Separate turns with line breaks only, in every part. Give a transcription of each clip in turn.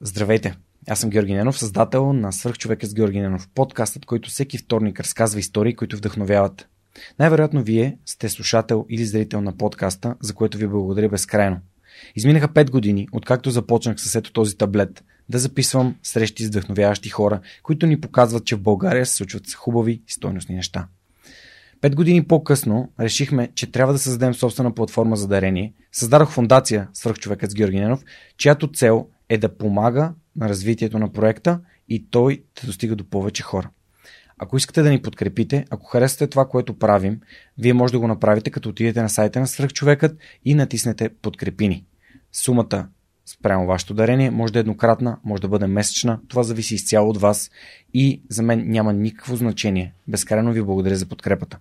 Здравейте! Аз съм Георги Ненов, създател на Свърхчовека с Георги Ненов, подкастът, който всеки вторник разказва истории, които вдъхновяват. Най-вероятно вие сте слушател или зрител на подкаста, за което ви благодаря безкрайно. Изминаха 5 години, откакто започнах с ето този таблет, да записвам срещи с вдъхновяващи хора, които ни показват, че в България се случват хубави и стойностни неща. Пет години по-късно решихме, че трябва да създадем собствена платформа за дарение. Създадох фундация Свърхчовекът с Георги Ненов, чиято цел е да помага на развитието на проекта и той да достига до повече хора. Ако искате да ни подкрепите, ако харесате това, което правим, вие може да го направите като отидете на сайта на Свърхчовекът и натиснете подкрепини. Сумата спрямо вашето дарение може да е еднократна, може да бъде месечна, това зависи изцяло от вас и за мен няма никакво значение. Безкрайно ви благодаря за подкрепата.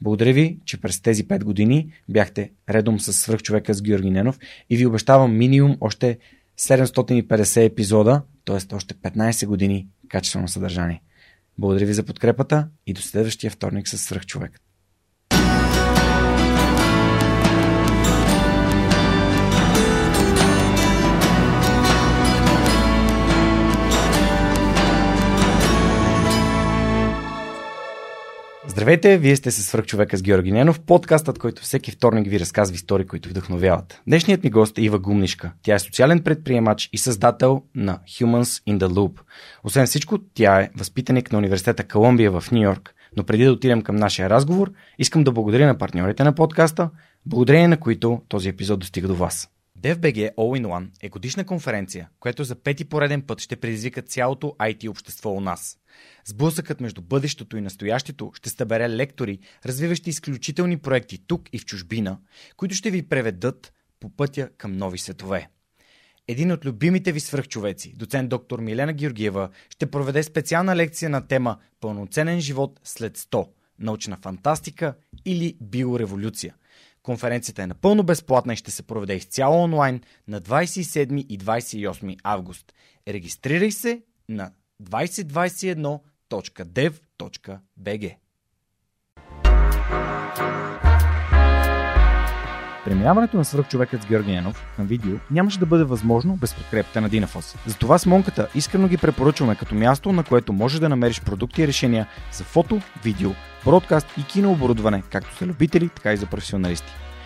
Благодаря ви, че през тези 5 години бяхте редом с свръхчовека с Георги Ненов и ви обещавам минимум още 750 епизода, т.е. още 15 години качествено съдържание. Благодаря ви за подкрепата и до следващия вторник с свръхчовекът. Здравейте, вие сте се свърх човека с Георги Ненов, подкастът, който всеки вторник ви разказва истории, които вдъхновяват. Днешният ми гост е Ива Гумнишка. Тя е социален предприемач и създател на Humans in the Loop. Освен всичко, тя е възпитаник на университета Колумбия в Нью Йорк. Но преди да отидем към нашия разговор, искам да благодаря на партньорите на подкаста, благодарение на които този епизод достига до вас. DFBG All in One е годишна конференция, която за пети пореден път ще предизвика цялото IT общество у нас. Сблъсъкът между бъдещето и настоящето ще събере лектори, развиващи изключителни проекти тук и в чужбина, които ще ви преведат по пътя към нови светове. Един от любимите ви свръхчовеци, доцент доктор Милена Георгиева, ще проведе специална лекция на тема Пълноценен живот след 100 научна фантастика или биореволюция – Конференцията е напълно безплатна и ще се проведе изцяло онлайн на 27 и 28 август. Регистрирай се на 2021.dev.bg Преминаването на свръхчовекът с Георги Ненов към видео нямаше да бъде възможно без подкрепата на Динафос. Затова с Монката искрено ги препоръчваме като място, на което можеш да намериш продукти и решения за фото, видео, бродкаст и кинооборудване, както за любители, така и за професионалисти.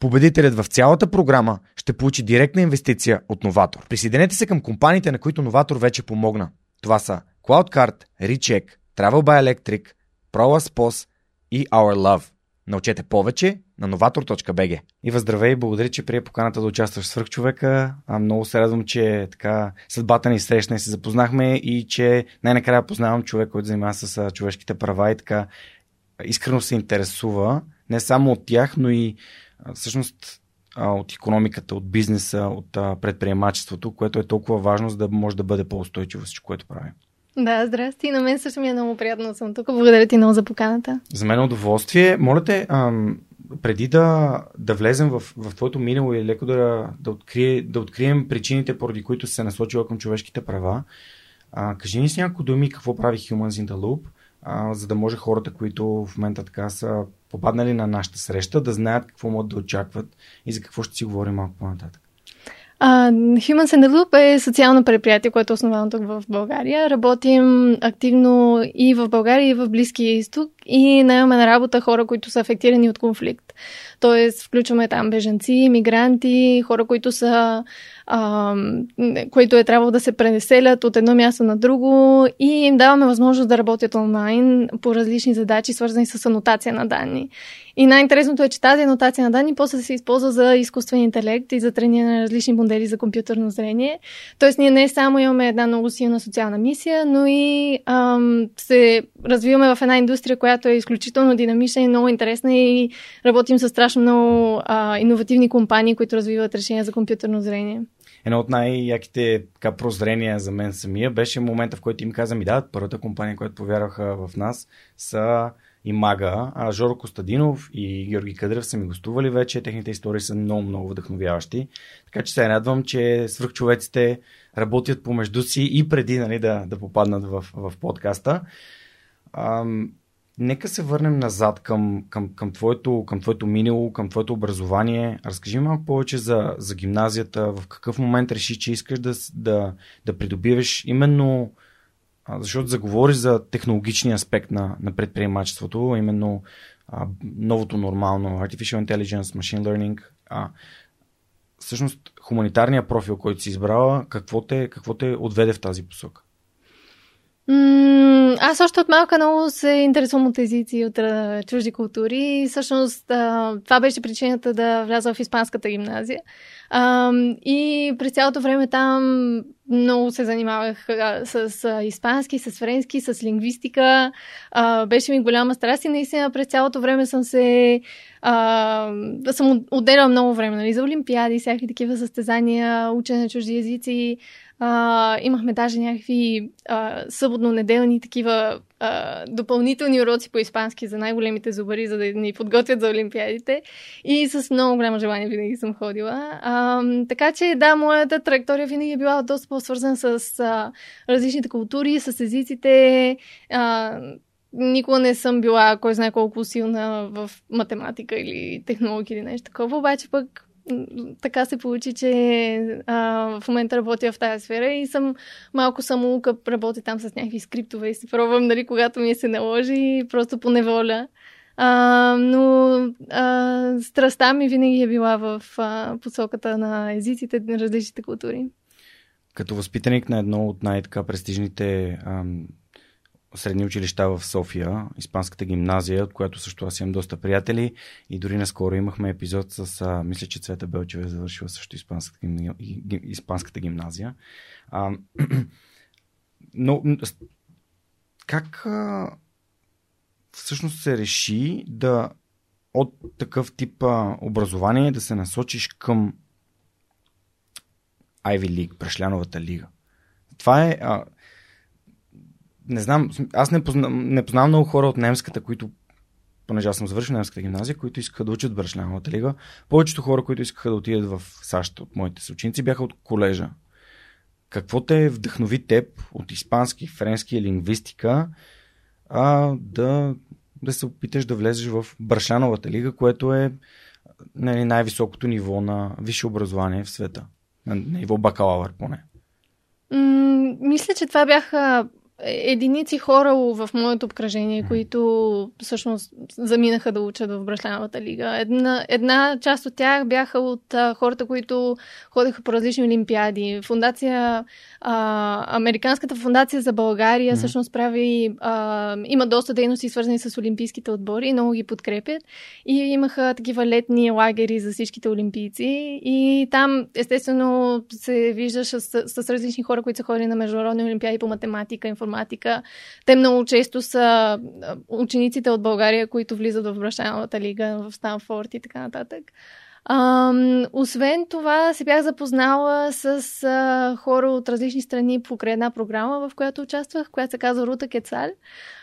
Победителят в цялата програма ще получи директна инвестиция от Новатор. Присъединете се към компаниите, на които Новатор вече помогна. Това са CloudCard, Recheck, Travel by Electric, ProLaspos и Our Love. Научете повече на novator.bg. И въздравей, благодаря, че прие поканата да участваш в свърхчовека. А, много се радвам, че така съдбата ни срещна и се запознахме и че най-накрая познавам човек, който занимава с човешките права и така искрено се интересува не само от тях, но и всъщност от економиката, от бизнеса, от предприемачеството, което е толкова важно, за да може да бъде по-устойчиво всичко, което правим.
Да, здрасти. На мен също ми е много приятно да съм тук. Благодаря ти много за поканата.
За мен е удоволствие. Моля те, ам, преди да, да влезем в, в твоето минало и леко да, да, открие, да открием причините, поради които се насочила към човешките права, а, кажи ни с няколко думи какво прави Humans in the Loop, а, за да може хората, които в момента така са попаднали на нашата среща, да знаят какво могат да очакват и за какво ще си говорим малко по-нататък.
Uh, Humans in the Loop е социално предприятие, което е основано тук в България. Работим активно и в България, и в Близкия изток и наемаме на работа хора, които са афектирани от конфликт. Тоест, включваме там бежанци, мигранти, хора, които са а, които е трябвало да се преселят от едно място на друго и им даваме възможност да работят онлайн по различни задачи, свързани с анотация на данни. И най-интересното е, че тази анотация на данни после се използва за изкуствен интелект и за трениране на различни модели за компютърно зрение. Тоест, ние не само имаме една много силна социална мисия, но и ам, се развиваме в една индустрия, която е изключително динамична и много интересна и работим с страшно много а, иновативни компании, които развиват решения за компютърно зрение
едно от най-яките така, прозрения за мен самия беше момента, в който им каза ми да, първата компания, която повярваха в нас са и Мага. А Жоро Костадинов и Георги Къдрев са ми гостували вече. Техните истории са много, много вдъхновяващи. Така че се радвам, че свръхчовеците работят помежду си и преди нали, да, да попаднат в, в подкаста. Ам, Нека се върнем назад към, към, към, твоето, към твоето минало, към твоето образование. Разкажи малко повече за, за гимназията. В какъв момент реши, че искаш да, да, да придобиваш именно, защото заговори за технологичния аспект на, на предприемачеството, именно а, новото нормално, Artificial Intelligence, Machine Learning. А, всъщност, хуманитарния профил, който си избрала, какво те, какво те отведе в тази посока?
Аз още от малка много се интересувам от езици от чужди култури. И всъщност това беше причината да вляза в испанската гимназия. И през цялото време там много се занимавах с испански, с френски, с лингвистика. Беше ми голяма страст и наистина през цялото време съм се... А, съм отделяла много време нали, за олимпиади, всякакви такива състезания, учене на чужди езици. А, имахме даже някакви съботно-неделни такива а, допълнителни уроци по испански за най-големите зубари, за да ни подготвят за олимпиадите. И с много голямо желание винаги съм ходила. А, така че, да, моята траектория винаги е била доста по-свързана с а, различните култури, с езиците. А, никога не съм била кой знае колко силна в математика или технология или нещо такова, обаче пък така се получи, че а, в момента работя в тази сфера и съм малко самоука, работя там с някакви скриптове и се пробвам, нали, когато ми се наложи, просто по неволя. А, но а, страстта ми винаги е била в а, посоката на езиците на различните култури.
Като възпитаник на едно от най-така престижните ам, средни училища в София, Испанската гимназия, от която също аз имам доста приятели и дори наскоро имахме епизод с, а, мисля, че Цвета Белчева е завършила също Испанската, гим... Испанската гимназия. А, но как а, всъщност се реши да от такъв тип а, образование да се насочиш към Ivy League, Прешляновата лига? Това е... А, не знам, аз не познавам, не познавам много хора от немската, които понеже аз съм завършил немската гимназия, които искаха да учат Брашляновата лига. Повечето хора, които искаха да отидат в САЩ от моите съученици, бяха от колежа. Какво те вдъхнови теб от испански, френски лингвистика а, да, да се опиташ да влезеш в Брашляновата лига, което е нали, най-високото ниво на висше образование в света. На ниво бакалавър поне.
М- мисля, че това бяха единици хора в моето обкръжение, които всъщност заминаха да учат в Брашляновата лига. Една, една част от тях бяха от а, хората, които ходеха по различни олимпиади. Фундация, а, Американската фундация за България mm-hmm. всъщност прави, а, има доста дейности свързани с олимпийските отбори, много ги подкрепят. И имаха такива летни лагери за всичките олимпийци. И там, естествено, се виждаш с, с различни хора, които са ходили на международни олимпиади по математика, информация информатика. Те много често са учениците от България, които влизат в Брашановата лига, в Станфорд и така нататък. А, освен това, се бях запознала с а, хора от различни страни покрай една програма, в която участвах, която се казва Рута Кецаль.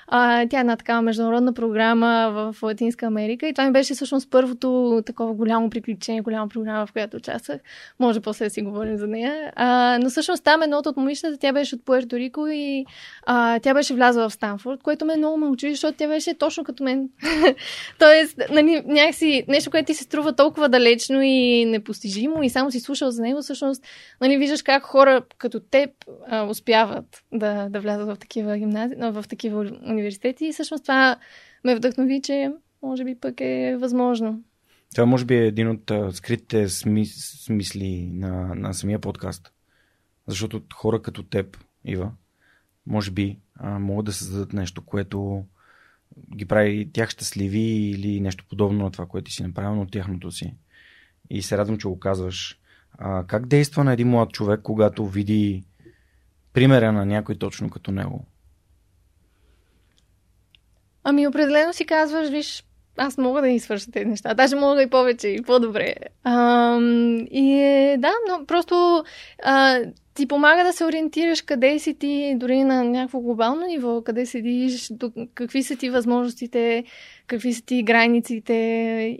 А, тя е една такава международна програма в Латинска Америка и това ми беше всъщност първото такова голямо приключение, голяма програма, в която участвах. Може после да си говорим за нея. А, но всъщност там едното от момичетата, тя беше от Пуерто Рико и а, тя беше влязла в Станфорд, което ме много ме учи, защото тя беше точно като мен. Тоест, нали, някакси нещо, което ти се струва толкова далечно и непостижимо и само си слушал за него, всъщност, нали, виждаш как хора като теб а, успяват да, да влязат в такива гимнази, в такива университети и всъщност това ме вдъхнови, че може би пък е възможно.
Това може би е един от скритите смис, смисли на, на самия подкаст. Защото хора като теб, Ива, може би а, могат да създадат нещо, което ги прави тях щастливи или нещо подобно на това, което ти си направил, но тяхното си. И се радвам, че го казваш. А, как действа на един млад човек, когато види примера на някой точно като него?
Ами определено си казваш, виж, аз мога да извърша тези неща. Даже мога и повече, и по-добре. А, и е, да, но просто а, ти помага да се ориентираш къде си ти, дори на някакво глобално ниво, къде седиш, какви са ти възможностите, какви са ти границите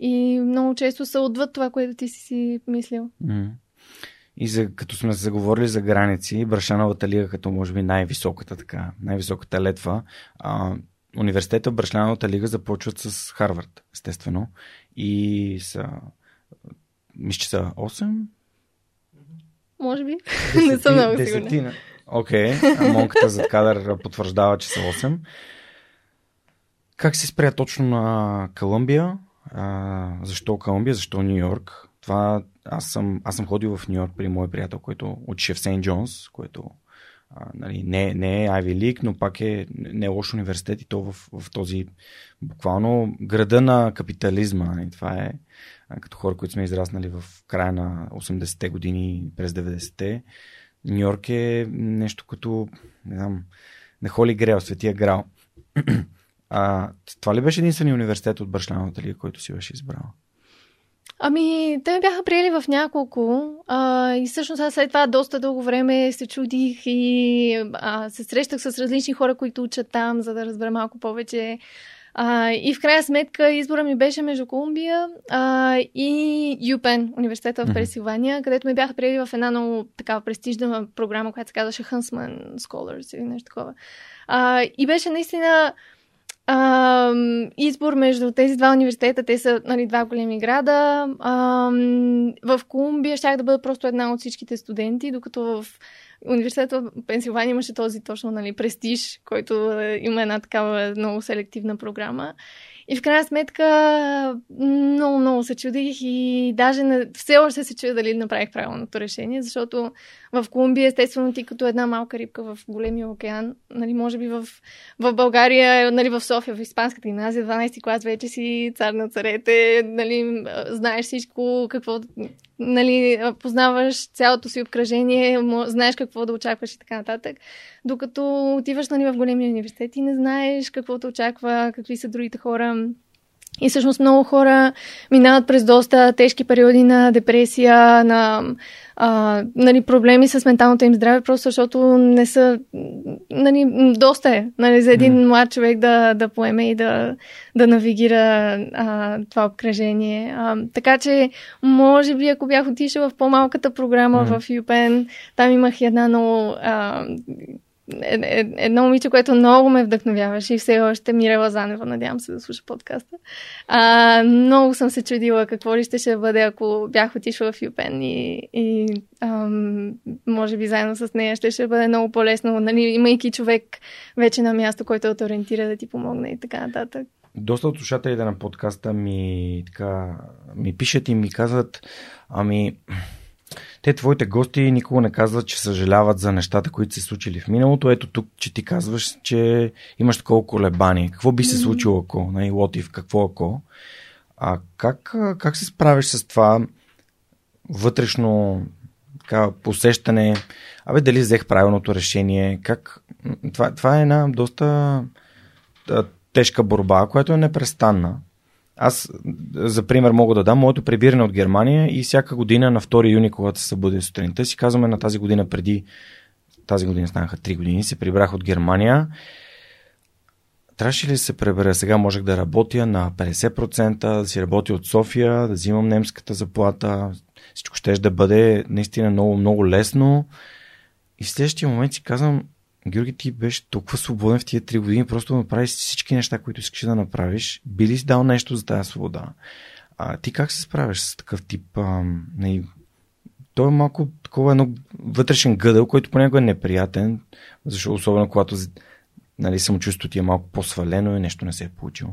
и много често са отвъд това, което ти си си мислил.
И за, като сме заговорили за граници, Брашановата лига като може би най-високата така, най-високата летва, а, университета в Брашляновата лига започват с Харвард, естествено. И са, мисля, че са 8?
Може би. Десети, Не съм много сигурна.
Окей, okay. монката зад кадър потвърждава, че са 8. Как се спря точно на Колумбия? А, защо Колумбия? Защо Нью Йорк? Това аз съм, аз съм ходил в Нью Йорк при мой приятел, който учеше в Сейнт Джонс, което нали, не, не е Ivy League, но пак е не е лош университет и то в, в този буквално града на капитализма. Нали. Това е като хора, които сме израснали в края на 80-те години, през 90-те. Нью Йорк е нещо като, не знам, на Холи Грел, Светия Грал. а, това ли беше единствения университет от Бършляновата лига, който си беше избрал?
Ами, те ме бяха приели в няколко а, и всъщност аз след това доста дълго време се чудих и а, се срещах с различни хора, които учат там, за да разбера малко повече. А, и в крайна сметка избора ми беше между Колумбия а, и ЮПЕН, университета в Пенсилвания, където ме бяха приели в една много такава престижна програма, която се казваше Huntsman Scholars или нещо такова. А, и беше наистина а, избор между тези два университета, те са нали, два големи града. А, в Колумбия щях да бъда просто една от всичките студенти, докато в университета в Пенсилвания имаше този точно нали, престиж, който е, има една такава много селективна програма. И в крайна сметка много, много се чудих и даже не, все още се чудя дали направих правилното решение, защото в Колумбия, естествено, ти като една малка рибка в големия океан, нали, може би в, в България, нали, в София, в Испанската гимназия, 12 клас вече си цар на царете, нали, знаеш всичко, какво, нали, познаваш цялото си обкръжение, знаеш какво да очакваш и така нататък. Докато отиваш нали, в големия университет и не знаеш какво те очаква, какви са другите хора. И всъщност много хора минават през доста тежки периоди на депресия, на а, нали, проблеми с менталното им здраве, просто защото не са. Нали, доста е нали, за един mm. млад човек да, да поеме и да, да навигира а, това обкръжение. А, така че, може би, ако бях отишла в по-малката програма mm. в UPenn, там имах една много а, едно момиче, което много ме вдъхновяваше и все още Мирела Занева, надявам се да слуша подкаста. А, много съм се чудила какво ли ще, ще бъде, ако бях отишла в Юпен и, и ам, може би заедно с нея ще, ще бъде много по-лесно, нали, имайки човек вече на място, който те ориентира да ти помогне и така нататък.
Доста от слушателите на подкаста ми, така, ми пишат и ми казват, ами, те, твоите гости, никога не казват, че съжаляват за нещата, които се случили в миналото. Ето тук, че ти казваш, че имаш такова колебание. Какво би се случило ако? Нали, Лотив, какво ако? А как, как се справиш с това вътрешно така, посещане? Абе, дали взех правилното решение? Как... Това, това е една доста тежка борба, която е непрестанна. Аз, за пример, мога да дам моето прибиране от Германия и всяка година на 2 юни, когато се събудя сутринта, си казваме на тази година преди, тази година станаха 3 години, се прибрах от Германия. Трябваше ли се пребера? Сега можех да работя на 50%, да си работя от София, да взимам немската заплата. Всичко ще да бъде наистина много, много лесно. И в следващия момент си казвам, Георги, ти беше толкова свободен в тия три години, просто направиш всички неща, които искаш да направиш. Би ли си дал нещо за тази свобода? А, ти как се справяш с такъв тип... А, не, той е малко такова едно вътрешен гъдъл, който понякога е неприятен, защото особено когато нали, самочувствието ти е малко по-свалено и нещо не се е получило.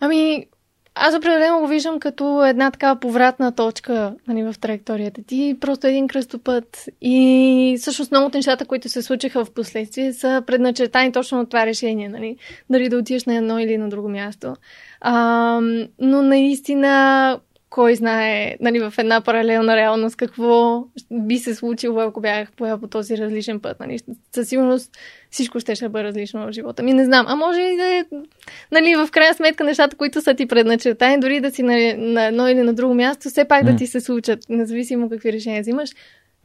Ами, аз определено го виждам като една такава повратна точка нали, в траекторията ти. Просто един кръстопът. И всъщност много от нещата, които се случиха в последствие, са предначертани точно от това решение. Нали? Дали да отидеш на едно или на друго място. А, но наистина кой знае, нали, в една паралелна реалност какво би се случило, ако бях поел по този различен път. Нали. Със сигурност всичко ще, ще бъде различно в живота ми. Не знам. А може и да е, нали, в крайна сметка нещата, които са ти предначертани, дори да си на, на едно или на друго място, все пак mm. да ти се случат, независимо какви решения взимаш.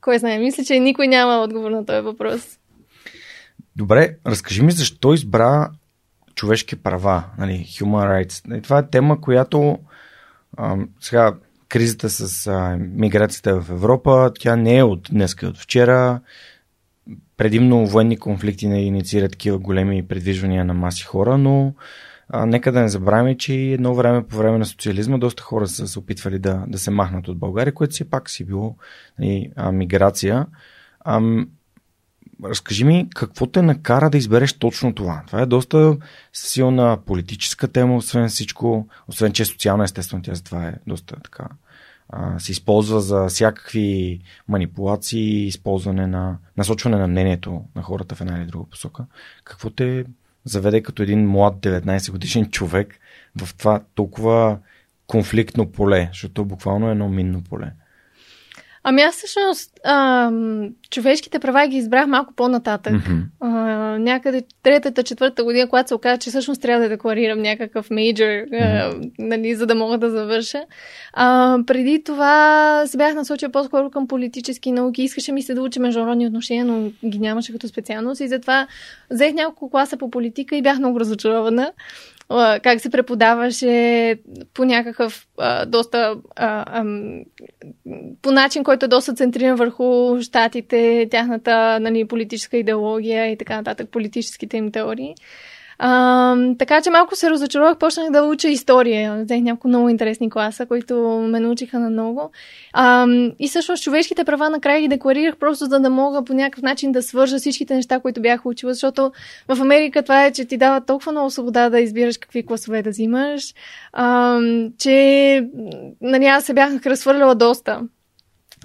Кой знае, мисля, че никой няма отговор на този въпрос.
Добре, разкажи ми защо избра човешки права, нали, human rights. Нали, това е тема, която а, сега кризата с а, миграцията в Европа, тя не е от днес, от вчера. Предимно военни конфликти не инициират такива големи предвижвания на маси хора, но а, нека да не забравяме, че едно време по време на социализма доста хора са се опитвали да, да се махнат от България, което си пак си било нали, а, миграция. А, разкажи ми какво те накара да избереш точно това. Това е доста силна политическа тема, освен всичко, освен че е социална, естествено, тя затова е доста така. А, се използва за всякакви манипулации, използване на насочване на мнението на хората в една или друга посока. Какво те заведе като един млад 19 годишен човек в това толкова конфликтно поле, защото буквално е едно минно поле?
Ами аз всъщност а, човешките права ги избрах малко по-нататък. Mm-hmm. А, някъде третата, четвърта година, когато се оказа, че всъщност трябва да декларирам някакъв мейджор, mm-hmm. нали, за да мога да завърша. А, преди това се бях насочила по-скоро към политически науки. Искаше ми се да уча международни отношения, но ги нямаше като специалност и затова взех няколко класа по политика и бях много разочарована как се преподаваше по някакъв а, доста а, а, по начин, който е доста центриран върху щатите, тяхната нали, политическа идеология и така нататък, политическите им теории. А, така че малко се разочаровах, почнах да уча история. Взех няколко много интересни класа, които ме научиха на много. А, и също човешките права накрая ги декларирах, просто за да мога по някакъв начин да свържа всичките неща, които бях учила, защото в Америка това е, че ти дава толкова много свобода да избираш какви класове да взимаш, а, че нали, аз се бях разхвърляла доста.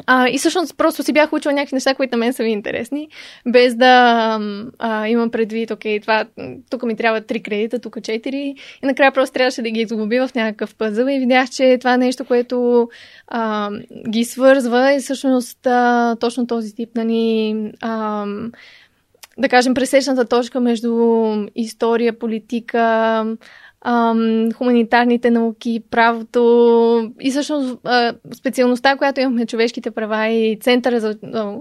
А, и всъщност просто си бях учила някакви неща, които на мен са ми интересни, без да а, имам предвид, окей, това, тук ми трябва три кредита, тук четири. И накрая просто трябваше да ги изгуби в някакъв пъзъл и видях, че това е нещо, което а, ги свързва и всъщност а, точно този тип, нали, а, да кажем, пресечната точка между история, политика, ам, хуманитарните науки, правото и всъщност специалността, която имахме човешките права и Центъра за а,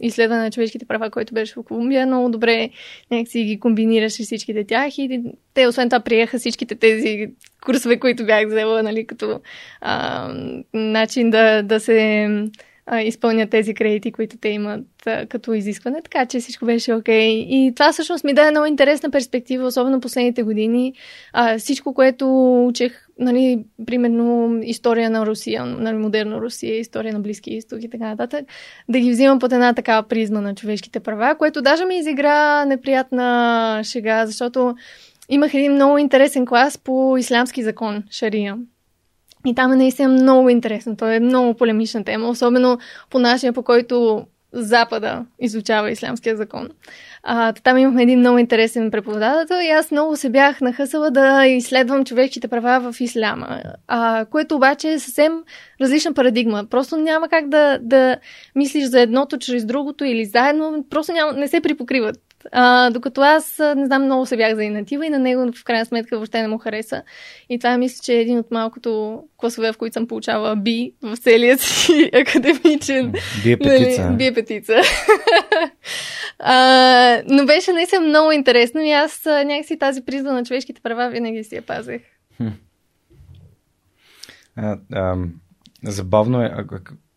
изследване на човешките права, който беше в Колумбия, много добре някакси ги комбинираше всичките тях и те освен това приеха всичките тези курсове, които бях взела, нали, като а, начин да, да се а, изпълнят тези кредити, които те имат като изискване, така че всичко беше окей. Okay. И това всъщност ми даде много интересна перспектива, особено последните години. А, всичко, което учех, нали, примерно история на Русия, нали, модерна Русия, история на Близки изток и така нататък, да ги взимам под една такава призма на човешките права, което даже ми изигра неприятна шега, защото имах един много интересен клас по ислямски закон, Шария. И там е наистина много интересно. То е много полемична тема, особено по начина по който Запада изучава ислямския закон. А, там имахме един много интересен преподавател и аз много се бях нахъсала да изследвам човешките права в исляма, а, което обаче е съвсем различна парадигма. Просто няма как да, да мислиш за едното чрез другото или заедно, просто няма, не се припокриват. А, докато аз, не знам, много се бях заинатива и на него в крайна сметка въобще не му хареса. И това мисля, че е един от малкото класове, в които съм получава би в целия си академичен.
Би е петица.
Нали, би е петица. а, но беше наистина много интересно и аз някакси тази призва на човешките права винаги си я пазех.
А, а, забавно е,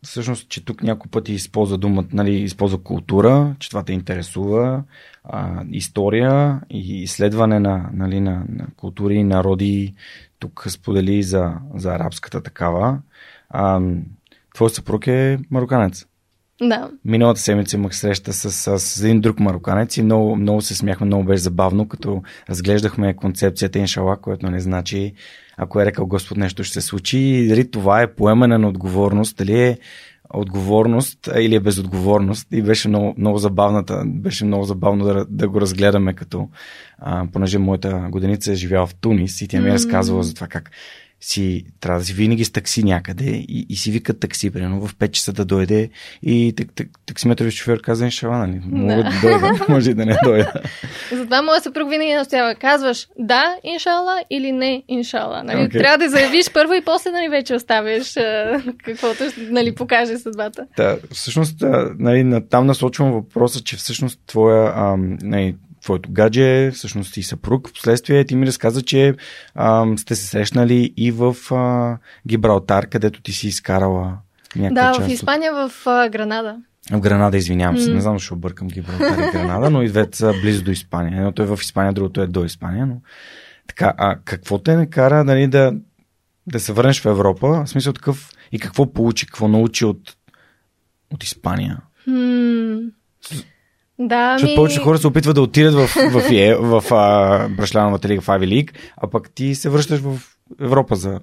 всъщност, че тук няколко пъти използва думата, нали, използва култура, че това те интересува, а, история и изследване на, нали, на, на култури и народи. Тук сподели за, за арабската такава. А, твой съпруг е мароканец.
Да.
Миналата седмица имах среща с, с, с един друг мароканец и много, много се смяхме, много беше забавно, като разглеждахме концепцията иншала, което не значи ако е рекал Господ нещо ще се случи. И дали това е поемане на отговорност, дали е отговорност или е безотговорност. И беше много, много забавната, беше много забавно да, да го разгледаме като, а, понеже моята годеница е живяла в Тунис и тя ми е разказвала за това как си, трябва да си винаги с такси някъде и, и си викат такси, примерно в 5 часа да дойде и так, так, таксиметрови шофьор каза иншала, нали? Мога да, да дойда, може да не дойда.
Затова моят съпруг винаги настоява. Казваш да, иншала или не, иншала. Нали? Okay. Трябва да заявиш първо и после нали, вече оставяш каквото нали, покаже съдбата.
Да, всъщност, нали, там насочвам въпроса, че всъщност твоя ам, нали, твоето гадже, всъщност и съпруг. Впоследствие ти ми разказа, че а, сте се срещнали и в а, Гибралтар, където ти си изкарала някаква
Да,
част
в Испания, от... в а, Гранада.
В Гранада, извинявам се, mm. не знам защо объркам Гибралтар и Гранада, но и двете са близо до Испания. Едното е в Испания, другото е до Испания. Но... Така, а какво те накара нали, да, да се върнеш в Европа? В смисъл такъв и какво получи, какво научи от, от Испания?
Hmm. Да,
Защото ми... повече хора се опитват да отидат в, в, в, в, в а, Брашляновата лига в Ivy League, а пък ти се връщаш в Европа за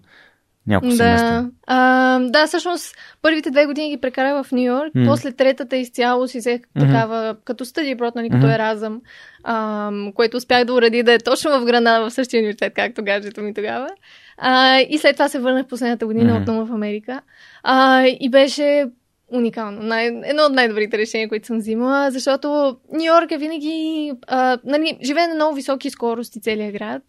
няколко
да. семестра. А, да, всъщност първите две години ги прекарах в Нью Йорк, mm. после третата изцяло си взех mm-hmm. такава, като стъди, брод, нали, като mm-hmm. еразъм, а, което успях да уреди да е точно в Гранада, в същия университет, както гаджето ми тогава. А, и след това се върнах последната година mm-hmm. отново в Америка. А, и беше уникално. Най- едно от най-добрите решения, които съм взимала, защото Нью Йорк е винаги... А, нали, живее на много високи скорости целият град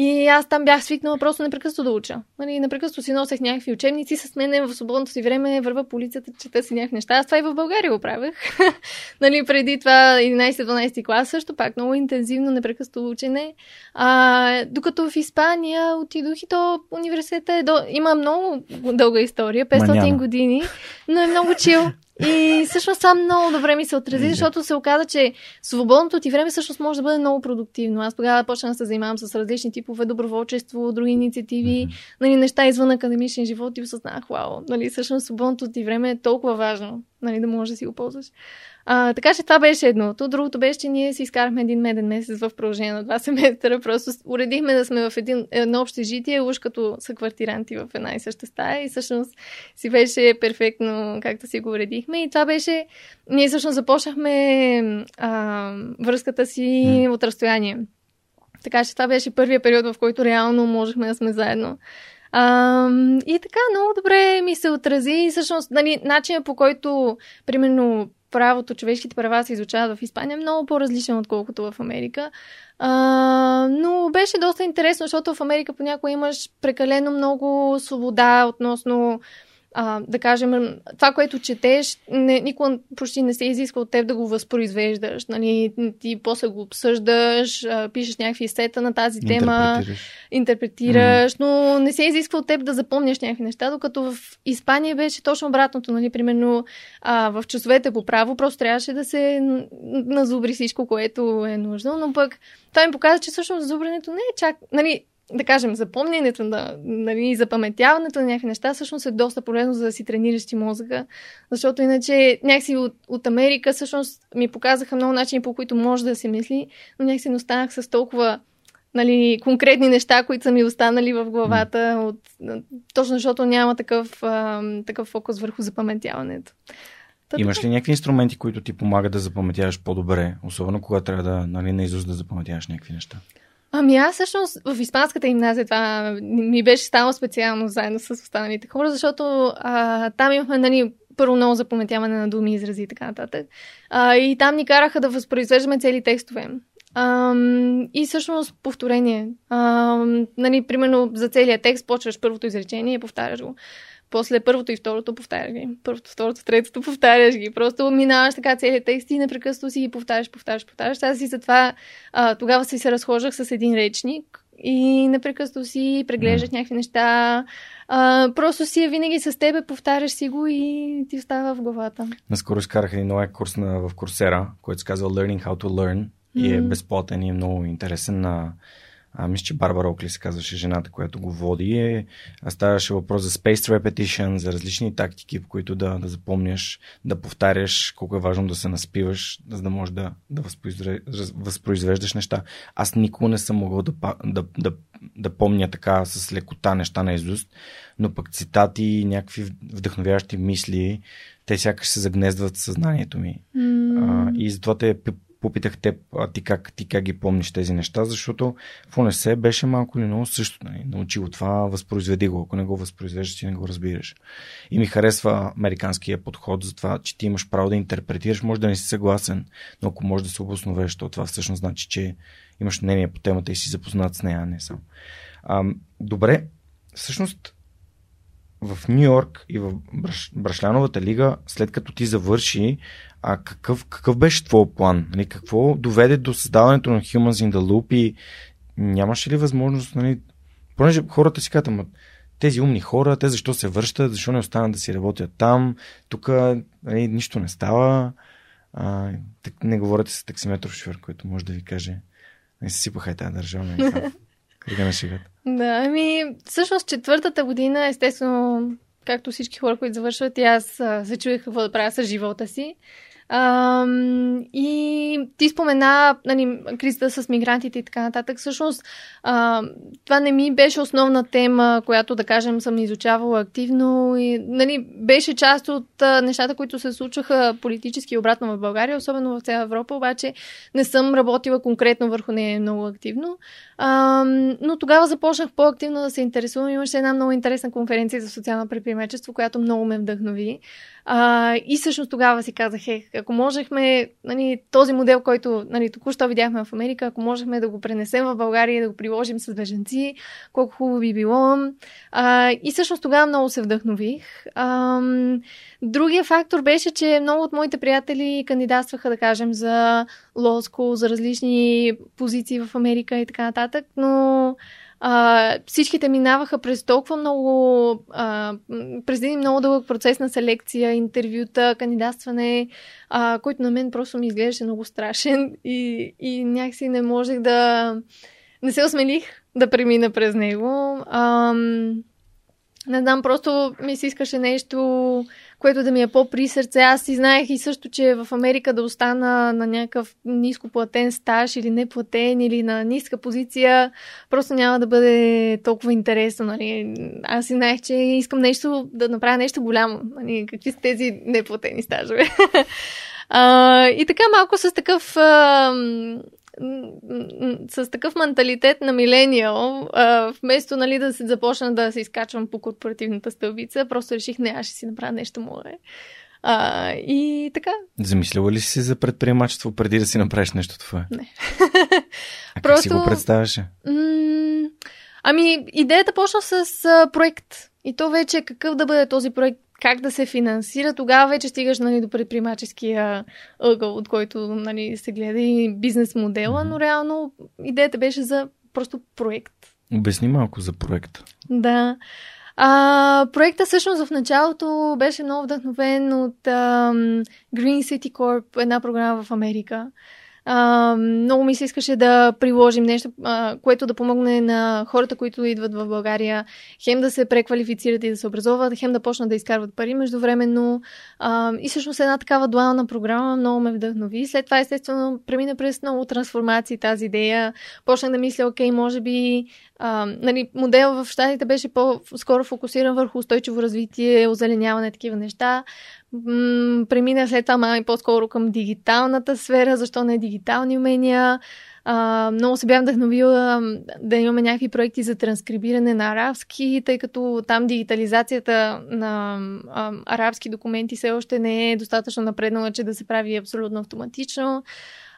и аз там бях свикнала просто непрекъснато да уча. Нали, непрекъснато си носех някакви учебници с мен в свободното си време, върва по улицата, чета си някакви неща. Аз това и в България го правех. нали, преди това 11-12 клас също пак много интензивно, непрекъснато учене. А, докато в Испания отидох и то университета е до... има много дълга история, 500 Маняна. години, но е много чил. И всъщност това много добре ми се отрази, защото се оказа, че свободното ти време всъщност може да бъде много продуктивно. Аз тогава почнах да се занимавам с различни типове доброволчество, други инициативи, mm-hmm. нали, неща извън академичен живот и осъзнах, вау, нали, всъщност свободното ти време е толкова важно, нали, да можеш да си го ползваш. А, така че това беше едното. Другото беше, че ние си изкарахме един меден месец в продължение на два семестъра. Просто уредихме да сме в един, едно общежитие, уж като са квартиранти в една и съща стая. И всъщност си беше перфектно, както си го уредихме. И това беше... Ние всъщност започнахме а, връзката си mm. от разстояние. Така че това беше първия период, в който реално можехме да сме заедно. А, и така, много добре ми се отрази. И всъщност, нали, начинът по който, примерно, правото, човешките права се изучават в Испания много по-различен, отколкото в Америка. А, но беше доста интересно, защото в Америка понякога имаш прекалено много свобода относно а, да кажем, това, което четеш, не, никога почти не се изисква от теб да го възпроизвеждаш. Нали? Ти после го обсъждаш, а, пишеш някакви сета на тази тема, интерпретираш, интерпретираш mm. но не се изисква от теб да запомняш някакви неща, докато в Испания беше точно обратното. Нали? Примерно а, в часовете по право просто трябваше да се назубри всичко, което е нужно, но пък това ми показва, че всъщност зубрането не е чак... Нали, да кажем, запомнянето на, нали, запаметяването на някакви неща всъщност е доста полезно за да си тренираш ти мозъка, защото иначе някакси от, от Америка всъщност ми показаха много начини, по които може да се мисли, но някакси не останах с толкова нали, конкретни неща, които са ми останали в главата, от, точно защото няма такъв, а, такъв фокус върху запаметяването.
Та, Имаш ли някакви инструменти, които ти помагат да запаметяваш по-добре, особено когато трябва да, нали, наизуст да запаметяваш някакви неща?
Ами аз всъщност в испанската гимназия това ми беше станало специално заедно с останалите хора, защото а, там имахме, нали, първо много запаметяване на думи, изрази и така нататък. А, и там ни караха да възпроизвеждаме цели текстове. А, и всъщност повторение. А, нали, примерно за целият текст почваш първото изречение и повтаряш го. После първото и второто повтаряш ги. Първото, второто, третото повтаряш ги. Просто минаваш така целият текст и непрекъснато си ги повтаряш, повтаряш, повтаряш. Аз и затова а, тогава си се разхождах с един речник и непрекъснато си преглеждах някакви неща. А, просто си е винаги с тебе, повтаряш си го и ти остава в главата.
Наскоро изкарах един нов курс на, в Курсера, който се казва Learning How to Learn и е безплатен и е много интересен на а, мисля, че Барбара Окли се казваше жената, която го води. Е, ставаше въпрос за space repetition, за различни тактики, в които да, да запомняш, да повтаряш колко е важно да се наспиваш, за да можеш да, да възпроизвеждаш неща. Аз никога не съм могъл да, да, да, да помня така с лекота неща на изуст, но пък цитати, някакви вдъхновяващи мисли, те сякаш се загнездват в съзнанието ми. Mm. А, и затова те попитах теб, а ти как, ти как ги помниш тези неща, защото в ОНС беше малко или много също. Нали? Научи го това, възпроизведи го. Ако не го възпроизвеждаш, ти не го разбираш. И ми харесва американския подход за това, че ти имаш право да интерпретираш, може да не си съгласен, но ако можеш да се обосновеш, то това всъщност значи, че имаш мнение по темата и си запознат с нея, а не сам. А, добре, всъщност в Нью Йорк и в Брашляновата лига, след като ти завърши, а какъв, какъв беше твой план? Нали, какво доведе до създаването на Humans in the Loop и нямаше ли възможност, нали, понеже хората си казват, тези умни хора, те защо се връщат, защо не останат да си работят там, тук нали, нищо не става. А, так, не говорите с таксиметров шофьор, който може да ви каже, не се сипаха и тази държава. Нали, Кръга на шегата.
Да, ами, всъщност четвъртата година, естествено, както всички хора, които завършват, и аз се чуих какво да правя с живота си. И ти спомена нали, кризата с мигрантите и така нататък. Всъщност, а, това не ми беше основна тема, която, да кажем, съм изучавала активно. И, нали, беше част от а, нещата, които се случваха политически обратно в България, особено в цяла Европа, обаче не съм работила конкретно върху нея много активно. А, но тогава започнах по-активно да се интересувам. Имаше една много интересна конференция за социално предприемачество, която много ме вдъхнови. А, и всъщност тогава си казах, е, ако можехме нали, този модел, който нали, току-що видяхме в Америка, ако можехме да го пренесем в България да го приложим с бежанци, колко хубаво би било. А, и всъщност тогава много се вдъхнових. А, другия фактор беше, че много от моите приятели кандидатстваха, да кажем, за лоско, за различни позиции в Америка и така нататък, но а, всичките минаваха през толкова много, а, през един много дълъг процес на селекция, интервюта, кандидатстване, а, който на мен просто ми изглеждаше много страшен и, и някакси не можех да... Не се осмелих да премина през него. А, не знам, просто ми се искаше нещо което да ми е по-при сърце. Аз си знаех и също, че в Америка да остана на някакъв ниско платен стаж или неплатен или на ниска позиция, просто няма да бъде толкова интересно. Нали. Аз си знаех, че искам нещо, да направя нещо голямо. Нали. Какви са тези неплатени стажове? а, и така малко с такъв а, с такъв менталитет на милениал, вместо нали, да се започна да се изкачвам по корпоративната стълбица, просто реших, не, аз ще си направя нещо мое. А, и така.
Замислила ли си за предприемачество преди да си направиш нещо това?
Не.
а Просто... как си го представяше?
М- ами, идеята почна с а, проект. И то вече какъв да бъде този проект, как да се финансира, тогава вече стигаш нали, до предприемаческия ъгъл, от който нали, се гледа и бизнес модела, но реално идеята беше за просто проект.
Обясни малко за проект.
Да. А, проекта всъщност в началото беше много вдъхновен от а, Green City Corp, една програма в Америка. А, много ми се искаше да приложим нещо, а, което да помогне на хората, които идват в България, хем да се преквалифицират и да се образоват, хем да почнат да изкарват пари междувременно. А, и всъщност една такава дуална програма много ме вдъхнови. След това, естествено, премина през много трансформации тази идея. Почнах да мисля, окей, може би а, нали, модел в щатите беше по-скоро фокусиран върху устойчиво развитие, озеленяване, такива неща. М- премина след това май по-скоро към дигиталната сфера, защо не дигитални умения. А, много се бях вдъхновила да имаме някакви проекти за транскрибиране на арабски, тъй като там дигитализацията на а, арабски документи все още не е достатъчно напреднала, че да се прави абсолютно автоматично.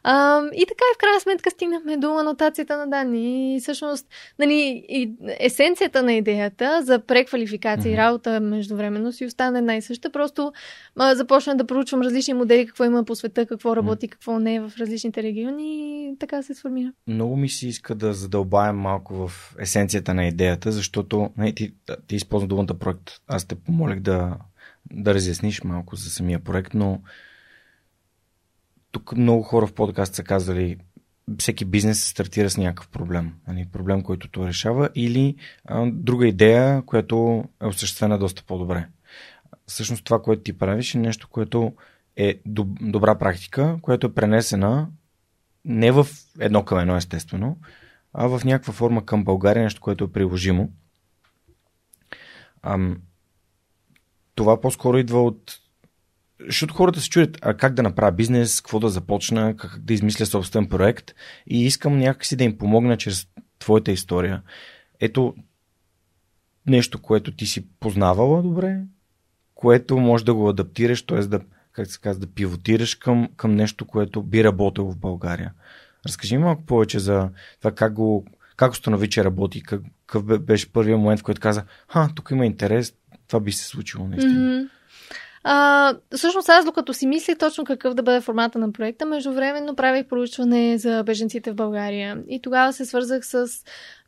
А, и така и в крайна сметка стигнахме до анотацията на данни. И всъщност, нали, и есенцията на идеята за преквалификация и работа междувременно си остана една и съща. Просто а, започна да проучвам различни модели, какво има по света, какво работи, какво не е в различните региони и така се сформира.
Много ми се иска да задълбаем малко в есенцията на идеята, защото не, нали, ти, ти използва думата проект. Аз те помолих да, да разясниш малко за самия проект, но тук много хора в подкаст са казали всеки бизнес стартира с някакъв проблем. Нали, проблем, който то решава, или а, друга идея, която е осъществена доста по-добре. Всъщност това, което ти правиш е нещо, което е доб- добра практика, която е пренесена не в едно към едно, естествено, а в някаква форма към България, нещо, което е приложимо. Ам, това по-скоро идва от защото хората се чудят а как да направя бизнес, какво да започна, как да измисля собствен проект и искам някакси да им помогна чрез твоята история. Ето нещо, което ти си познавала добре, което може да го адаптираш, т.е. да, как се казва, да пивотираш към, към нещо, което би работило в България. Разкажи ми малко повече за това как го как установи, че работи, какъв беше първият момент, в който каза, ха, тук има интерес, това би се случило наистина. Mm-hmm.
А, всъщност аз докато си мислих точно какъв да бъде формата на проекта, междувременно правих проучване за беженците в България. И тогава се свързах с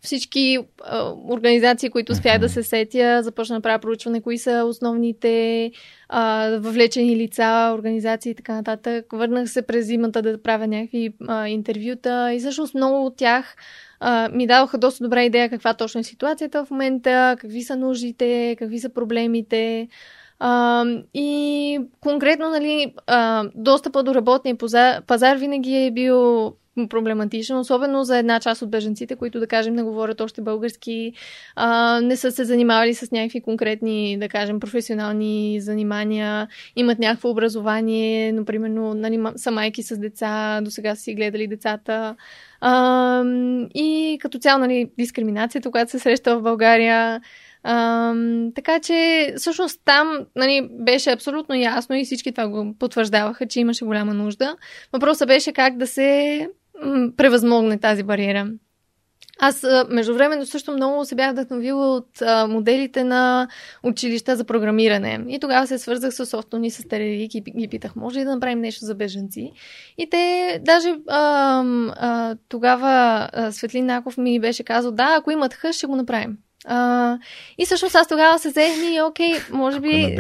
всички а, организации, които успях да се сетя. Започна да правя проучване, кои са основните а, въвлечени лица, организации и така нататък. Върнах се през зимата да правя някакви а, интервюта и всъщност много от тях а, ми дадоха доста добра идея каква точно е ситуацията в момента, какви са нуждите, какви са проблемите. А, и конкретно, нали, а, достъпа до работния пазар, пазар винаги е бил проблематичен, особено за една част от беженците, които, да кажем, не говорят още български, а, не са се занимавали с някакви конкретни, да кажем, професионални занимания, имат някакво образование, например, нали, са майки с деца, до сега си гледали децата. А, и като цяло, нали, дискриминацията, която се среща в България, а, така че, всъщност там нали, беше абсолютно ясно и всички това го потвърждаваха, че имаше голяма нужда. Въпросът беше как да се м- превъзмогне тази бариера. Аз междувременно също много се бях вдъхновила от а, моделите на училища за програмиране. И тогава се свързах с Офтони, с Терерик и ги питах, може ли да направим нещо за беженци? И те, даже а, а, тогава а, Светлин Наков ми беше казал, да, ако имат хъш, ще го направим. А, и всъщност аз тогава се взех ми, окей, може би...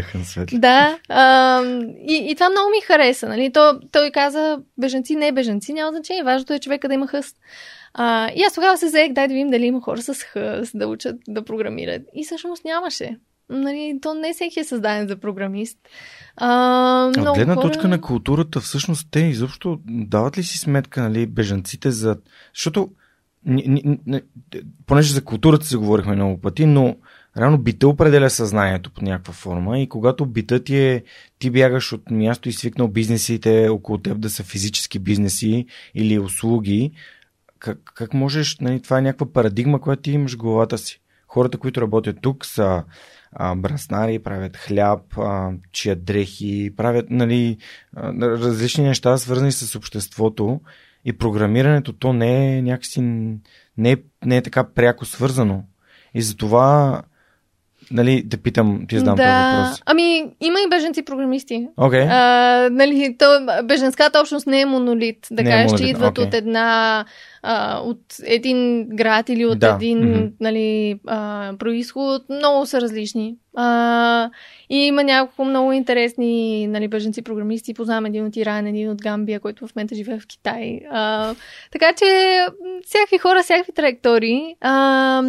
Да. А, и, и това много ми хареса. Нали? То, той каза, беженци, не беженци, няма значение. Важното е човека да има хъст. А, и аз тогава се взех, дай да видим дали има хора с хъст, да учат да програмират. И всъщност нямаше. Нали, то не всеки е създаден за програмист.
А, От гледна хора... точка на културата, всъщност те изобщо дават ли си сметка, нали, бежанците за... Защото понеже за културата се говорихме много пъти, но реално бита определя съзнанието по някаква форма и когато бита ти е, ти бягаш от място и свикнал бизнесите около теб да са физически бизнеси или услуги, как, как можеш, нали, това е някаква парадигма, която ти имаш в главата си. Хората, които работят тук са а, браснари, правят хляб, а, чият дрехи, правят нали, различни неща, свързани с обществото и програмирането то не е някакси не е, не е така пряко свързано. И затова Нали, да питам, ти знам
да.
този въпрос.
Ами, има и беженци програмисти.
Okay.
А, нали, то, беженската общност не е монолит. Да не е кажеш, е че идват okay. от една а, от един град или от да. един mm-hmm. нали, а, происход, много са различни. А, и има няколко много интересни нали, бъженци програмисти. Познавам един от Иран, един от Гамбия, който в момента живее в Китай. А, така че всякакви хора, всякакви траектории. А,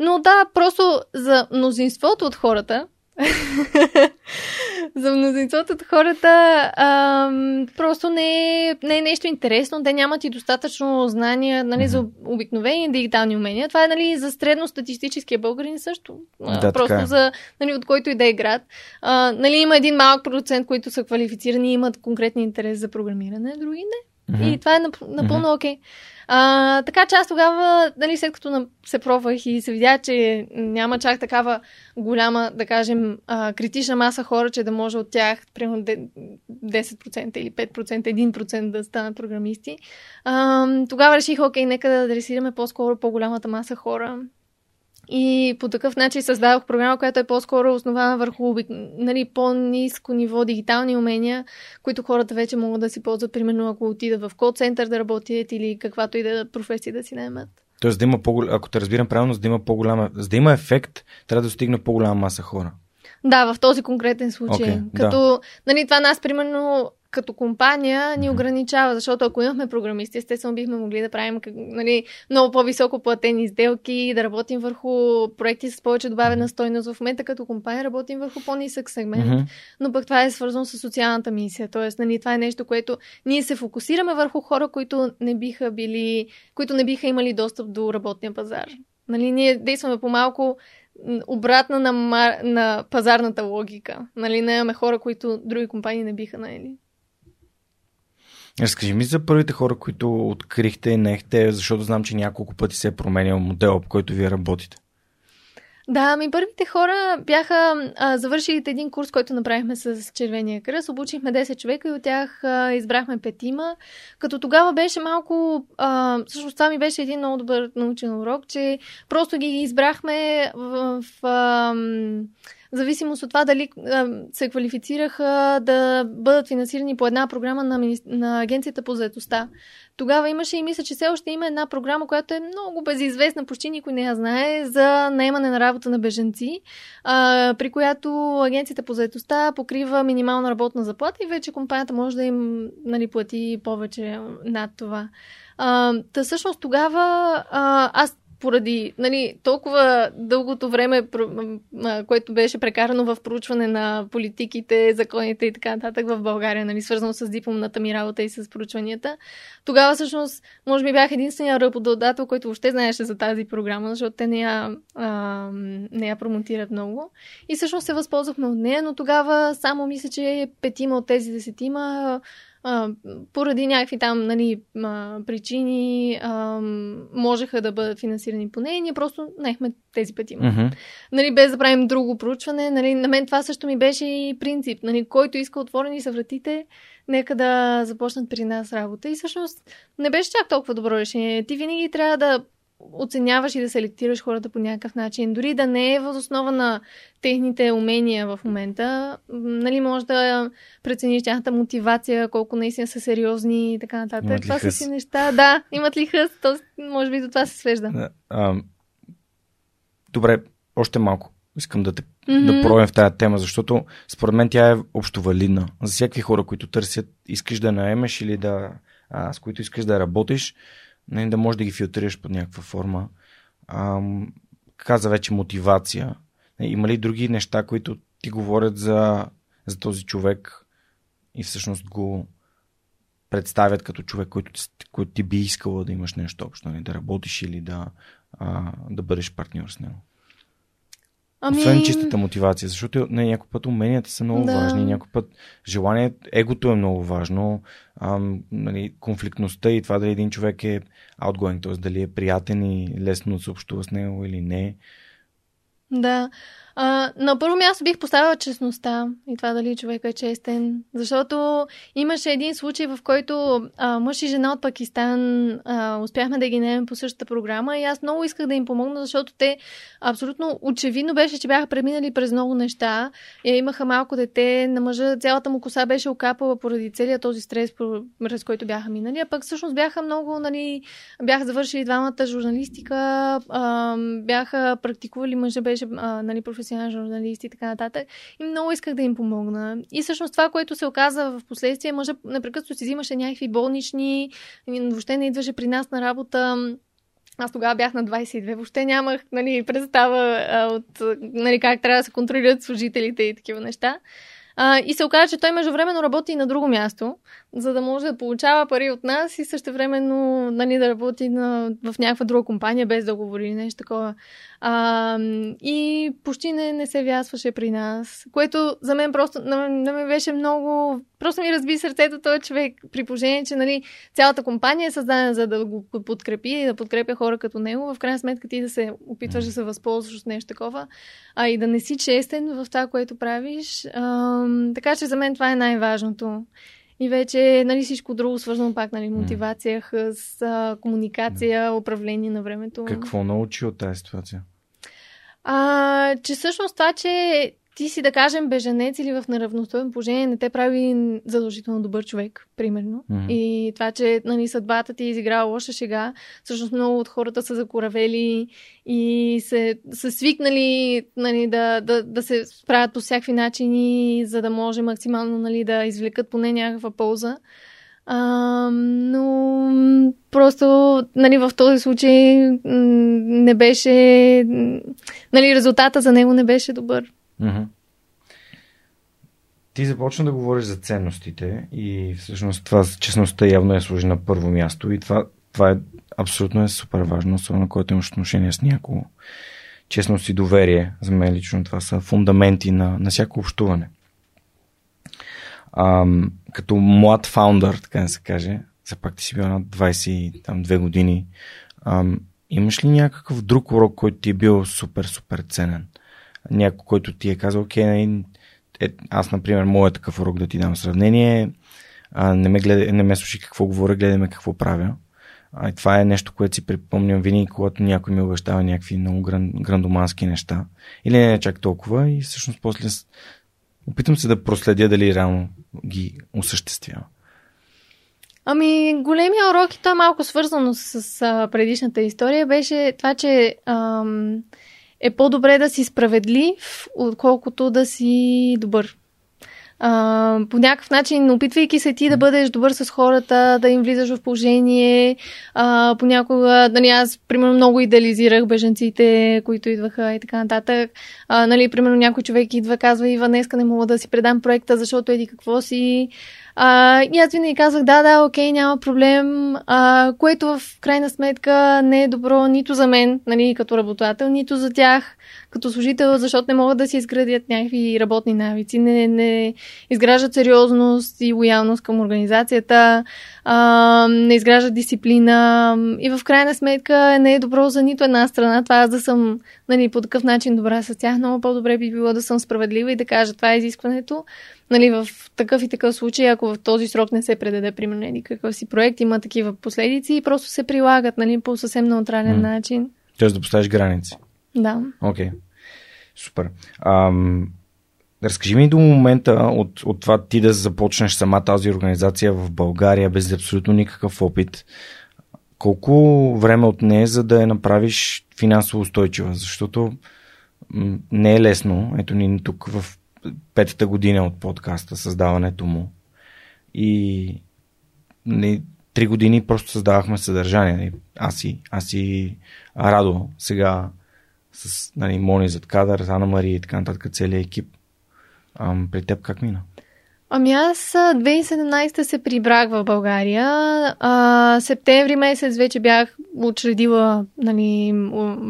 но да, просто за мнозинството от хората, за мнозинството от хората а, просто не е, не е нещо интересно. Те нямат и достатъчно знания нали, mm-hmm. за обикновени дигитални умения. Това е нали, за средностатистическия българин също. Да, просто така. Е. за нали, от който и да е град. А, нали, има един малък процент, които са квалифицирани и имат конкретни интерес за програмиране, други не. Mm-hmm. И това е напълно окей. Okay. А, така че аз тогава, нали, след като се пробвах и се видя, че няма чак такава голяма, да кажем, а, критична маса хора, че да може от тях, примерно 10% или 5%, 1% да станат програмисти, а, тогава реших, окей, нека да адресираме по-скоро по-голямата маса хора, и по такъв начин създадох програма, която е по-скоро основана върху нали, по-низко ниво дигитални умения, които хората вече могат да си ползват, примерно ако отидат в кол-център да работят или каквато и да професия да си наймат.
Тоест да има по ако те разбирам правилно, за да има по-голяма, за да има ефект, трябва да достигне по-голяма маса хора.
Да, в този конкретен случай. Okay, като, да. нали, това нас, примерно, като компания ни ограничава, защото ако имахме програмисти, естествено бихме могли да правим нали, много по-високо платени сделки, да работим върху проекти с повече добавена стойност. В момента като компания работим върху по-нисък сегмент, mm-hmm. но пък това е свързано с социалната мисия. Тоест, нали, това е нещо, което ние се фокусираме върху хора, които не биха били, които не биха имали достъп до работния пазар. Нали, ние действаме по малко обратна на, мар... на пазарната логика. Нали, имаме хора, които други компании не биха наели.
Разкажи ми за първите хора, които открихте и наехте, защото знам, че няколко пъти се е променял модел, по който вие работите.
Да, ми първите хора бяха а, завършили един курс, който направихме с Червения кръст. Обучихме 10 човека и от тях а, избрахме петима. Като тогава беше малко... А, всъщност това ми беше един много добър научен урок, че просто ги избрахме в... в а, в зависимост от това дали се квалифицираха да бъдат финансирани по една програма на, на Агенцията по заедостта. Тогава имаше и мисля, че все още има една програма, която е много безизвестна, почти никой не я знае, за наемане на работа на беженци, а, при която Агенцията по заедостта покрива минимална работна заплата и вече компанията може да им нали, плати повече над това. А, та всъщност тогава а, аз поради нали, толкова дългото време, което беше прекарано в проучване на политиките, законите и така нататък в България, нали, свързано с дипломната ми работа и с проучванията, тогава всъщност, може би бях единствения работодател, който въобще знаеше за тази програма, защото те не я, а, не я промотират много. И всъщност се възползвахме от нея, но тогава само мисля, че петима от тези десетима а, поради някакви там нали, а, причини а, можеха да бъдат финансирани по нея ние просто наехме тези. Mm-hmm. Нали, без да правим друго проучване. Нали, на мен това също ми беше и принцип. Нали, който иска отворени са вратите, нека да започнат при нас работа. И всъщност не беше чак толкова добро решение. Ти винаги трябва да оценяваш и да селектираш хората по някакъв начин. Дори да не е въз основа на техните умения в момента, нали, може да прецениш тяхната мотивация, колко наистина са сериозни и така нататък. Имат това са си неща. Да, имат ли хъс, то може би до това се свежда.
А, добре, още малко. Искам да те mm-hmm. да пробвам в тази тема, защото според мен тя е общо валидна. За всякакви хора, които търсят, искаш да наемеш или да, а, с които искаш да работиш, не, да можеш да ги филтрираш под някаква форма. А, каза вече мотивация. Има ли други неща, които ти говорят за, за този човек и всъщност го представят като човек, който, който ти би искала да имаш нещо общо, нали? да работиш или да, а, да бъдеш партньор с него? Ами... Освен чистата мотивация, защото не, някой път уменията са много да. важни, някой път желание, егото е много важно, ам, нали, конфликтността и това дали един човек е outgoing, т.е. дали е приятен и лесно да се общува с него или не.
Да. А, на първо място бих поставила честността и това дали човек е честен, защото имаше един случай, в който а, мъж и жена от Пакистан а, успяхме да ги наемем по същата програма и аз много исках да им помогна, защото те абсолютно очевидно беше, че бяха преминали през много неща. И имаха малко дете, на мъжа цялата му коса беше окапала поради целият този стрес, през който бяха минали, а пък всъщност бяха много, нали, бяха завършили двамата журналистика, а, бяха практикували, мъжа беше а, нали, професионален професионален журналист и така нататък. И много исках да им помогна. И всъщност това, което се оказа в последствие, може непрекъснато си взимаше някакви болнични, въобще не идваше при нас на работа. Аз тогава бях на 22, въобще нямах нали, представа а, от нали, как трябва да се контролират служителите и такива неща. А, и се оказа, че той междувременно работи и на друго място, за да може да получава пари от нас и също времено нали, да работи на, в някаква друга компания, без да говори нещо такова. А, и почти не, не се вясваше при нас, което за мен просто на, на мен беше много... Просто ми разби сърцето този човек, при положение, че нали, цялата компания е създадена за да го подкрепи и да подкрепя хора като него. В крайна сметка ти да се опитваш да се възползваш от нещо такова, а и да не си честен в това, което правиш. А, така че за мен това е най-важното. И вече нали, всичко друго свързано пак, нали, мотивация, хъс, комуникация, управление на времето.
Какво научи от тази ситуация?
А, че всъщност това, че ти си, да кажем, беженец или в неравностойно положение, не те прави задължително добър човек, примерно. Mm-hmm. И това, че нали, съдбата ти е изиграла лоша шега, всъщност много от хората са закоравели и се, са свикнали нали, да, да, да се справят по всякакви начини, за да може максимално нали, да извлекат поне някаква полза. А, но просто нали, в този случай не беше. Нали, резултата за него не беше добър.
Ти започна да говориш за ценностите и всъщност това честността явно е служи на първо място и това, това е абсолютно е супер важно, особено когато имаш отношение с някого. Честност и доверие, за мен лично това са фундаменти на, на всяко общуване. Ам, като млад фаундър, така да се каже, за пак ти си бил на 22 години, ам, имаш ли някакъв друг урок, който ти е бил супер, супер ценен? Някой, който ти е казал, окей, нали, е, аз, например, моят такъв урок да ти дам сравнение, а, не, ме гледа, не ме слушай какво говоря, гледай ме какво правя. А, и това е нещо, което си припомням винаги, когато някой ми обещава някакви много гран, грандомански неща. Или не чак толкова и всъщност после опитам се да проследя дали реално ги осъществява.
Ами, големия урок, и то е малко свързано с, с предишната история, беше това, че ам, е по-добре да си справедлив, отколкото да си добър. А, по някакъв начин, опитвайки се ти да бъдеш добър с хората, да им влизаш в положение, а, понякога, нали, аз, примерно, много идеализирах беженците, които идваха и така нататък. А, нали, примерно, някой човек идва, казва, Ива, днеска не мога да си предам проекта, защото еди какво си. А, и аз винаги казах, да, да, окей, няма проблем, а, което в крайна сметка не е добро нито за мен, нали, като работодател, нито за тях като служител, защото не могат да си изградят някакви работни навици, не, не изграждат сериозност и лоялност към организацията, а, не изграждат дисциплина и в крайна сметка не е добро за нито една страна. Това аз да съм нали, по такъв начин добра с тях, много по-добре би било да съм справедлива и да кажа това е изискването. Нали, в такъв и такъв случай, ако в този срок не се предаде, примерно, нали, какъв си проект, има такива последици и просто се прилагат нали, по съвсем неутрален mm. начин.
Тоест да поставиш граници.
Да.
Окей. Okay. Супер. Ам, разкажи ми до момента от, от това ти да започнеш сама тази организация в България без абсолютно никакъв опит. Колко време от нея, за да я направиш финансово устойчива? Защото не е лесно. Ето ни тук в петата година от подкаста, създаването му. И не, три години просто създавахме съдържание. Аз и, аз и Радо сега с нали, Мони зад кадър, Ана Мария и така нататък, целият екип. Ам, при теб как мина?
Ами аз 2017 се прибрах в България. А, септември месец вече бях учредила нали,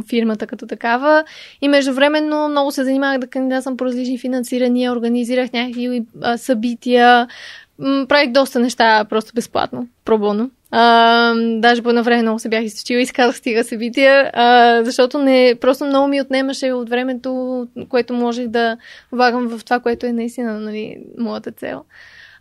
фирмата като такава и междувременно много се занимавах да кандидатствам по различни финансирания, организирах някакви събития, правих доста неща просто безплатно, пробоно. А, даже по едно време много се бях източила и казах стига събития, а, защото не, просто много ми отнемаше от времето, което можех да влагам в това, което е наистина нали, моята цел.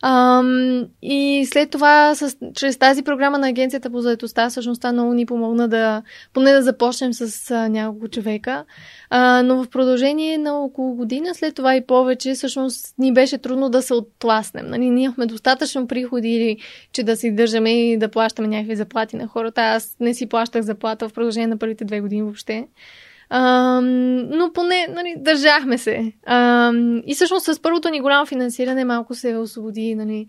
Ам, и след това, с, чрез тази програма на Агенцията по заедостта, всъщност много ни помогна да, поне да започнем с а, няколко човека. А, но в продължение на около година, след това и повече, всъщност ни беше трудно да се оттласнем. Нали, ние имахме достатъчно приходи, че да си държаме и да плащаме някакви заплати на хората. Аз не си плащах заплата в продължение на първите две години въобще. А, но поне нали, държахме се. А, и всъщност с първото ни голямо финансиране малко се освободи нали,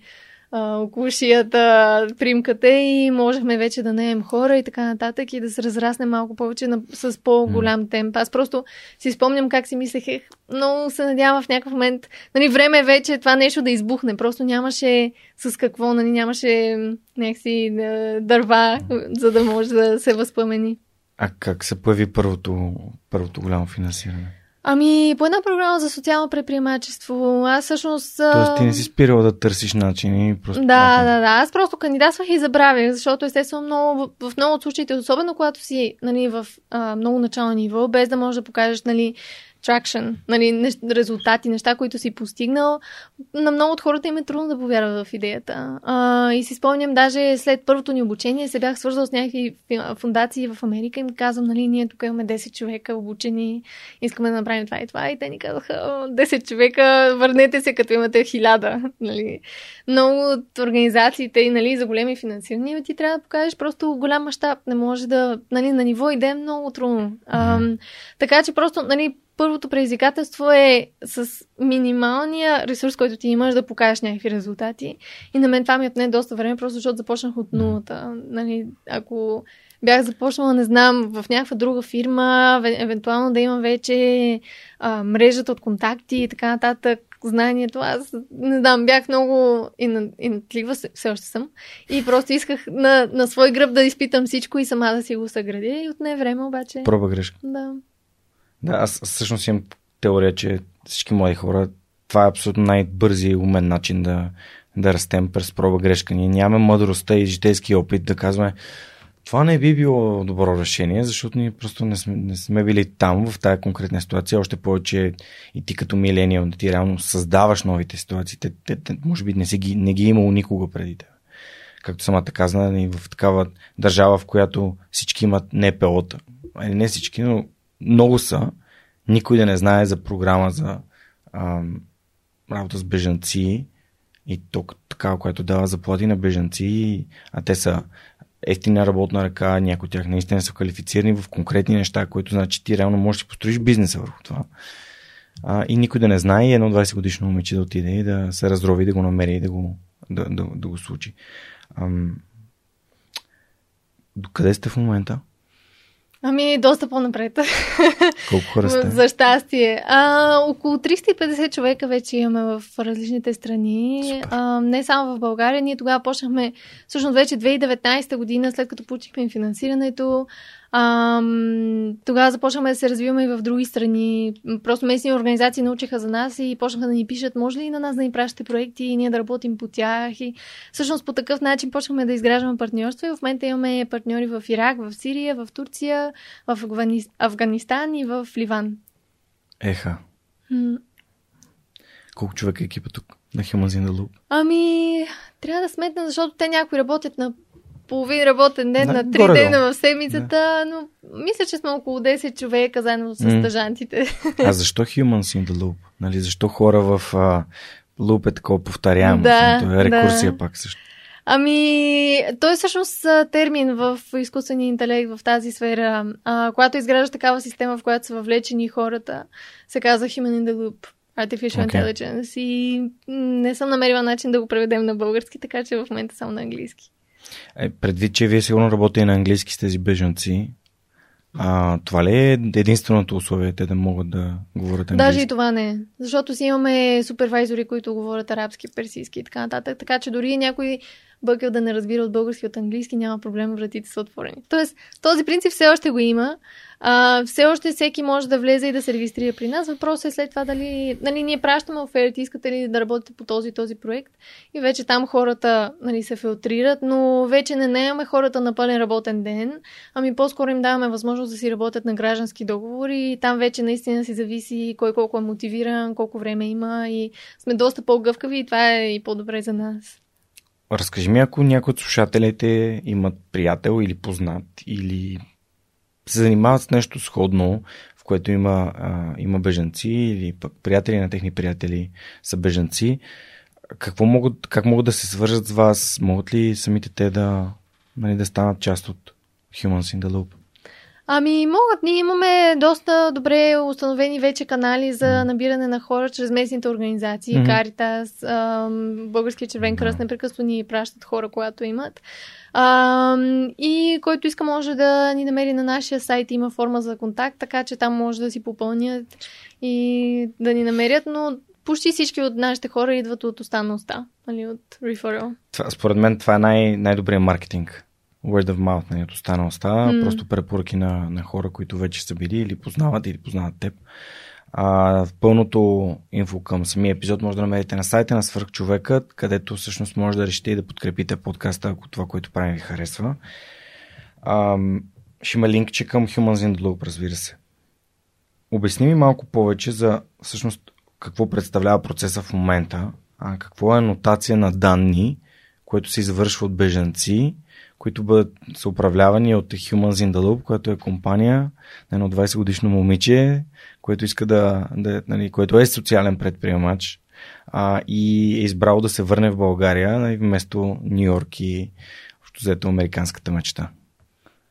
а, около шията, примката и можехме вече да наем хора и така нататък и да се разрасне малко повече на, с по-голям темп. Аз просто си спомням как си мислех, ех, много се надявам в някакъв момент, нали, време е вече това нещо да избухне. Просто нямаше с какво, нали, нямаше някакси дърва, за да може да се възпламени.
А как се появи първото, първото голямо финансиране?
Ами, по една програма за социално предприемачество. Аз всъщност.
Тоест, ти не си спирала да търсиш начини. Просто...
Да, да, да. Аз просто кандидатствах и забравях, защото естествено много, в много от случаите, особено когато си нали, в а, много начално ниво, без да можеш да покажеш нали, traction, нали, нещ, резултати, неща, които си постигнал, на много от хората им е трудно да повярват в идеята. А, и си спомням, даже след първото ни обучение се бях свързал с някакви фундации в Америка и им казвам, нали, ние тук имаме 10 човека обучени, искаме да направим това и това. И те ни казаха, 10 човека, върнете се, като имате хиляда. Нали. Много от организациите и нали, за големи финансирания ти трябва да покажеш просто голям мащаб. Не може да, нали, на ниво идея е много трудно. А, така че просто, нали, първото предизвикателство е с минималния ресурс, който ти имаш да покажеш някакви резултати. И на мен това ми отне доста време, просто защото започнах от нулата. Нали, ако бях започнала, не знам, в някаква друга фирма, евентуално да имам вече а, мрежата от контакти и така нататък, знанието. Аз не знам, бях много инатлива, все още съм. И просто исках на, на свой гръб да изпитам всичко и сама да си го съградя. И отне време обаче.
Проба грешка.
Да.
Да, аз всъщност имам теория, че всички млади хора, това е абсолютно най-бързи и умен начин да, да растем през проба грешка. Ние нямаме мъдростта и житейски опит да казваме, това не би било добро решение, защото ние просто не сме, не сме били там в тази конкретна ситуация. Още повече и ти като милениал, ти реално създаваш новите ситуации. Те, те, те може би не, си ги, не ги е имало никога преди те. Както самата казана, и в такава държава, в която всички имат НПО-та. Не всички, но много са. Никой да не знае за програма за ам, работа с бежанци и тук такава, която дава заплати на бежанци, а те са ефтина работна ръка, някои от тях наистина са квалифицирани в конкретни неща, които значи ти реално можеш да построиш бизнеса върху това. А, и никой да не знае и едно 20 годишно момиче да отиде и да се разрови, да го намери и да го, да, да, да го случи. Ам... Докъде сте в момента?
Ами, доста по-напред.
Колко хора сте?
За щастие. А, около 350 човека вече имаме в различните страни. А, не само в България. Ние тогава почнахме, всъщност вече 2019 година, след като получихме финансирането, Ам, тогава започнахме да се развиваме и в други страни. Просто местни организации научиха за нас и почнаха да ни пишат, може ли и на нас да ни пращате проекти и ние да работим по тях. И всъщност по такъв начин почнахме да изграждаме партньорство и в момента имаме партньори в Ирак, в Сирия, в Турция, в Афганистан и в Ливан.
Еха. М- Колко човека е екипа тук на Humans in the Loop?
Ами, трябва да сметна, защото те някои работят на половин работен ден, на три дена в седмицата, да. но мисля, че сме около 10 човека заедно с mm. стъжантите.
А защо Humans in the Loop? Нали, защо хора в Loop е такова повторяемо? Да, е рекурсия да. пак също.
Ами, той е всъщност термин в изкуствения интелект в тази сфера. А, когато изграждаш такава система, в която са въвлечени хората, се казва Human in the Loop. Artificial okay. Intelligence. И не съм намерила начин да го преведем на български, така че в момента само на английски.
Е, предвид, че вие сигурно работите на английски с тези бежанци, а, това ли е единственото условие те да могат да говорят английски?
Даже и това не. Защото си имаме супервайзори, които говорят арабски, персийски и така нататък. Така че дори някой бъкъл да не разбира от български от английски, няма проблем, вратите са отворени. Тоест, този принцип все още го има. А, все още всеки може да влезе и да се регистрира при нас. Въпросът е след това дали, нали, ние пращаме оферти, искате ли да работите по този този проект и вече там хората нали, се филтрират, но вече не наемаме хората на пълен работен ден, ами по-скоро им даваме възможност да си работят на граждански договори и там вече наистина си зависи кой колко е мотивиран, колко време има и сме доста по-гъвкави и това е и по-добре за нас.
Разкажи ми, ако някои от слушателите имат приятел или познат или се занимават с нещо сходно, в което има, а, има бежанци или пък приятели на техни приятели са бежанци, какво могат, как могат да се свържат с вас? Могат ли самите те да, нали, да станат част от Humans in the Loop?
Ами могат. Ние имаме доста добре установени вече канали за набиране на хора чрез местните организации. Mm-hmm. Каритас, Българския червен кръст непрекъснато ни пращат хора, когато имат. А, и който иска може да ни намери на нашия сайт. Има форма за контакт, така че там може да си попълнят и да ни намерят, но почти всички от нашите хора идват от останалостта, нали, от.
Това, според мен това е най- най-добрият маркетинг word of mouth, нали, от останалостта, mm. просто препоръки на, на хора, които вече са били или познават, или познават теб. А, пълното инфо към самия епизод може да намерите на сайта на Свърхчовекът, където всъщност може да решите и да подкрепите подкаста, ако това, което правим ви харесва. А, ще има линкче към Humans in the Loop, разбира се. обясни ми малко повече за всъщност какво представлява процеса в момента, а какво е нотация на данни, което се извършва от бежанци, които бъдат са управлявани от Humans in the Loop, която е компания на едно 20 годишно момиче, което иска да, да нали, което е социален предприемач а, и е избрал да се върне в България нали, вместо Нью Йорк и общо взето американската мечта.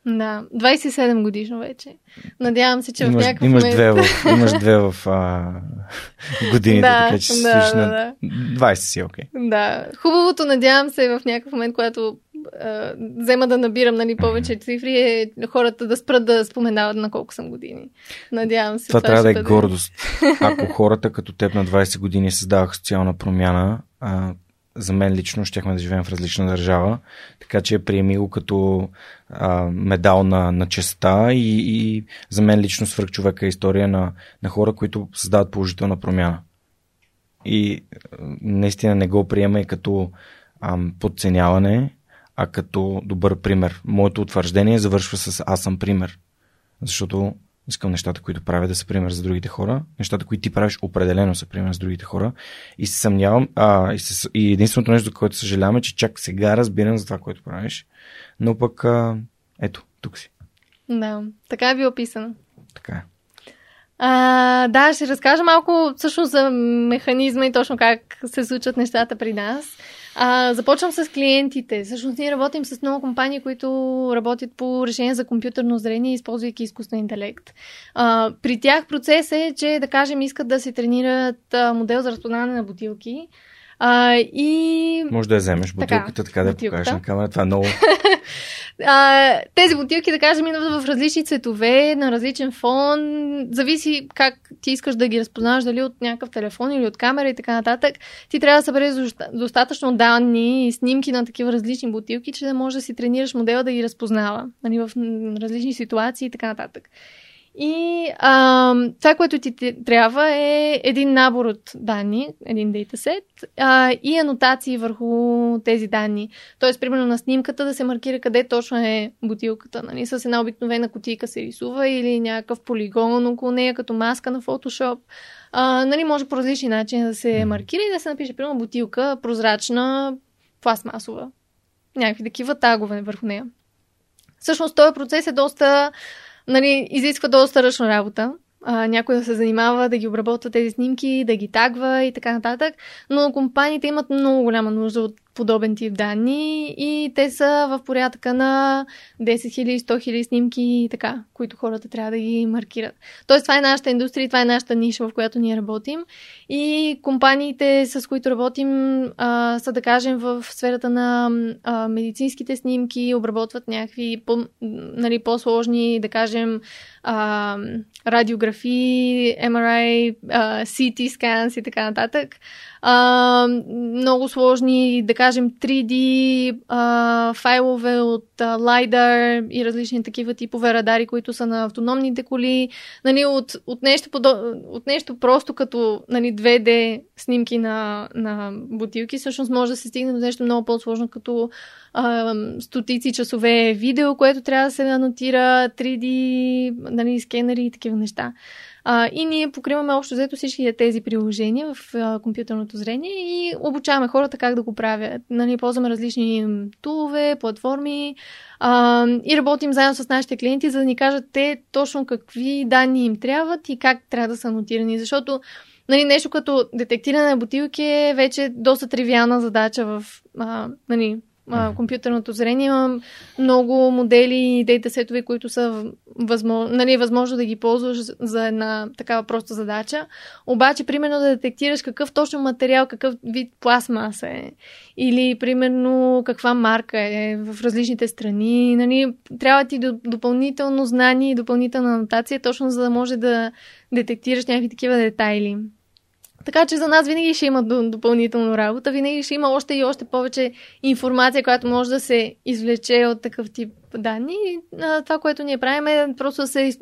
Да, 27 годишно вече. Надявам се, че
имаш,
в някакъв
имаш
момент...
Две в, имаш две в а, годините,
Да,
така че
да, да,
на 20 си, окей.
Да, хубавото, надявам се, в някакъв момент, когато а, взема да набирам нали, повече цифри, е хората да спрат да споменават на колко съм години. Надявам се.
Това, трябва да е
бъде.
гордост. Ако хората като теб на 20 години създаваха социална промяна, а, за мен лично щяхме да живеем в различна държава, така че приеми го като а, медал на, на честа и, и за мен лично свърх човека е история на, на хора, които създават положителна промяна. И наистина не го приема и като ам, подценяване, а като добър пример. Моето утвърждение завършва с аз съм пример. Защото искам нещата, които правя да са пример за другите хора. Нещата, които ти правиш, определено са пример за другите хора. И се съмнявам, а, и, се, и единственото нещо, за което съжалявам е, че чак сега разбирам за това, което правиш. Но пък, а, ето, тук си.
Да, така е било описано.
Така е.
А, да, ще разкажа малко всъщност за механизма и точно как се случват нещата при нас. А, започвам с клиентите. Всъщност ние работим с много компании, които работят по решение за компютърно зрение, използвайки изкуствен интелект. А, при тях процес е, че да кажем искат да се тренират модел за разпознаване на бутилки. А, и
Може да я вземеш
Така,
бутилката, така, да я покажеш на камера. Това е много.
А, тези бутилки, да кажем, идват в различни цветове, на различен фон. Зависи как ти искаш да ги разпознаваш, дали от някакъв телефон или от камера и така нататък. Ти трябва да събереш доста- достатъчно данни и снимки на такива различни бутилки, че да можеш да си тренираш модела да ги разпознава нали, в различни ситуации и така нататък. И а, това, което ти трябва е един набор от данни, един дейтасет а, и анотации върху тези данни. Тоест, примерно на снимката да се маркира къде точно е бутилката. Нали? С една обикновена кутийка се рисува или някакъв полигон около нея, като маска на фотошоп. А, нали, може по различни начини да се маркира и да се напише, примерно, бутилка прозрачна, пластмасова. Някакви такива тагове върху нея. Всъщност, този процес е доста нали, изисква доста ръчна работа. А, някой да се занимава да ги обработва тези снимки, да ги тагва и така нататък. Но компаниите имат много голяма нужда от подобен тип данни и те са в порядъка на 10 000, 100 000 снимки и така, които хората трябва да ги маркират. Тоест, това е нашата индустрия, това е нашата ниша, в която ние работим. И компаниите, с които работим, а, са да кажем в сферата на а, медицинските снимки, обработват някакви по, нали, по-сложни, да кажем, а, радиографии, MRI, а, CT scans и така нататък. А, много сложни, да кажем, 3D а, файлове от а, LiDAR и различни такива типове радари, които са на автономните коли. Нали, от, от, нещо, подо... от нещо просто като нали, 2D снимки на, на бутилки, всъщност може да се стигне до нещо много по-сложно, като стотици часове видео, което трябва да се анотира, 3D нали, скенери и такива неща. А, и ние покриваме общо взето всички тези приложения в а, компютърното зрение и обучаваме хората как да го правят. Нали, ползваме различни тулове, платформи а, и работим заедно с нашите клиенти, за да ни кажат те точно какви данни им трябват и как трябва да са анотирани. Защото нали, нещо като детектиране на бутилки е вече доста тривиална задача в а, нали, а, компютърното зрение. Има много модели и дейтасетове, които са възможно, нали, възможно да ги ползваш за една такава проста задача. Обаче, примерно, да детектираш какъв точно материал, какъв вид пластмаса е. Или, примерно, каква марка е в различните страни. Нали, трябва ти допълнително знание и допълнителна анотация, точно за да може да детектираш някакви такива детайли. Така че за нас винаги ще има допълнително работа, винаги ще има още и още повече информация, която може да се извлече от такъв тип данни. Това, което ние правим е просто да се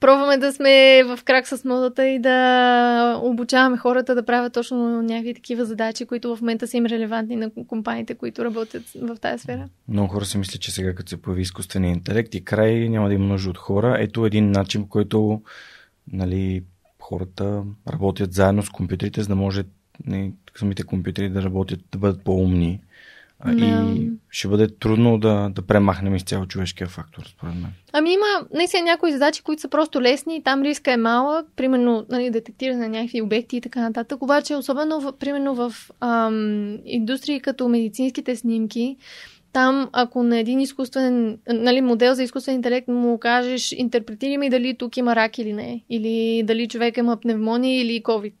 пробваме да сме в крак с модата и да обучаваме хората да правят точно някакви такива задачи, които в момента са им релевантни на компаниите, които работят в тази сфера.
Много хора си мислят, че сега като се появи изкуствения интелект и край няма да има нужда от хора. Ето един начин, който нали, хората работят заедно с компютрите, за да може нали, самите компютри да работят, да бъдат по-умни. Yeah. И ще бъде трудно да, да премахнем изцяло човешкия фактор, според мен.
Ами има наистина някои задачи, които са просто лесни, там риска е малък, примерно нали, детектиране на някакви обекти и така нататък. Обаче, особено в, примерно в ам, индустрии като медицинските снимки, там, ако на един изкуствен нали, модел за изкуствен интелект му кажеш, интерпретири ми дали тук има рак или не, или дали човек има пневмония или COVID.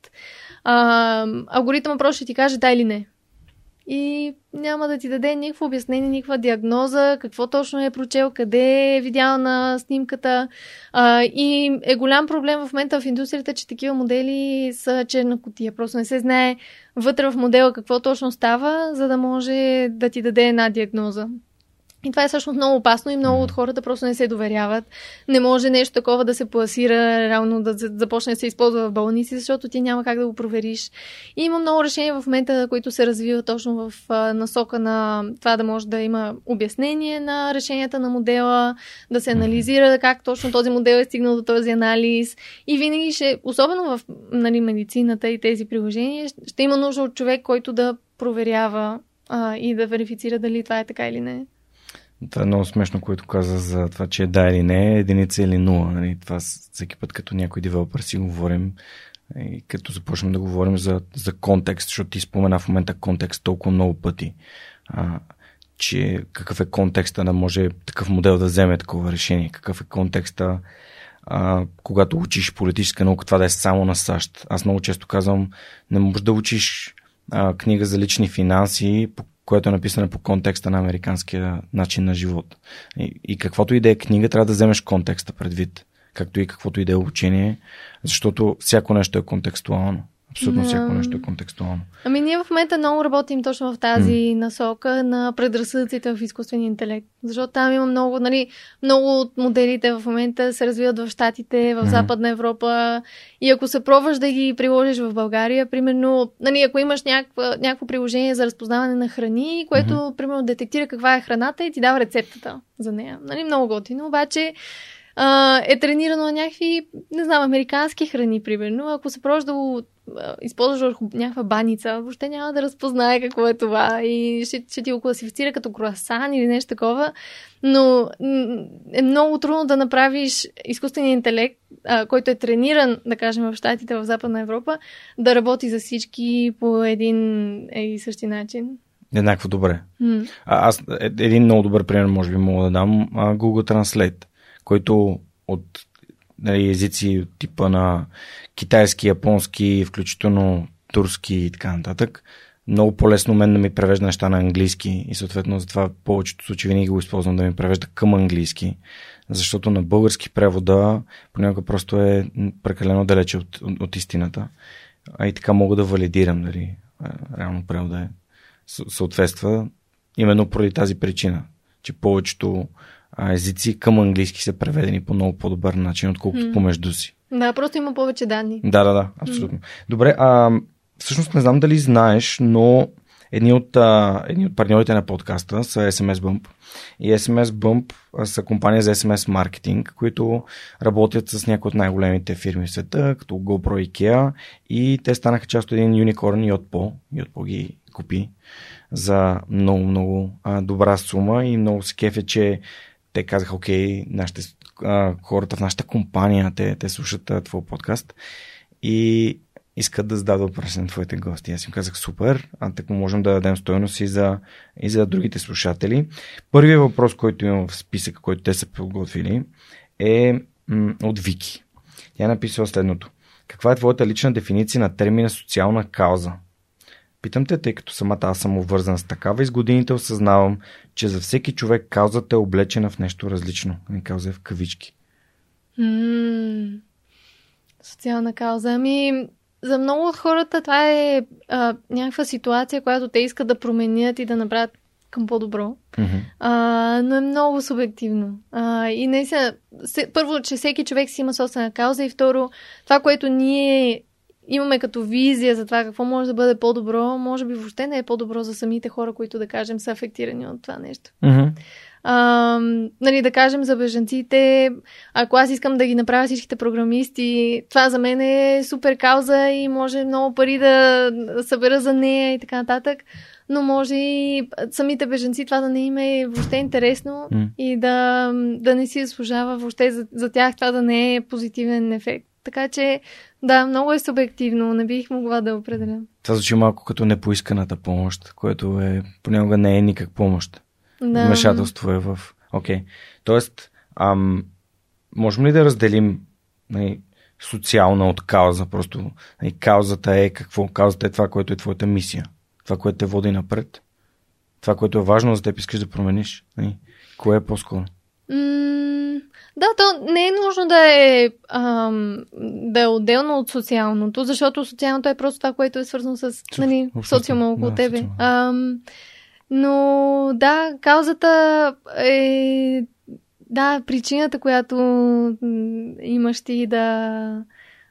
А, алгоритъмът просто ще ти каже да или не и няма да ти даде никакво обяснение, никаква диагноза, какво точно е прочел, къде е видял на снимката. А, и е голям проблем в момента в индустрията, че такива модели са черна котия. Просто не се знае вътре в модела какво точно става, за да може да ти даде една диагноза. И това е всъщност много опасно и много от хората просто не се доверяват. Не може нещо такова да се пласира, реално да започне да се използва в болници, защото ти няма как да го провериш. И има много решения в момента, които се развиват точно в насока на това да може да има обяснение на решенията на модела, да се анализира как точно този модел е стигнал до този анализ. И винаги ще, особено в нали, медицината и тези приложения, ще има нужда от човек, който да проверява а, и да верифицира дали това е така или не.
Това е много смешно, което каза за това, че е да или не, единица или нула. Нали? Това всеки път, като някой девелопър си говорим, и като започнем да говорим за, за контекст, защото ти спомена в момента контекст толкова много пъти, а, че какъв е контекста да може такъв модел да вземе такова решение, какъв е контекста а, когато учиш политическа наука, това да е само на САЩ. Аз много често казвам, не можеш да учиш а, книга за лични финанси по което е написано по контекста на американския начин на живот. И, и каквото и да е книга, трябва да вземеш контекста предвид, както и каквото и да е обучение, защото всяко нещо е контекстуално. Абсолютно всяко нещо е контекстуално.
Ами ние в момента много работим точно в тази mm. насока на предразсъдъците в изкуствения интелект. Защото там има много, нали, много от моделите в момента се развиват в Штатите, в mm. Западна Европа. И ако се пробваш да ги приложиш в България, примерно, нали, ако имаш някакво, някакво приложение за разпознаване на храни, което, mm-hmm. примерно, детектира каква е храната и ти дава рецептата за нея. Нали, много готино. Обаче, а, е тренирано на някакви, не знам, американски храни, примерно. Ако се пробваш да го използваш върху някаква баница, въобще няма да разпознае какво е това и ще, ще ти го класифицира като круасан или нещо такова. Но е много трудно да направиш изкуствения интелект, а, който е трениран, да кажем, в Штатите, в Западна Европа, да работи за всички по един и същи начин.
Еднакво добре. Mm. А, аз е, един много добър пример, може би мога да дам, Google Translate, който от нали, езици типа на китайски, японски, включително турски и така нататък. Много по-лесно мен да ми превежда неща на английски и съответно затова повечето случаи винаги го използвам да ми превежда към английски, защото на български превода понякога просто е прекалено далече от, от, от истината. А и така мога да валидирам дали реално превода е съответства именно поради тази причина, че повечето езици към английски са преведени по много по-добър начин, отколкото mm. помежду си.
Да, просто има повече данни.
Да, да, да, абсолютно. Mm. Добре, а, всъщност не знам дали знаеш, но едни от, а, едни от партньорите на подкаста са SMS Bump. И SMS Bump са компания за SMS маркетинг, които работят с някои от най-големите фирми в света, като GoPro и IKEA. И те станаха част от един юникорн Yotpo. Yotpo ги купи за много, много а, добра сума и много се кефе, че те казаха, окей, нашите, а, хората в нашата компания, те, те слушат а, твой подкаст и искат да зададат въпроси на твоите гости. Аз им казах, супер, а така можем да дадем стоеност и за, и за другите слушатели. Първият въпрос, който имам в списъка, който те са подготвили, е м- от Вики. Тя е написала следното. Каква е твоята лична дефиниция на термина социална кауза? Питам те, тъй като самата аз съм обвързан с такава и с годините осъзнавам, че за всеки човек каузата е облечена в нещо различно. Не кауза е в кавички.
Mm, социална кауза. Ами, за много от хората това е а, някаква ситуация, която те искат да променят и да направят към по-добро. Mm-hmm. А, но е много субективно. А, и наистина, първо, че всеки човек си има собствена кауза и второ, това, което ние имаме като визия за това какво може да бъде по-добро, може би въобще не е по-добро за самите хора, които, да кажем, са афектирани от това нещо.
Mm-hmm.
А, нали, да кажем за бежанците, ако аз искам да ги направя всичките програмисти, това за мен е супер кауза и може много пари да, събера за нея и така нататък. Но може и самите бежанци това да не им е въобще интересно mm. и да, да не си заслужава въобще за, за тях това да не е позитивен ефект. Така че, да, много е субективно, не бих могла да определя.
Това звучи малко като непоисканата помощ, което е понякога не е никак помощ. Да. Вмешателство е в... Окей. Okay. Тоест, ам, можем ли да разделим нали, социална от кауза? Просто нали, каузата е какво? Каузата е това, което е твоята мисия. Това, което те води напред. Това, което е важно за теб, искаш да промениш. Нали? Кое е по-скоро?
Да, то не е нужно да е, ам, да е отделно от социалното, защото социалното е просто това, което е свързано с нали, социума около да, тебе. Ам, но да, каузата е да, причината, която имаш ти да,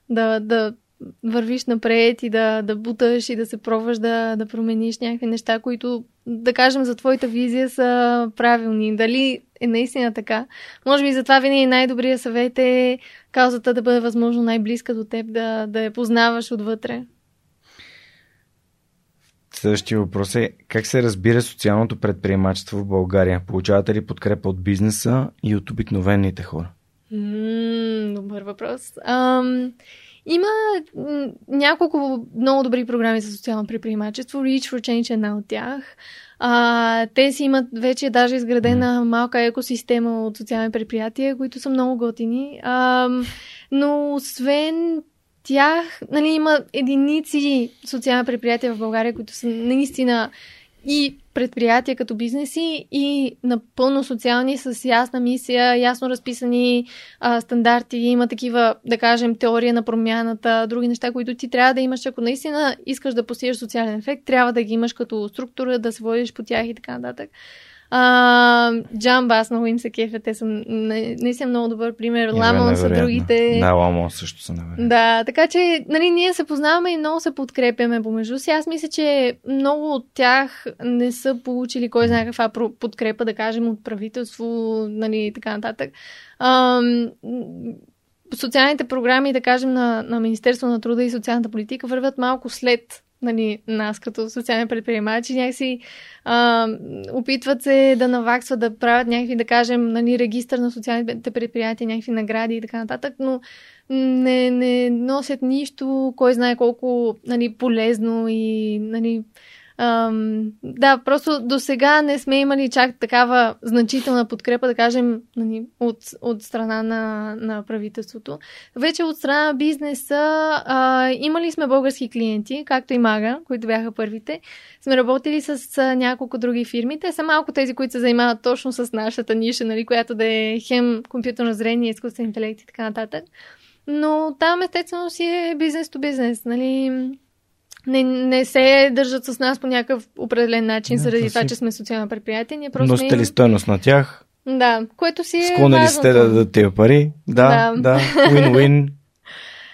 да, да вървиш напред и да, да буташ и да се пробваш да, да промениш някакви неща, които, да кажем, за твоята визия са правилни. Дали е наистина така? Може би затова винаги най-добрият съвет е каузата да бъде възможно най-близка до теб, да, да я познаваш отвътре.
Следващия въпрос е как се разбира социалното предприемачество в България? Получавате ли подкрепа от бизнеса и от обикновените хора?
М- добър въпрос. Ам, има няколко много добри програми за социално предприемачество. Reach for Change е една от тях. А, те си имат вече даже изградена малка екосистема от социални предприятия, които са много готини. А, но освен тях, нали, има единици социални предприятия в България, които са наистина и предприятия като бизнеси и напълно социални с ясна мисия, ясно разписани а, стандарти, има такива, да кажем, теория на промяната, други неща, които ти трябва да имаш, ако наистина искаш да постигаш социален ефект, трябва да ги имаш като структура, да се водиш по тях и така нататък. А, Джамба, аз много им се кефя. Те са наистина много добър пример. Ламон са другите.
Да, Ламон също са невероятни.
Да, така че нали, ние се познаваме и много се подкрепяме помежду си. Аз мисля, че много от тях не са получили кой знае каква подкрепа, да кажем, от правителство, нали, така нататък. А, социалните програми, да кажем, на, на Министерство на труда и социалната политика вървят малко след нали, нас като социални предприемачи, някакси а, опитват се да наваксват, да правят някакви, да кажем, нали, регистър на социалните предприятия, някакви награди и така нататък, но не, не носят нищо, кой знае колко нали, полезно и нали, Ам, да, просто до сега не сме имали чак такава значителна подкрепа, да кажем, нали, от, от страна на, на правителството. Вече от страна на бизнеса а, имали сме български клиенти, както и Мага, които бяха първите. Сме работили с а, няколко други фирми. Те са малко тези, които се занимават точно с нашата ниша, нали, която да е хем компютърно зрение, изкуствен интелект и така нататък. Но там естествено си е бизнес то бизнес. Нали? Не, не се държат с нас по някакъв определен начин, не, заради това, си... че сме социално предприятие. Ние просто
Но сте ли стойност на тях?
Да, което си е
сте да дадат тия пари? Да, да, да. Win-win.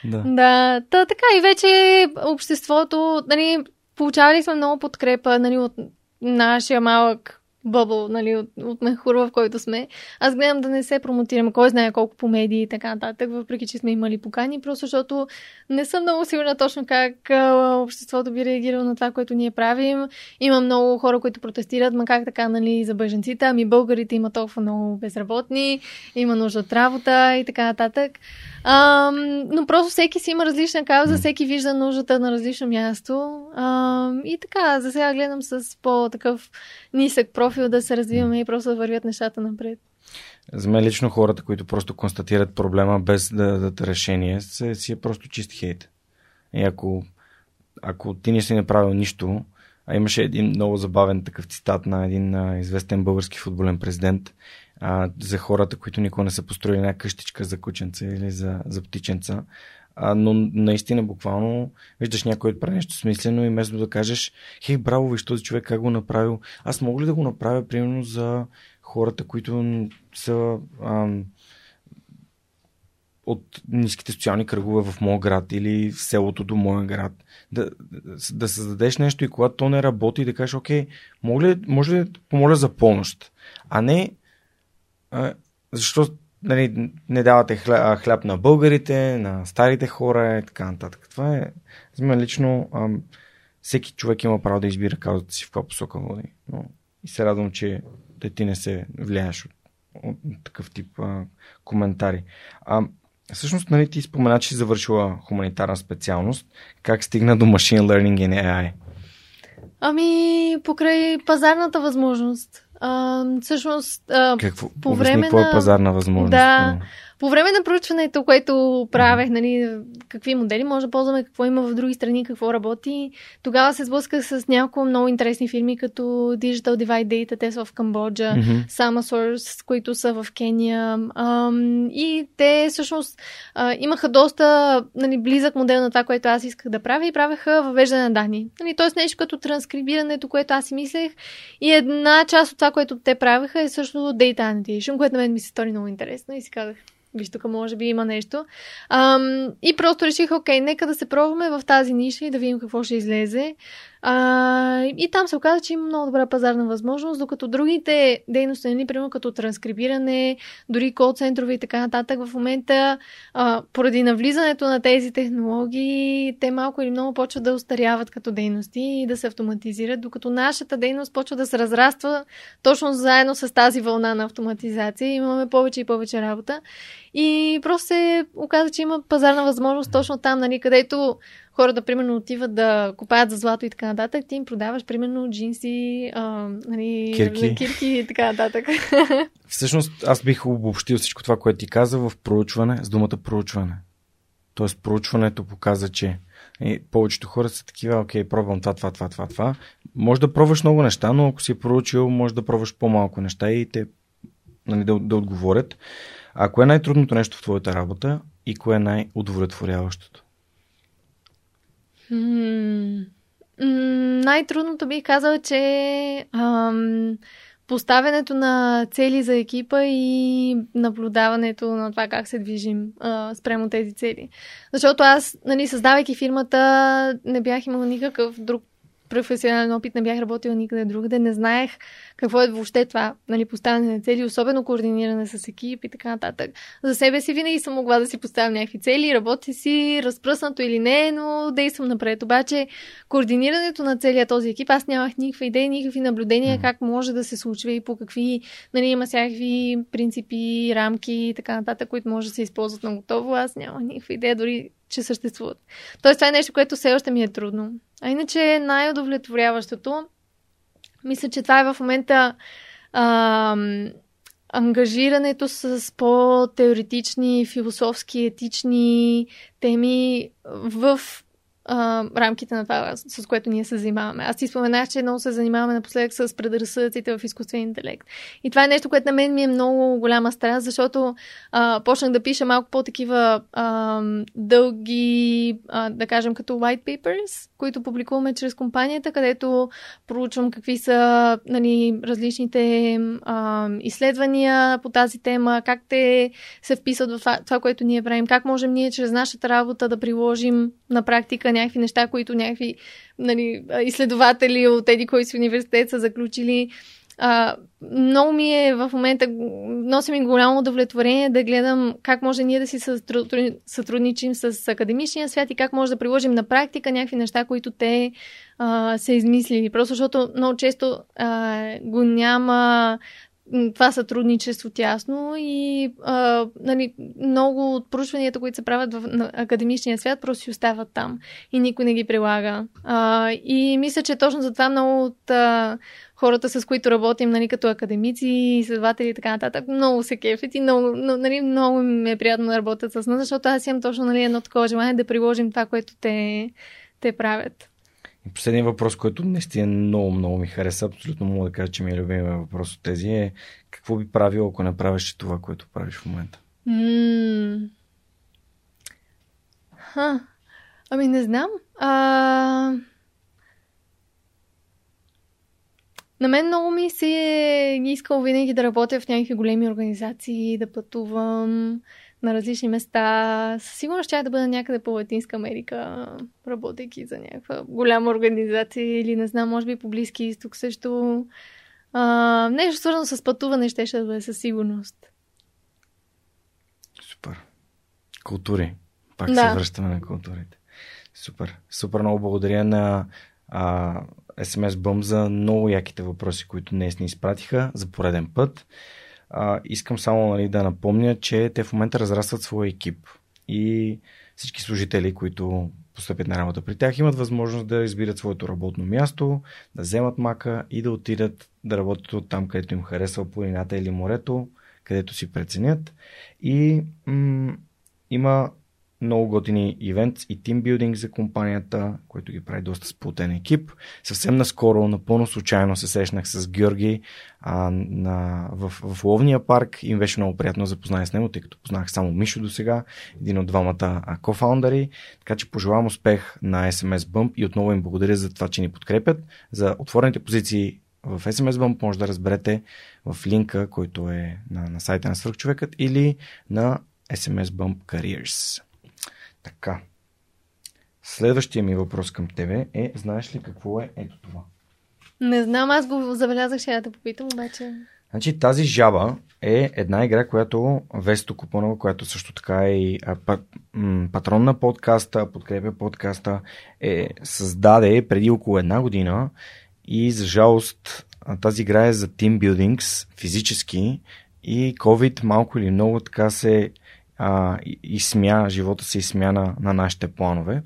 да. да, та, така и вече обществото, нали, получавали сме много подкрепа нали, от нашия малък бъбъл, нали, от, от мехур, в който сме. Аз гледам да не се промотирам, кой знае колко по медии и така нататък, въпреки че сме имали покани, просто защото не съм много сигурна точно как а, обществото би реагирало на това, което ние правим. Има много хора, които протестират, ма как така, нали, за бъженците, ами българите има толкова много безработни, има нужда от работа и така нататък. А, но просто всеки си има различна кауза, всеки вижда нуждата на различно място. А, и така, за сега гледам с по-такъв нисък профил да се развиваме и просто да вървят нещата напред.
За мен лично хората, които просто констатират проблема без да дадат решение, се, си е просто чист хейт. И ако, ако ти не си направил нищо, а имаше един много забавен такъв цитат на един а, известен български футболен президент, а, за хората, които никога не са построили една къщичка за кученца или за, за птиченца. А, но наистина, буквално, виждаш някой да прави нещо смислено и вместо да кажеш, хей, браво, виж този човек как го направил. Аз мога ли да го направя, примерно, за хората, които са ам, от ниските социални кръгове в моя град или в селото до моя град. Да, да създадеш нещо и когато то не работи, да кажеш, окей, може ли, може ли помоля за помощ? А не защо нали, не давате хляб, хляб на българите, на старите хора и така нататък. Това е, за мен лично, а, всеки човек има право да избира каузата си в каква посока води. Но и се радвам, че да ти не се влияеш от, от, от такъв тип а, коментари. А, всъщност, нали, ти спомена, че си завършила хуманитарна специалност. Как стигна до Machine Learning и AI?
Ами, покрай пазарната възможност. А, всъщност, а,
Какво? по време на... Е пазарна възможност?
Да, по време на проучването, което правех, нали, какви модели може да ползваме, какво има в други страни, какво работи, тогава се сблъсках с няколко много интересни фирми, като Digital Divide Data, те са в Камбоджа, mm-hmm. Samasource, които са в Кения. Ам, и те всъщност а, имаха доста нали, близък модел на това, което аз исках да правя и правеха въвеждане на данни. Нали, Тоест нещо като транскрибирането, което аз си мислех. И една част от това, което те правеха е също Data Annotation, което на мен ми се стори много интересно и си казах, виж тук може би има нещо. Ам, и просто реших, окей, нека да се пробваме в тази ниша и да видим какво ще излезе. А, и там се оказа, че има много добра пазарна възможност, докато другите дейности, нали, примерно като транскрибиране, дори кол-центрове и така нататък, в момента, а, поради навлизането на тези технологии, те малко или много почват да устаряват като дейности и да се автоматизират, докато нашата дейност почва да се разраства точно заедно с тази вълна на автоматизация. Имаме повече и повече работа. И просто се оказа, че има пазарна възможност точно там, нали, където хората, примерно, отиват да купаят за злато и така нататък, ти им продаваш, примерно, джинси, а, нали,
кирки.
кирки и така нататък.
Всъщност, аз бих обобщил всичко това, което ти каза в проучване, с думата проучване. Тоест, проучването показа, че и повечето хора са такива, окей, пробвам това, това, това, това, това. Може да пробваш много неща, но ако си проучил, може да пробваш по-малко неща и те нали, да, да отговорят. А кое е най-трудното нещо в твоята работа и кое е най-удовлетворяващото?
Най-трудното бих казала, че ам, поставянето на цели за екипа и наблюдаването на това как се движим а, спрямо тези цели. Защото аз, нали, създавайки фирмата, не бях имала никакъв друг професионален опит, не бях работила никъде другаде, не знаех какво е въобще това, нали, поставяне на цели, особено координиране с екип и така нататък. За себе си винаги съм могла да си поставям някакви цели, работи си, разпръснато или не, но действам напред. Обаче, координирането на целия този екип, аз нямах никаква идея, никакви наблюдения как може да се случва и по какви, нали, има всякакви принципи, рамки и така нататък, които може да се използват на готово. Аз нямах никаква идея дори че съществуват. Тоест, това е нещо, което все още ми е трудно. А иначе най-удовлетворяващото, мисля, че това е в момента а, ангажирането с по-теоретични, философски, етични теми в рамките на това, с което ние се занимаваме. Аз ти споменах, че много се занимаваме напоследък с предразсъдъците в изкуствен интелект. И това е нещо, което на мен ми е много голяма страст, защото а, почнах да пиша малко по-такива а, дълги, а, да кажем, като white papers, които публикуваме чрез компанията, където проучвам какви са нали, различните а, изследвания по тази тема, как те се вписват в това, което ние правим, как можем ние чрез нашата работа да приложим на практика някакви неща, които някакви нали, изследователи от еди кой си университет са заключили. А, много ми е в момента, носи ми голямо удовлетворение да гледам как може ние да си сътрудничим с академичния свят и как може да приложим на практика някакви неща, които те а, са измислили. Просто защото много често а, го няма това сътрудничество тясно и а, нали, много от проучванията, които се правят в академичния свят, просто си остават там и никой не ги прилага. А, и мисля, че точно за това много от а, хората, с които работим, нали, като академици, изследователи и така нататък, много се кефят и много, нали, много ми е приятно да работят с нас, защото аз имам точно нали, едно такова желание да приложим това, което те, те правят.
Последният въпрос, който наистина много, много ми хареса, абсолютно мога да кажа, че ми е любимия въпрос от тези е какво би правил, ако не правиш това, което правиш в момента?
Mm. Ха. Ами не знам. А... На мен много ми се е искал винаги да работя в някакви големи организации, да пътувам на различни места. Със сигурност ще да бъда някъде по Латинска Америка, работейки за някаква голяма организация или не знам, може би по Близки изток също. А, нещо свързано с пътуване ще, ще да бъде със сигурност.
Супер. Култури. Пак
Да.
се връщаме на културите. Супер. Супер много благодаря на а, SMS Bum за много яките въпроси, които днес ни изпратиха за пореден път. А, искам само нали, да напомня, че те в момента разрастват своя екип и всички служители, които постъпят на работа при тях, имат възможност да избират своето работно място, да вземат мака и да отидат да работят от там, където им харесва планината или морето, където си преценят. И м- има много готини ивент и тимбилдинг за компанията, който ги прави доста сплутен екип. Съвсем наскоро, напълно случайно се срещнах с Георги а, на, в, в Ловния парк им беше много приятно да запозная с него, тъй като познах само Мишо до сега, един от двамата кофаундъри. Така че пожелавам успех на SMS Bump и отново им благодаря за това, че ни подкрепят. За отворените позиции в SMS Bump може да разберете в линка, който е на, на сайта на Свърхчовекът или на SMS Bump Careers. Така. Следващия ми въпрос към тебе е, знаеш ли какво е ето това?
Не знам, аз го забелязах, ще я да попитам, обаче...
Значи тази жаба е една игра, която Весто Купонова, която също така е и патрон на подкаста, подкрепя подкаста, е създаде преди около една година и за жалост тази игра е за тимбилдингс физически и COVID малко или много така се а, изсмя, живота се изсмя на, на нашите планове.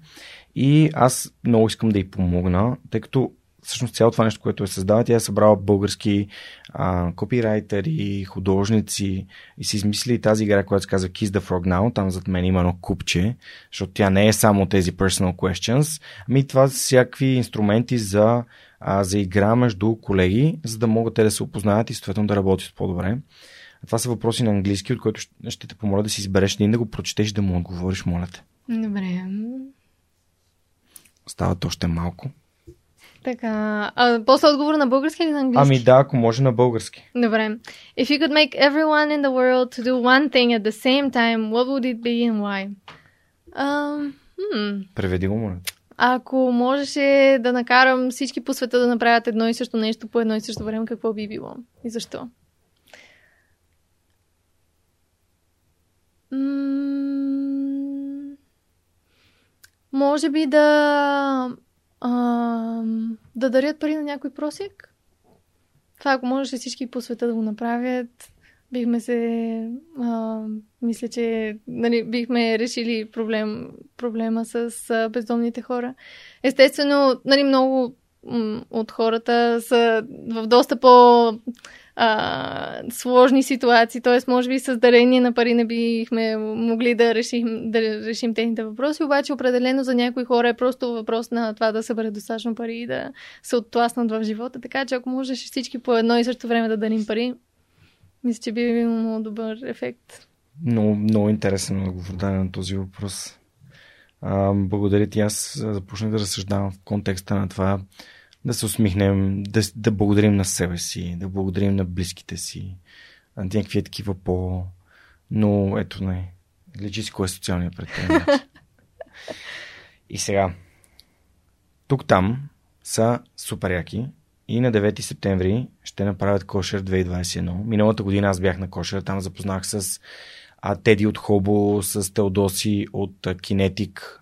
И аз много искам да й помогна, тъй като всъщност цялото това нещо, което е създава, тя е събрала български а, копирайтери, художници и си измислили тази игра, която се казва Kiss the Frog Now. Там зад мен има едно купче, защото тя не е само тези personal questions, ами това са всякакви инструменти за, а, за игра между колеги, за да могат те да се опознаят и съответно да работят по-добре. Това са въпроси на английски, от които ще- те помоля да си избереш един да го прочетеш да му отговориш, моля те.
Добре.
Стават още малко.
Така. А, после отговор на български или на английски?
Ами да, ако може на български.
Добре. If you could make everyone in the world to do one thing at the same time, what would it be and why? Um, hmm.
Преведи го, моля.
Ако можеше да накарам всички по света да направят едно и също нещо по едно и също време, какво би било? И защо? М, Може би да ам, да дарят пари на някой просек. Това ако можеше всички по света да го направят, бихме се... А, мисля, че нали, бихме решили проблем, проблема с а, бездомните хора. Естествено, нали, много от хората са в доста по а, сложни ситуации, т.е. може би с дарение на пари не бихме могли да решим, да решим техните въпроси, обаче определено за някои хора е просто въпрос на това да съберат достатъчно пари и да се оттласнат в живота, така че ако можеш всички по едно и също време да дарим пари, мисля, че би имало добър ефект.
Много, много интересен отговор даде на този въпрос. А, благодаря ти. Аз започнах да разсъждавам в контекста на това да се усмихнем, да, да благодарим на себе си, да благодарим на близките си, на някакви такива по... Но ето не. Личи си кой е социалният предприемач. И сега. Тук-там са супер яки и на 9 септември ще направят Кошер 2021. Миналата година аз бях на Кошер, там запознах с а, Теди от Хобо, с Теодоси от Кинетик,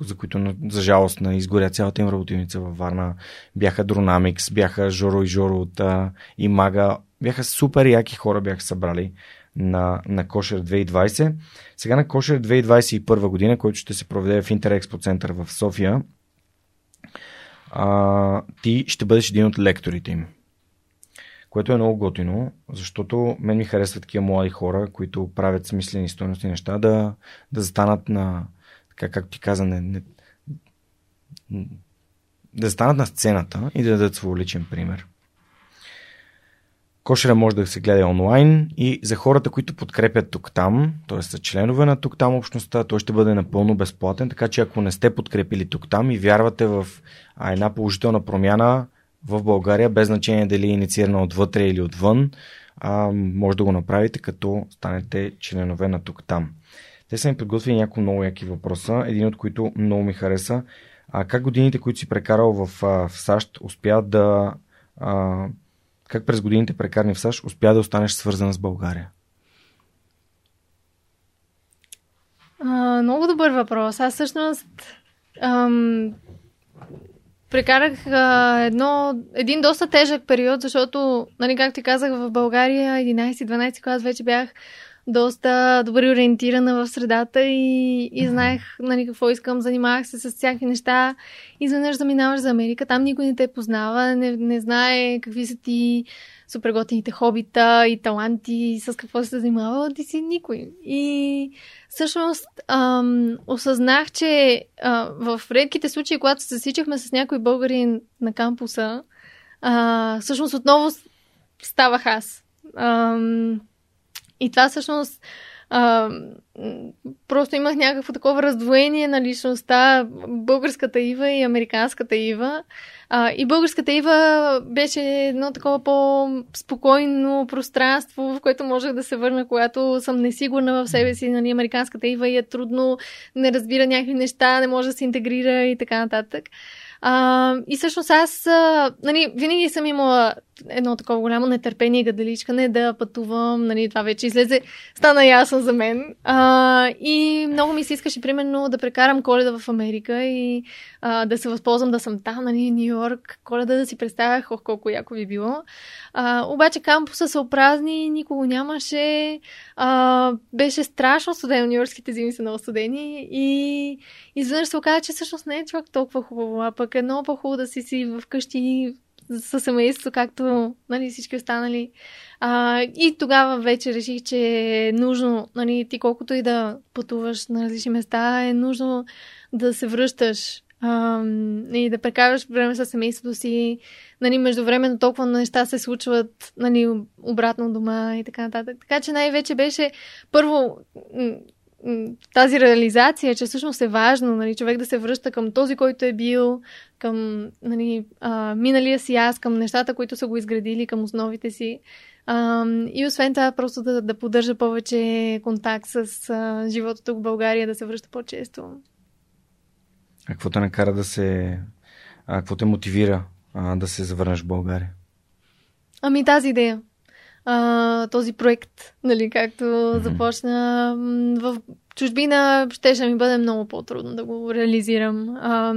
за които за жалост на изгоря цялата им работилница във Варна. Бяха Дронамикс, бяха Жоро и Жоро от а, Имага. Бяха супер яки хора, бяха събрали на, на Кошер 2020. Сега на Кошер 2021 година, който ще се проведе в Интерекспо център в София, а, ти ще бъдеш един от лекторите им. Което е много готино, защото мен ми харесват такива млади хора, които правят смислени стойности неща, да, да застанат на, така както ти каза, не, не, да застанат на сцената и да дадат своя личен пример. Кошера може да се гледа онлайн и за хората, които подкрепят тук-там, т.е. са членове на тук-там общността, той ще бъде напълно безплатен, така че ако не сте подкрепили тук-там и вярвате в а, една положителна промяна в България, без значение дали е инициирана отвътре или отвън, а, може да го направите, като станете членове на тук-там. Те са ми подготвили няколко много яки въпроса, един от които много ми хареса. А, как годините, които си прекарал в, в САЩ, успя да а, Как през годините прекарни в САЩ успя да останеш свързана с България?
А, много добър въпрос. Аз всъщност ам, прекарах а, едно, един доста тежък период, защото, нали, както ти казах, в България 11-12 клас вече бях доста добре ориентирана в средата и, и знаех нали, какво искам, занимавах се с всякакви неща. Изведнъж заминаваш за Америка, там никой не те познава, не, не знае какви са ти супер готините хобита и таланти, с какво се занимава, ти си никой. И всъщност ам, осъзнах, че а, в редките случаи, когато се засичахме с някой българин на кампуса, а, всъщност отново ставах аз. Ам, и това всъщност а, просто имах някакво такова раздвоение на личността, българската Ива и американската Ива. А, и българската Ива беше едно такова по-спокойно пространство, в което можех да се върна, когато съм несигурна в себе си. Нали, американската Ива и е трудно, не разбира някакви неща, не може да се интегрира и така нататък. А, и всъщност аз, а, нали, винаги съм имала едно такова голямо нетърпение и гадаличкане да пътувам, нали, това вече излезе, стана ясно за мен. А, и много ми се искаше, примерно, да прекарам коледа в Америка и а, да се възползвам да съм там, нали, Нью Йорк, коледа да си представях, ох, колко яко би било. А, обаче кампуса се опразни, никого нямаше, а, беше страшно студено, нью-йоркските зими са много студени и изведнъж се оказа, че всъщност не е чак толкова хубаво, а пък е много по-хубаво да си си вкъщи със семейството, както нали, всички останали. А, и тогава вече реших, че е нужно, нали, ти колкото и да пътуваш на различни места, е нужно да се връщаш а, и да прекараш време с семейството си. Нали, междувременно толкова неща се случват нали, обратно дома и така нататък. Така че най-вече беше първо тази реализация, че всъщност е важно нали, човек да се връща към този, който е бил, към нали, а, миналия си аз, към нещата, които са го изградили, към основите си. А, и освен това, просто да, да поддържа повече контакт с а, живота тук в България, да се връща по-често.
А какво те накара да се... А, какво те мотивира а, да се завърнеш в България?
Ами тази идея а, този проект, нали, както mm-hmm. започна в чужбина, ще, ще ми бъде много по-трудно да го реализирам. А,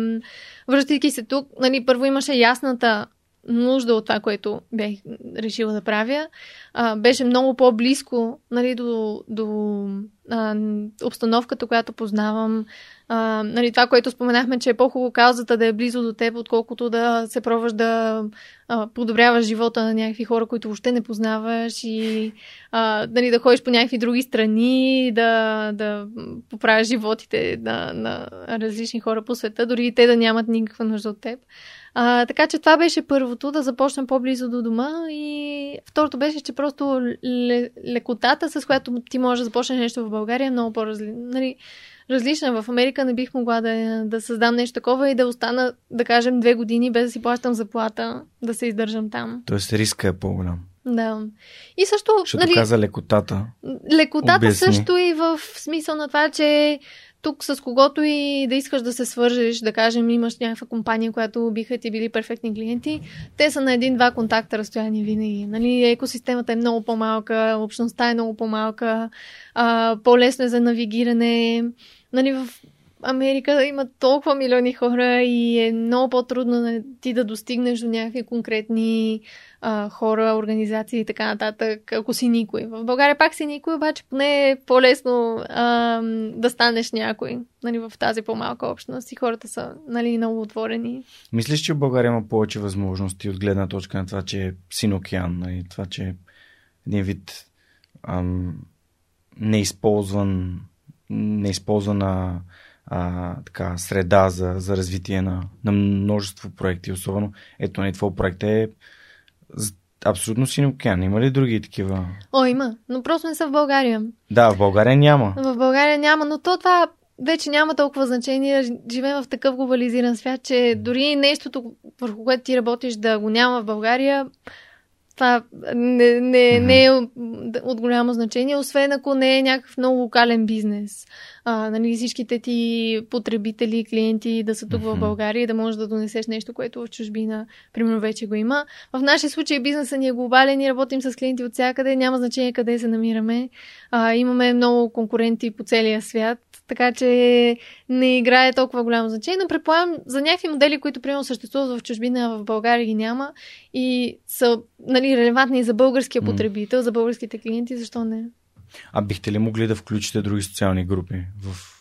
връщайки се тук, нали, първо имаше ясната нужда от това, което бях решила да правя. А, беше много по-близко нали, до, до а, обстановката, която познавам. А, нали, това, което споменахме, че е по-хубаво каузата да е близо до теб, отколкото да се пробваш да а, подобряваш живота на някакви хора, които въобще не познаваш и а, нали, да ходиш по някакви други страни, да, да поправяш животите на, на различни хора по света, дори и те да нямат никаква нужда от теб. А, така че това беше първото, да започнем по-близо до дома и второто беше, че просто лекотата, с която ти можеш да започнеш нещо в България е много по-различна. Нали, различна. В Америка не бих могла да, да създам нещо такова и да остана, да кажем, две години без да си плащам заплата, да се издържам там.
Тоест риска е по-голям.
Да. И също.
Защото нали, каза лекотата.
Лекотата Обясни. също и в смисъл на това, че тук с когото и да искаш да се свържеш, да кажем, имаш някаква компания, която биха ти били перфектни клиенти, те са на един-два контакта разстояние винаги. Нали, екосистемата е много по-малка, общността е много по-малка, а, по-лесно е за навигиране. Нали, в Америка има толкова милиони хора и е много по-трудно на ти да достигнеш до някакви конкретни а, хора, организации и така нататък, ако си никой. В България пак си никой, обаче поне е по-лесно а, да станеш някой нали, в тази по-малка общност и хората са нали, много отворени.
Мислиш, че в България има повече възможности от гледна точка на това, че е син океан, нали, това, че е един вид ам, неизползван неизползвана а, така, среда за, за развитие на, на множество проекти. Особено, ето, не, твой проект е абсолютно син океан. Има ли други такива?
О, има, но просто не са в България.
Да, в България няма.
В България няма, но то това вече няма толкова значение. Живеем в такъв глобализиран свят, че дори нещото, върху което ти работиш, да го няма в България, това не, не, не е от голямо значение, освен ако не е някакъв много локален бизнес. А, нали, всичките ти потребители, клиенти да са тук в България и да можеш да донесеш нещо, което в чужбина, примерно, вече го има. В нашия случай бизнесът ни е глобален и работим с клиенти от всякъде, няма значение къде се намираме. А, имаме много конкуренти по целия свят, така че не играе толкова голямо значение, но предполагам за някакви модели, които примерно съществуват в чужбина, а в България ги няма и са нали, релевантни за българския потребител, за българските клиенти, защо не?
А бихте ли могли да включите други социални групи в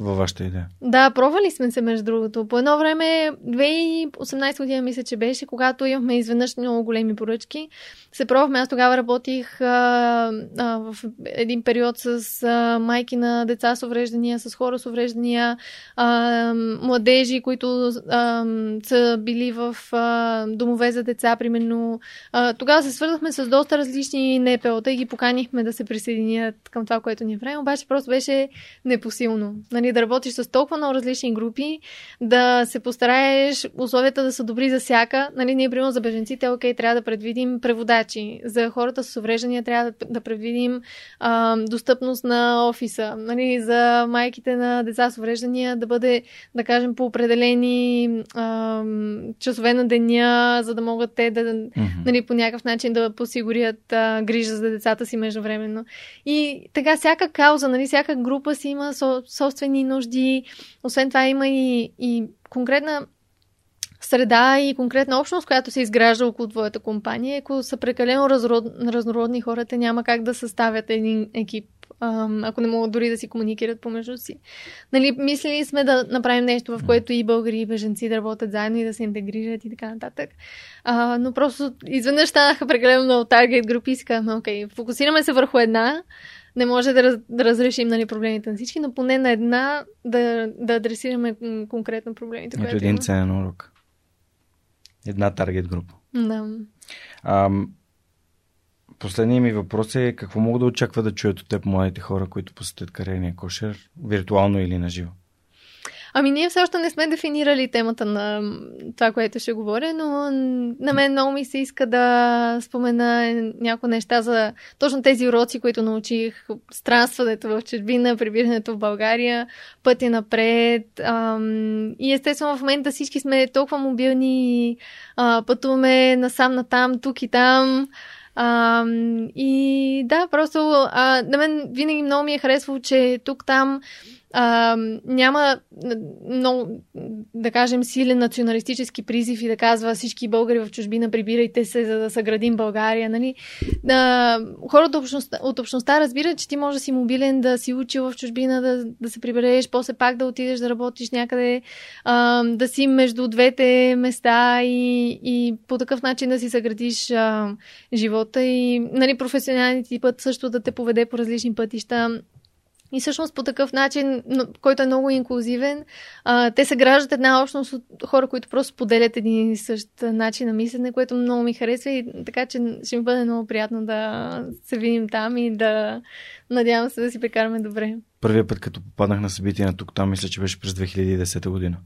във вашата идея.
Да, пробвали сме се, между другото. По едно време, 2018 година мисля, че беше, когато имахме изведнъж много големи поръчки, се пробвахме. Аз тогава работих а, а, в един период с а, майки на деца с увреждания, с хора с увреждания, а, младежи, които а, са били в а, домове за деца, примерно. А, тогава се свързахме с доста различни НПО-та и ги поканихме да се присъединят към това, което ни правим, обаче просто беше непосилно. Нали, да работиш с толкова много различни групи, да се постараеш условията да са добри за всяка. Нали, ние, примерно, за беженците, окей, трябва да предвидим преводачи. За хората с увреждания трябва да, да предвидим а, достъпност на офиса. Нали, за майките на деца с увреждания да бъде, да кажем, по определени а, часове на деня, за да могат те да, mm-hmm. нали, по някакъв начин да посигурят а, грижа за децата си междувременно. И така, всяка кауза, нали, всяка група си има собствени собствени нужди. Освен това има и, и конкретна среда и конкретна общност, която се изгражда около твоята компания. Ако са прекалено разрод, разнородни хората, няма как да съставят един екип, ако не могат дори да си комуникират помежду си. Нали, мислили сме да направим нещо, в което и българи, и беженци да работят заедно и да се интегрират и така нататък. А, но просто изведнъж станаха прекалено много таргет групи и си казваме, окей, фокусираме се върху една, не може да, раз, да разрешим нали, проблемите на всички, но поне на една да, да адресираме конкретно проблемите.
Ето един има. ценен урок. Една таргет група.
Да.
А, последният ми въпрос е какво могат да очаква да чуят от теб младите хора, които посетят кариерния кошер, виртуално или на живо?
Ами ние все още не сме дефинирали темата на това, което ще говоря, но на мен много ми се иска да спомена някои неща за точно тези уроци, които научих. Странстването в чужбина, прибирането в България, пътя напред. Ам, и естествено в момента всички сме толкова мобилни, а, пътуваме насам-натам, тук и там. А, и да, просто а, на мен винаги много ми е харесвало, че тук-там а, няма много, да кажем, силен националистически призив и да казва всички българи в чужбина прибирайте се, за да съградим България. Нали? А, хората от общността, от разбират, че ти можеш да си мобилен, да си учил в чужбина, да, да се прибереш, после пак да отидеш да работиш някъде, а, да си между двете места и, и по такъв начин да си съградиш а, живота и нали, професионалният ти път също да те поведе по различни пътища. И всъщност по такъв начин, който е много инклюзивен, а, те се граждат една общност от хора, които просто поделят един и същ начин на мислене, което много ми харесва и така, че ще ми бъде много приятно да се видим там и да надявам се да си прекараме добре.
Първият път, като попаднах на събитие на тук, там мисля, че беше през 2010 година,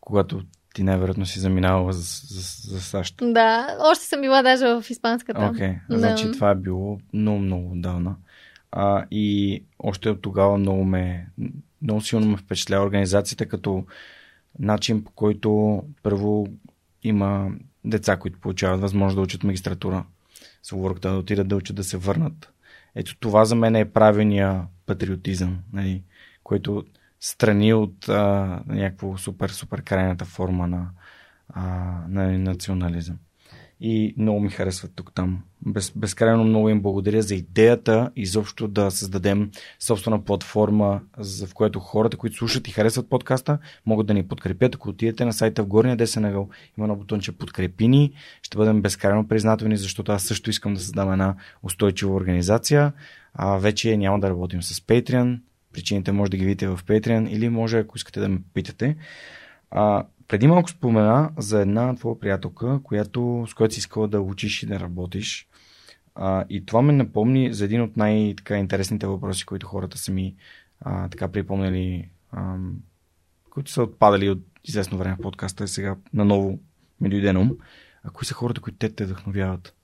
когато ти най-вероятно си заминавала за, за, за САЩ.
Да, още съм била даже в испанската.
Окей, okay. да. значи това е било много, много отдавна. А, и още от тогава много ме, много силно ме впечатлява организацията като начин по който първо има деца, които получават възможност да учат магистратура с уворката, да отидат да учат да се върнат. Ето това за мен е правилния патриотизъм, нали, който страни от а, някакво супер, супер крайната форма на, а, на национализъм и много ми харесват тук там. Без, безкрайно много им благодаря за идеята изобщо да създадем собствена платформа, в която хората, които слушат и харесват подкаста, могат да ни подкрепят. Ако отидете на сайта в горния десен ъгъл, има едно бутонче подкрепи ни. Ще бъдем безкрайно признателни, защото аз също искам да създам една устойчива организация. А, вече няма да работим с Patreon. Причините може да ги видите в Patreon или може, ако искате да ме питате. А, преди малко спомена за една твоя приятелка, която, с която си искала да учиш и да работиш. А, и това ме напомни за един от най-интересните въпроси, които хората са ми а, така припомнили, а, които са отпадали от известно време в подкаста и сега наново ми дойде ум. А кои са хората, които те те вдъхновяват?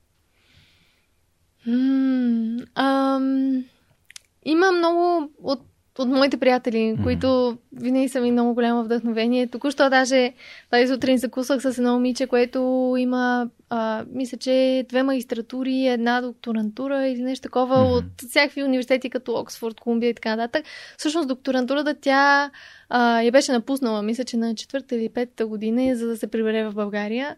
М, ам, има много от, от моите приятели, mm-hmm. които винаги са ми много голямо вдъхновение. Току-що даже тази сутрин закусвах с едно момиче, което има, а, мисля, че две магистратури, една докторантура или нещо такова mm-hmm. от всякакви университети, като Оксфорд, Колумбия и така нататък. Всъщност докторантурата тя а, я беше напуснала, мисля, че на четвърта или петата година, за да се прибере в България.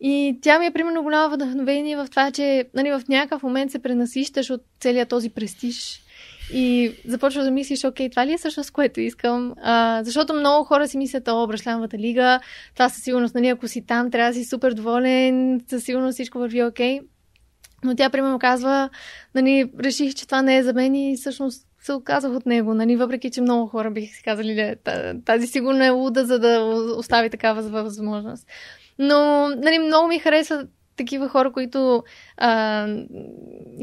И тя ми е примерно голямо вдъхновение в това, че нали, в някакъв момент се пренасищаш от целият този престиж и започваш да мислиш, окей, това ли е всъщност което искам? А, защото много хора си мислят, о, Брашлямовата лига, това със сигурност, нали, ако си там, трябва да си супер доволен, със сигурност всичко върви окей. Но тя, примерно, казва, нали, реших, че това не е за мен и всъщност се отказах от него, нали, въпреки, че много хора бих си казали, «Ле, та- тази сигурно е луда, за да остави такава възможност. Но, нали, много ми харесва такива хора, които а,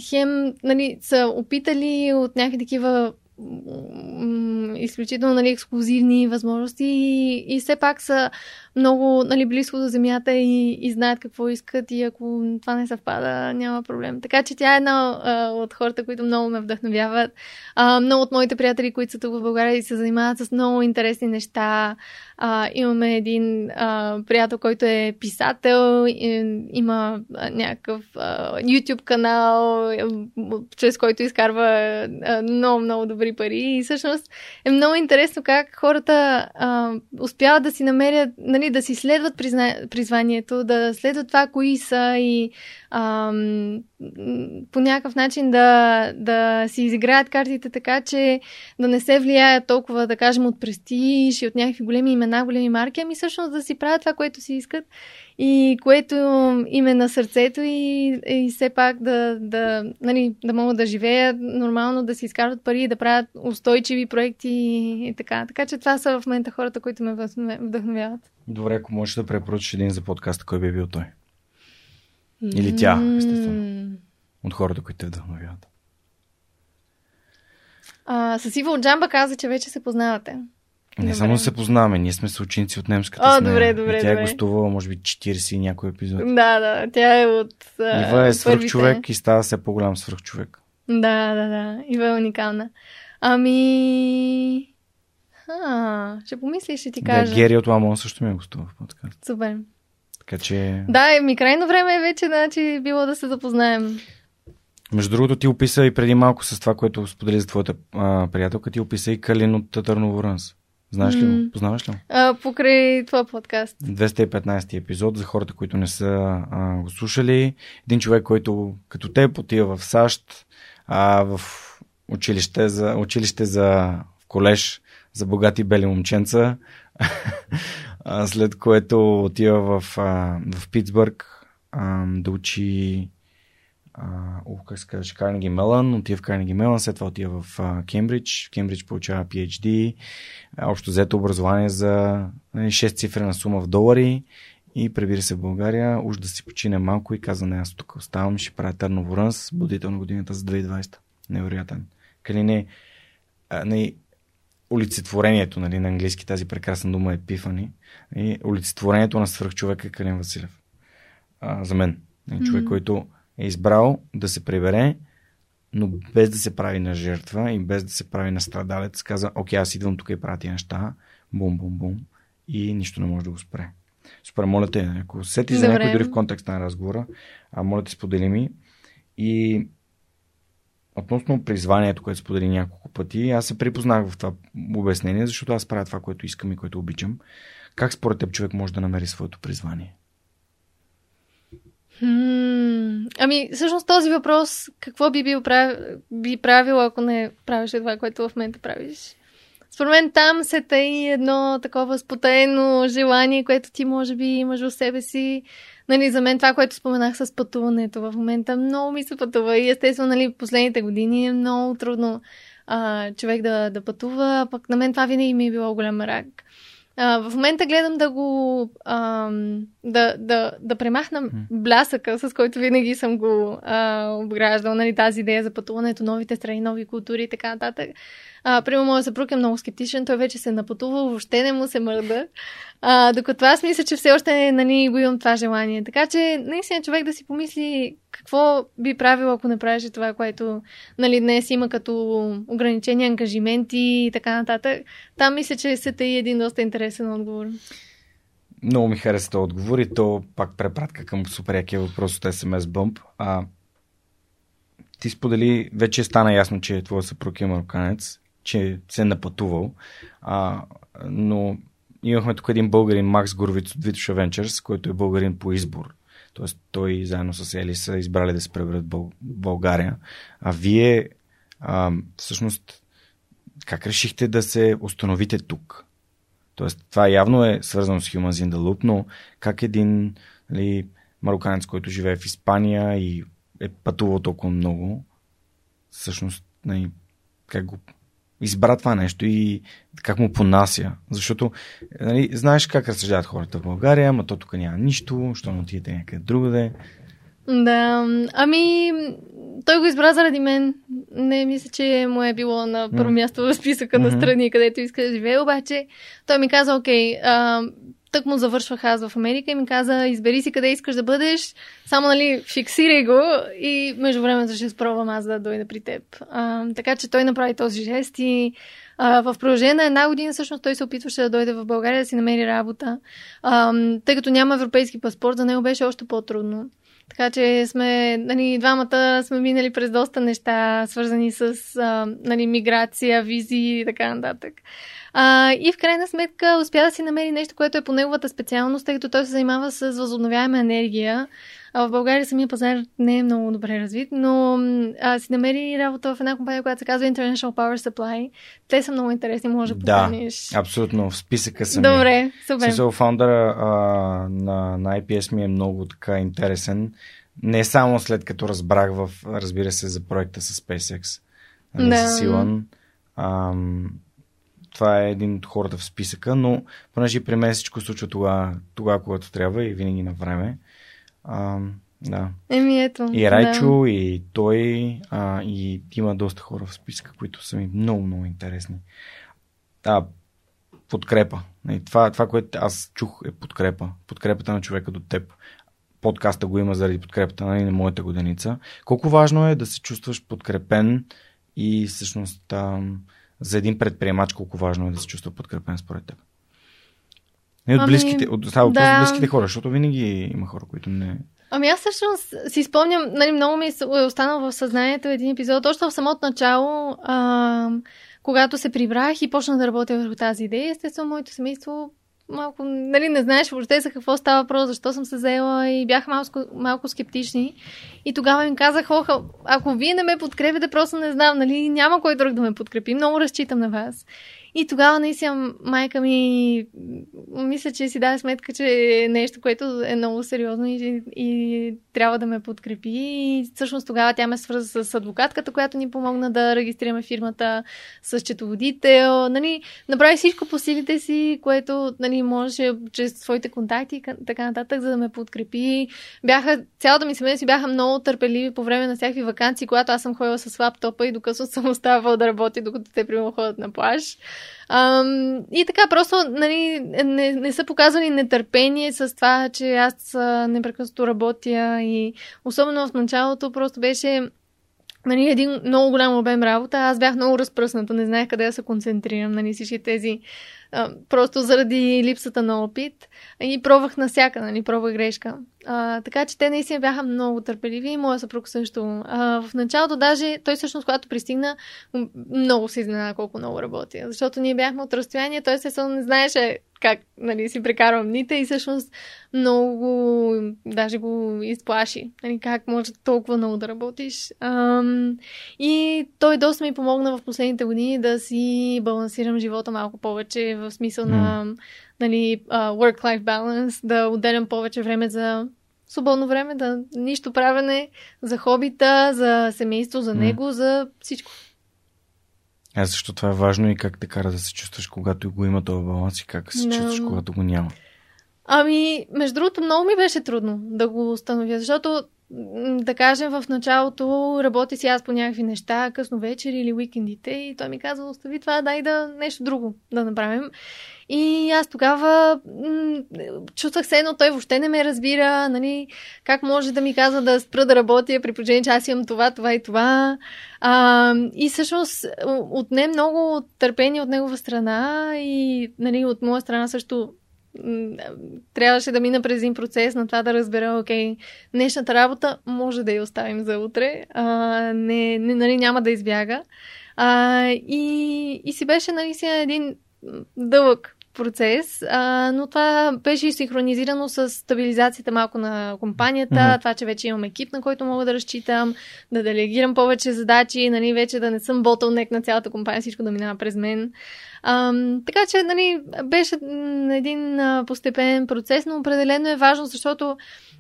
хем, нали, са опитали от някакви такива м- изключително нали, ексклюзивни възможности и, и все пак са много нали, близко до земята и, и знаят какво искат и ако това не съвпада, няма проблем. Така че тя е една а, от хората, които много ме вдъхновяват. А, много от моите приятели, които са тук в България и се занимават с много интересни неща. А, имаме един а, приятел, който е писател, и, има някакъв а, YouTube канал, чрез който изкарва много, много добри пари. И всъщност е много интересно как хората а, успяват да си намерят, нали, да си следват призна... призванието, да следват това, кои са и а, по някакъв начин да, да си изиграят картите така, че да не се влияят толкова, да кажем, от престиж и от някакви големи имена, големи марки, ами всъщност да си правят това, което си искат и което им е на сърцето и, и все пак да, да, нали, да могат да живеят нормално, да си изкарват пари, да правят устойчиви проекти и така. Така че това са в момента хората, които ме вдъхновяват.
Добре, ако можеш да препоръчаш един за подкаста, кой би бил той? Или тя, естествено. От хората, които те вдъхновяват.
А, с Иво Джамба каза, че вече се познавате.
Не
Добре.
само да се познаваме, ние сме съученици от немската
О,
с нея.
добре, добре,
И тя е гостувала, може би, 40 и някой епизод.
Да, да, тя е от. а,
Ива е свръхчовек и става все по-голям свръхчовек.
Да, да, да. Ива е уникална. Ами. А, ще помислиш, ще ти
Да,
кажа.
Гери от Ламон също ми е гостувал в подкаст.
Супер.
Така че...
Да, ми крайно време е вече, значи, било да се запознаем.
Между другото, ти описа и преди малко с това, което сподели за твоята а, приятелка, ти описа и Калин от Търново Рънс. Знаеш ли го? Познаваш ли го?
А, покрай твоя подкаст.
215 епизод за хората, които не са а, го слушали. Един човек, който като те потива в САЩ, а, в училище за, училище за в колеж за богати бели момченца, след което отива в, а, в Питсбърг а, да учи казваш, Карнеги Мелън, отива в Карнеги Мелън, след това отива в а, Кембридж, в Кембридж получава PhD, общо взето образование за нали, 6 цифрена сума в долари и прибира се в България, уж да си почине малко и каза, не, аз тук оставам, ще правя Търново Рънс, будител на годината за 2020. Невероятен. Кали не, а, не, олицетворението, нали, на английски тази прекрасна дума е епифани, и олицетворението на свръхчовека е Калин Василев. А, за мен. Нали, човек,
Мгм.
който е избрал да се прибере, но без да се прави на жертва и без да се прави на страдалец, каза, окей, аз идвам тук и правя тия неща, бум, бум, бум, и нищо не може да го спре. Супер, моля те, ако сети за някой дори в контекста на разговора, а, моля те сподели ми. И относно призванието, което сподели няколко пъти, аз се припознах в това обяснение, защото аз правя това, което искам и което обичам. Как според теб човек може да намери своето призвание?
Хм, ами, всъщност този въпрос, какво би, бил прав... би правил, ако не правиш това, което в момента правиш? Според мен там се тъй едно такова спотаено желание, което ти може би имаш в себе си. Нали, за мен това, което споменах с пътуването в момента, много ми се пътува и естествено, нали, последните години е много трудно а, човек да, да пътува, пък на мен това винаги ми е било голям рак. А, в момента гледам да го ам, да, да, да премахна блясъка, с който винаги съм го а, обграждал, нали, тази идея за пътуването, новите страни, нови култури и така нататък. А, примерно, моят съпруг е много скептичен, той вече се е напътувал, въобще не му се мърда. А, докато аз мисля, че все още нали, го имам това желание. Така че, наистина, човек да си помисли какво би правил, ако не правиш това, което нали, днес има като ограничени ангажименти и така нататък. Там мисля, че се тъй един доста интересен отговор.
Много ми хареса този отговор и то пак препратка към супер якия въпрос от SMS Bump. А, ти сподели, вече стана ясно, че твоя съпруг е мароканец, че се е напътувал, а, но имахме тук един българин, Макс Горовиц от Витоша Венчърс, който е българин по избор. Тоест той заедно с Ели са избрали да се преберат в България. А вие а, всъщност как решихте да се установите тук? Тоест, това явно е свързано с Humans in the Loop, но как един нали, мароканец, който живее в Испания и е пътувал толкова много, всъщност, нали, как го избра това нещо и как му понася. Защото, нали, знаеш как разсъждават хората в България, ама то тук няма нищо, що не отидете някъде другаде.
Да, ами той го избра заради мен. Не мисля, че му е било на първо място в списъка mm-hmm. на страни, където иска да живее, обаче той ми каза, окей, а, тък му завършвах аз в Америка и ми каза, избери си къде искаш да бъдеш, само нали, фиксирай го и между времето ще спробвам аз да дойда при теб. А, така че той направи този жест и а, в продължение на една година всъщност той се опитваше да дойде в България да си намери работа. А, тъй като няма европейски паспорт, за него беше още по-трудно. Така че сме, нали, двамата сме минали през доста неща, свързани с а, нали, миграция, визи и така нататък. А, и в крайна сметка успя да си намери нещо, което е по неговата специалност, тъй като той се занимава с възобновяема енергия. А в България самия пазар не е много добре развит, но а, си намери работа в една компания, която се казва International Power Supply. Те са много интересни, може да поканиш.
Да, абсолютно. В списъка съм.
Добре, супер.
Смисъл, фаундъра а, на, на IPS ми е много така интересен. Не само след като разбрах в, разбира се, за проекта с SpaceX. Нали, да. С Илон. Ам, това е един от хората в списъка, но понеже при мен всичко случва тогава, тогава, когато трябва и винаги на време. А, да.
Еми ето.
И Райчо, да. и той, а, и има доста хора в списъка, които са ми много, много интересни. А, подкрепа. И това, това, което аз чух е подкрепа. Подкрепата на човека до теб. Подкаста го има заради подкрепата нали, на моята годеница. Колко важно е да се чувстваш подкрепен и всъщност ам, за един предприемач колко важно е да се чувства подкрепен според теб? Не от ами, близките, от, става да. близките хора, защото винаги има хора, които не...
Ами аз всъщност си спомням, нали, много ми е останал в съзнанието един епизод, още в самото начало, а, когато се прибрах и почнах да работя върху тази идея, естествено моето семейство малко, нали, не знаеш въобще за какво става въпрос, защо съм се заела и бяха малко, малко скептични. И тогава им казах, ох, ако вие не ме подкрепите, просто не знам, нали, няма кой друг да ме подкрепи. Много разчитам на вас. И тогава наистина майка ми мисля, че си даде сметка, че е нещо, което е много сериозно и, и трябва да ме подкрепи. И всъщност тогава тя ме свърза с адвокатката, която ни помогна да регистрираме фирмата, с четоводител. Нали, направи всичко по силите си, което нали, можеше чрез своите контакти и така нататък, за да ме подкрепи. Бяха, цялата ми семейство бяха много търпеливи по време на всякакви вакансии, когато аз съм ходила с лаптопа и докато съм оставала да работя, докато те примерно ходят на плаж. Ам, и така, просто нали, не, не са показвали нетърпение с това, че аз непрекъснато работя и особено в началото просто беше нали, един много голям обем работа. Аз бях много разпръсната, не знаех къде да се концентрирам, нали, всички тези просто заради липсата на опит. И пробвах всяка, нали, пробвах грешка. А, така че те наистина бяха много търпеливи и моя съпруг също. А, в началото даже той всъщност, когато пристигна, много се изненада колко много работи. Защото ние бяхме от разстояние, той се не знаеше как нали, си прекарвам дните и всъщност много даже го изплаши. Нали, как може толкова много да работиш. Ам, и той доста ми помогна в последните години да си балансирам живота малко повече в смисъл mm. на нали, work-life balance, да отделям повече време за свободно време, да нищо правене, за хобита, за семейство, за него, mm. за всичко.
А защо това е важно и как те кара да се чувстваш, когато го има този баланс и как се no. чувстваш, когато го няма?
Ами, между другото, много ми беше трудно да го установя, защото да кажем, в началото работи си аз по някакви неща, късно вечер или уикендите и той ми казва, остави това, дай да нещо друго да направим. И аз тогава м- чувствах се едно, той въобще не ме разбира, нали, как може да ми казва да спра да работя, при положение, че аз имам това, това и това. А, и всъщност отне много търпение от негова страна и нали, от моя страна също трябваше да мина през един процес на това да разбера, окей, днешната работа може да я оставим за утре, а, не, не, нали, няма да избяга. А, и, и си беше наистина един дълъг процес, а, но това беше синхронизирано с стабилизацията малко на компанията, mm-hmm. това, че вече имам екип, на който мога да разчитам, да делегирам повече задачи, нали, вече да не съм ботълнек на цялата компания, всичко да минава през мен. А, така че, нали, беше един а, постепенен процес, но определено е важно, защото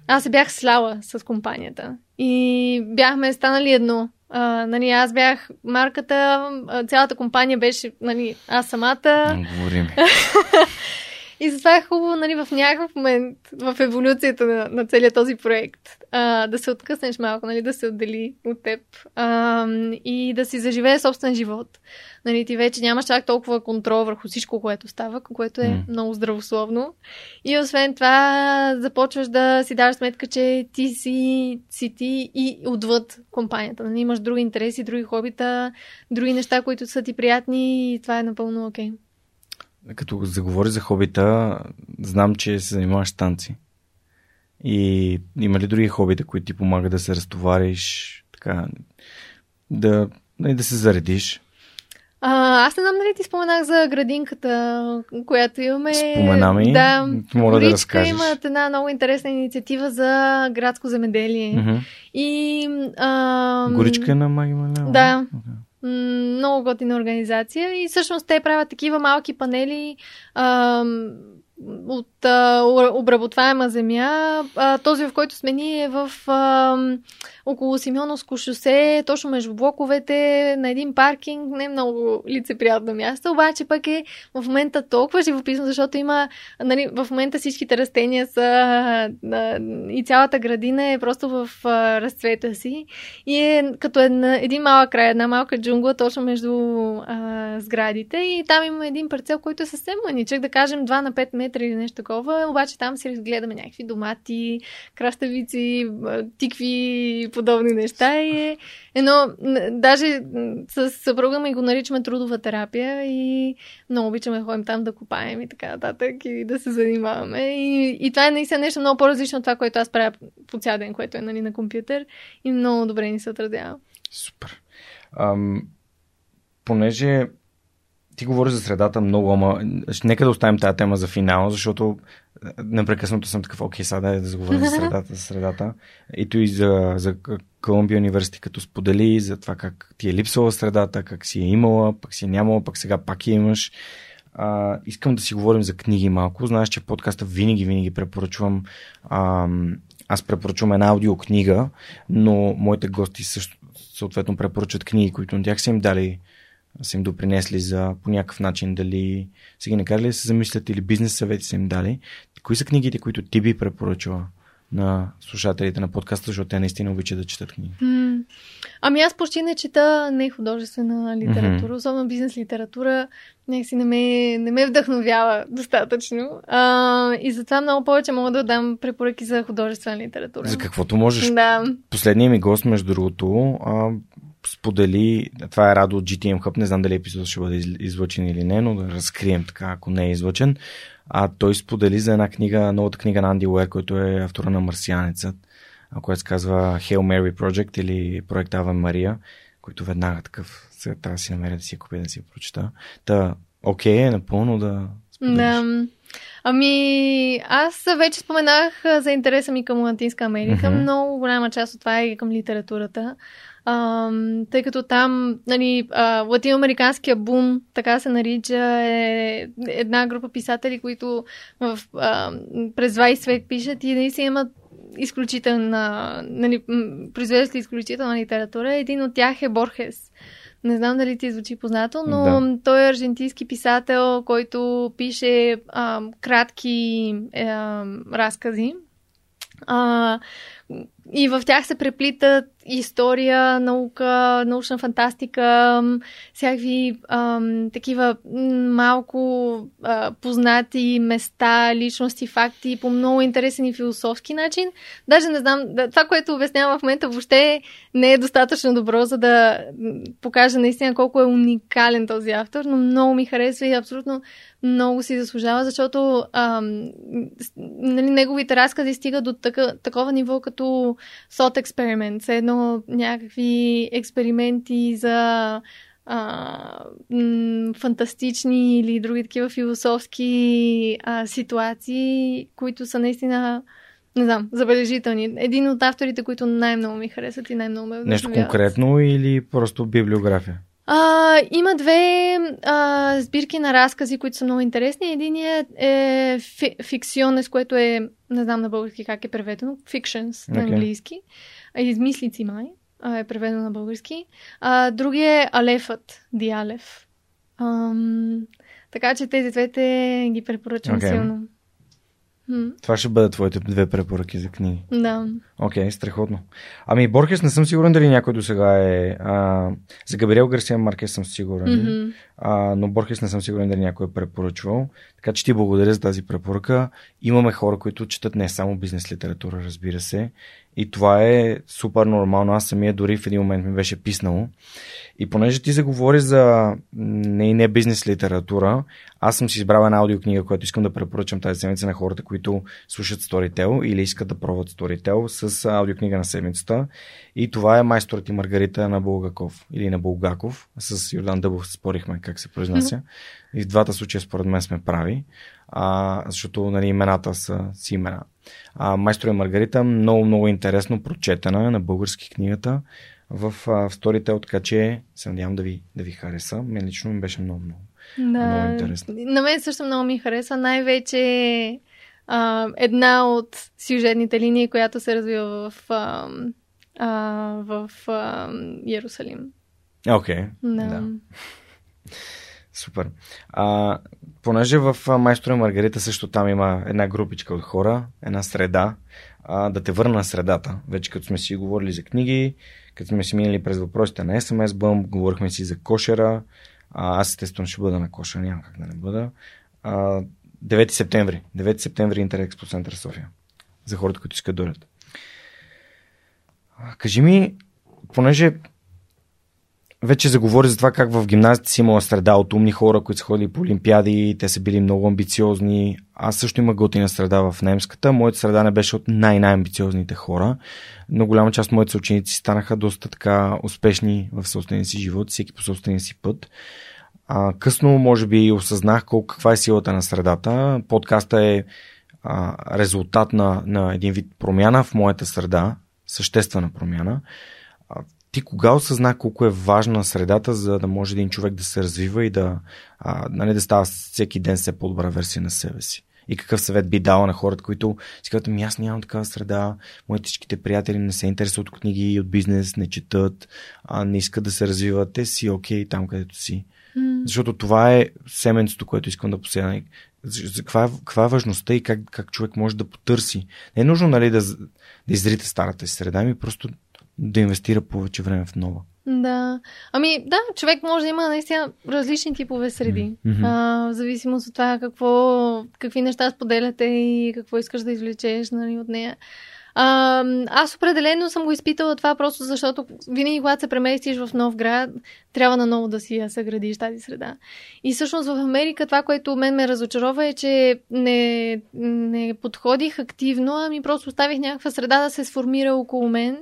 аз се бях сляла с компанията и бяхме станали едно. А, нали, аз бях марката, цялата компания беше нали, аз самата.
Говорим.
И затова е хубаво нали, в някакъв момент в еволюцията на, на целият този проект а, да се откъснеш малко, нали, да се отдели от теб а, и да си заживее собствен живот. Нали, ти вече нямаш чак толкова контрол върху всичко, което става, което е mm. много здравословно. И освен това започваш да си даваш сметка, че ти си, си ти и отвъд компанията. Нали, имаш други интереси, други хобита, други неща, които са ти приятни и това е напълно окей. Okay.
Като заговори за хобита, знам, че се занимаваш с танци. И има ли други хобита, които ти помагат да се разтовариш, така, да, нали, да се заредиш?
А, аз не знам дали ти споменах за градинката, която имаме.
Споменаме
Да,
моля да разкажеш.
имат една много интересна инициатива за градско земеделие.
Mm-hmm.
И, а,
Горичка на Маги?
Да. Okay. Много готина организация и всъщност те правят такива малки панели, а, от а, обработваема земя. А, този, в който сме ние, е в а, около Симеоновско шосе, точно между блоковете, на един паркинг, не много лицеприятно място, обаче пък е в момента толкова живописно, защото има, нали, в момента всичките растения са и цялата градина е просто в разцвета си. И е като една, един малък край, една малка джунгла точно между а, сградите. И там има един парцел, който е съвсем маничък, да кажем 2 на 5 метра или нещо такова, обаче там си разгледаме някакви домати, краставици, тикви, подобни неща и е едно, даже с съпруга ми го наричаме трудова терапия и много обичаме да ходим там да копаем и така нататък и да се занимаваме. И, и това е наистина нещо много по-различно от това, което аз правя по цял ден, което е нали, на компютър и много добре ни се отразява.
Супер. Ам, понеже ти говориш за средата много, ама нека да оставим тази тема за финал, защото непрекъснато съм такъв, окей, сега да заговоря за средата, за средата. И то и за, за Колумбия университет, като сподели за това как ти е липсвала средата, как си е имала, пък си е нямала, пък сега пак я имаш. А, искам да си говорим за книги малко. Знаеш, че подкаста винаги, винаги препоръчвам. А, аз препоръчвам една аудиокнига, но моите гости също съответно препоръчват книги, които на тях са им дали са им допринесли за по някакъв начин, дали са ги накарали да се замислят или бизнес съвети са им дали. Кои са книгите, които ти би препоръчала на слушателите на подкаста, защото те наистина обичат да четат книги?
Mm. Ами аз почти не чета не художествена литература, mm-hmm. особено бизнес литература. Някакси не ме, не ме вдъхновява достатъчно. А, и затова много повече мога да дам препоръки за художествена литература.
За каквото можеш.
Да.
Последният ми гост, между другото, а, сподели, това е Радо от GTM Hub, не знам дали епизод ще бъде излъчен или не, но да разкрием така, ако не е излъчен. А той сподели за една книга, новата книга на Анди Уер, който е автора на Марсианецът, която се казва Hail Mary Project или проект Ава Мария, който веднага такъв, сега трябва да си намеря да си я купя да си я прочета. Та, окей е напълно да
споделиш. Да. Ами, аз вече споменах за интереса ми към Латинска Америка. Mm-hmm. Много голяма част от това е към литературата. А, тъй като там, нали, а, латиноамериканския бум, така се нарича, е една група писатели, които в, а, през 20 век пишат и наистина имат изключителна, нали, произвеждат изключителна литература. Един от тях е Борхес. Не знам дали ти звучи познато, но
Да.
той е аржентински писател, който пише а, кратки а, разкази. А, и в тях се преплитат история, наука, научна фантастика, всякакви ам, такива малко а, познати места, личности, факти по много интересен и философски начин. Даже не знам, това, което обяснявам в момента, въобще не е достатъчно добро, за да покажа наистина колко е уникален този автор, но много ми харесва и абсолютно много си заслужава, защото ам, нали, неговите разкази стигат до така, такова ниво като thought experiment, все едно някакви експерименти за а, м, фантастични или други такива философски а, ситуации, които са наистина не знам, забележителни. Един от авторите, които най-много ми харесват и най-много ме
Нещо конкретно или просто библиография?
А, има две а, сбирки на разкази, които са много интересни. Единият е фи, фикционес, което е, не знам на български как е преведено, fictions на
Окей.
английски. Измислици май е преведено на български. А, другия е Алефът, Диалев. Ам, така че тези двете ги препоръчвам
Окей.
силно.
Това ще бъдат твоите две препоръки за книги.
да.
Окей, страхотно. Ами Борхес не съм сигурен дали някой до сега е... А, за Габриел Гарсия Маркес съм сигурен.
Мгм.
А, но Борхес не съм сигурен дали някой е препоръчвал. Така че ти благодаря за тази препоръка. Имаме хора, които четат не само бизнес литература, разбира се. И това е супер нормално. Аз самия дори в един момент ми беше писнало. И понеже ти заговори за не и не бизнес литература, аз съм си избрал една аудиокнига, която искам да препоръчам тази седмица на хората, които слушат Storytel или искат да пробват Storytel с аудиокнига на седмицата. И това е Майсторът и Маргарита на Булгаков или на Булгаков. С Йордан Дъбов спорихме как се произнася. И в двата случая според мен сме прави, а, защото нали, имената са си имена. А, Майстор и Маргарита, много, много интересно прочетена е на български книгата в, а, в Storytel, така че се надявам да ви, да ви хареса. Мен лично ми беше много, много.
Да.
Много интересно.
На мен също много ми харесва. Най-вече а, една от сюжетните линии, която се развива в, а, а, в а, Иерусалим.
Окей.
Да.
Да. Супер. А, понеже в Майстора Маргарита също там има една групичка от хора, една среда, а, да те върна на средата. Вече като сме си говорили за книги, като сме си минали през въпросите на SMS Bump, говорихме си за кошера. А, аз естествено ще бъда на кошера, няма как да не бъда. А, 9 септември. 9 септември Интерекспо Център София. За хората, които искат да дойдат. Кажи ми, понеже вече заговори за това как в гимназията си имала среда от умни хора, които са ходили по олимпиади, те са били много амбициозни. Аз също има готина среда в немската. Моята среда не беше от най-най-амбициозните хора, но голяма част от моите съученици станаха доста така успешни в собствения си живот, всеки по собствения си път. А, късно, може би, осъзнах колко, каква е силата на средата. Подкаста е а, резултат на, на един вид промяна в моята среда, съществена промяна. Ти кога осъзна колко е важна средата, за да може един човек да се развива и да, а, нали, да става всеки ден все по-добра версия на себе си? И какъв съвет би дала на хората, които си казват, ми аз нямам такава среда, моите всичките приятели не се интересуват от книги и от бизнес, не четат, а, не искат да се развиват, те си окей там, където си.
М.
Защото това е семенцето, което искам да посея. Каква е, каква е важността и как, как човек може да потърси. Не е нужно нали, да, да изрите старата си среда, ми просто да инвестира повече време в нова.
Да. Ами, да, човек може да има наистина различни типове среди.
Мгм.
А, в зависимост от това какво, какви неща споделяте и какво искаш да извлечеш нали, от нея. А, аз определено съм го изпитала това просто защото винаги, когато се преместиш в нов град, трябва наново да си я съградиш тази среда. И всъщност в Америка това, което мен ме разочарова е, че не, не подходих активно, ами просто оставих някаква среда да се сформира около мен.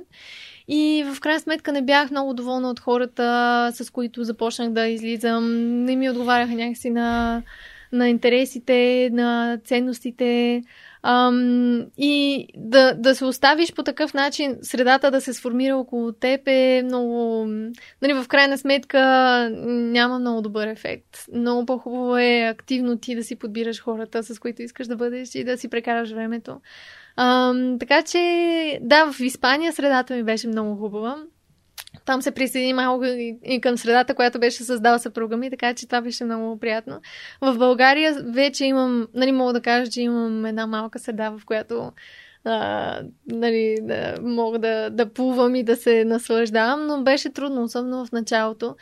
И в крайна сметка не бях много доволна от хората, с които започнах да излизам. Не ми отговаряха някакси на, на интересите, на ценностите. Ам, и да, да се оставиш по такъв начин, средата да се сформира около теб е много... Нали, в крайна сметка няма много добър ефект. Много по-хубаво е активно ти да си подбираш хората, с които искаш да бъдеш и да си прекараш времето. Ам, така че, да, в Испания средата ми беше много хубава. Там се присъедини малко и, към средата, която беше създала съпруга ми, така че това беше много приятно. В България вече имам, нали, мога да кажа, че имам една малка среда, в която а, нали, да, мога да, да плувам и да се наслаждавам, но беше трудно, особено в началото.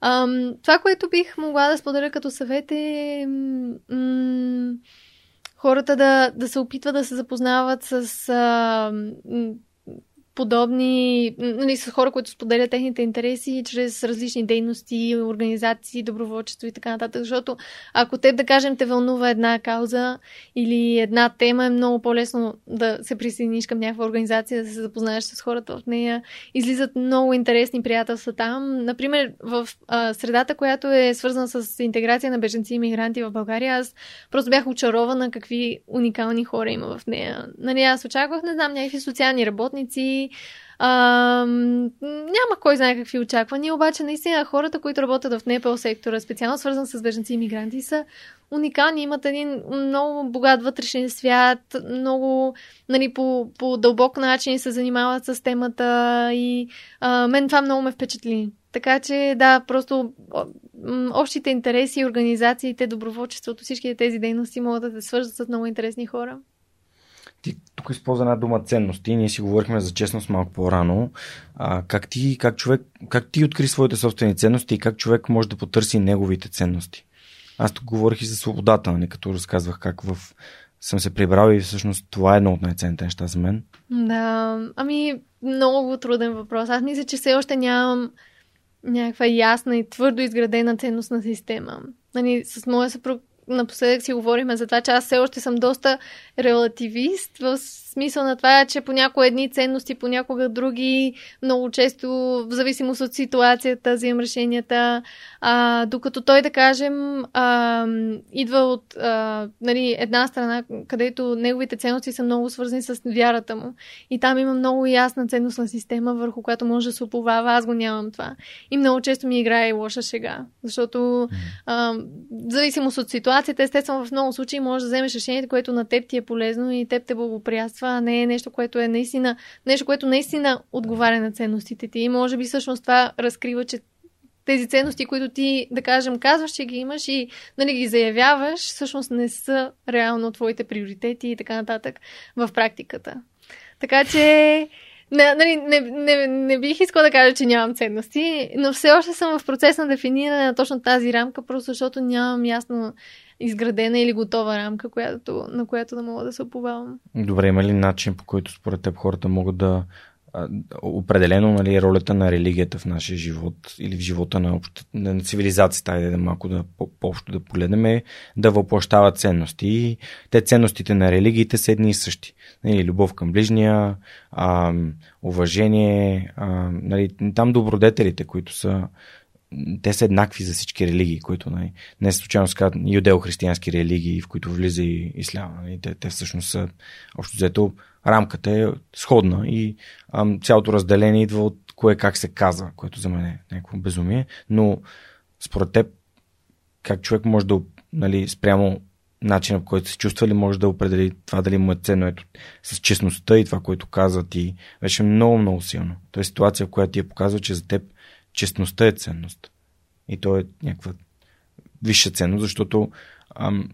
А, това, което бих могла да споделя като съвет е м- хората да, да се опитват да се запознават с а, подобни, нали, с хора, които споделят техните интереси чрез различни дейности, организации, доброволчество и така нататък. Защото ако те, да кажем, те вълнува една кауза или една тема, е много по-лесно да се присъединиш към някаква организация, да се запознаеш с хората в нея. Излизат много интересни приятелства там. Например, в а, средата, която е свързана с интеграция на беженци и мигранти в България, аз просто бях очарована какви уникални хора има в нея. Нали, аз очаквах, не знам, някакви социални работници, а, няма кой знае какви очаквания, обаче наистина хората, които работят в НПО сектора, специално свързан с беженци и мигранти, са уникални, имат един много богат вътрешен свят, много нали, по, по дълбок начин се занимават с темата и а, мен това много ме впечатли. Така че да, просто общите интереси, организациите, доброволчеството, всички тези дейности могат да се свържат с много интересни хора.
Ти тук използва една дума ценности. Ние си говорихме за честност малко по-рано. А, как, ти, как, човек, как ти откри своите собствени ценности и как човек може да потърси неговите ценности? Аз тук говорих и за свободата, не нали, като разказвах как в съм се прибрал и всъщност това е едно от най-ценните неща за мен.
Да, ами много труден въпрос. Аз мисля, че все още нямам някаква ясна и твърдо изградена ценностна система. Нали, с моя съпруг напоследък си говорихме за това, че аз все още съм доста релативист в смисъл на това, че понякога едни ценности, понякога други, много често в зависимост от ситуацията, взимам решенията, а, докато той, да кажем, а, идва от а, нали, една страна, където неговите ценности са много свързани с вярата му. И там има много ясна ценностна система, върху която може да се оповава. Аз го нямам това. И много често ми играе и лоша шега. Защото а, в зависимост от ситуацията, естествено в много случаи може да вземеш решението, което на теб ти е полезно и теб те благоприятства това не е нещо, което е наистина, нещо, което наистина отговаря на ценностите ти. И може би всъщност това разкрива, че тези ценности, които ти, да кажем, казваш, че ги имаш и нали, ги заявяваш, всъщност не са реално твоите приоритети и така нататък в практиката. Така че не, нали, не, не, не бих искала да кажа, че нямам ценности, но все още съм в процес на дефиниране на точно тази рамка, просто защото нямам ясно изградена или готова рамка, която, на която да мога да се оповавам.
Добре, има ли начин по който според теб хората могат да определено нали, ролята на религията в нашия живот или в живота на, общ... на цивилизацията, айде да малко да, по-общо да погледнем, е да въплощава ценности. И те ценностите на религиите са едни и същи. Нали, любов към ближния, а, уважение, а, нали, там добродетелите, които са те са еднакви за всички религии, които нали, не случайно се казват юдео-християнски религии, в които влиза и исляма. Нали, те, те всъщност са, общо взето, рамката е сходна и ам, цялото разделение идва от кое как се казва, което за мен е някакво безумие. Но според теб, как човек може да, нали, спрямо начина по който се чувства ли може да определи това дали му е ценно ето, с честността и това, което казва ти, беше много, много силно. То е ситуация, в която ти е показва, че за теб честността е ценност. И то е някаква висша ценност, защото ам,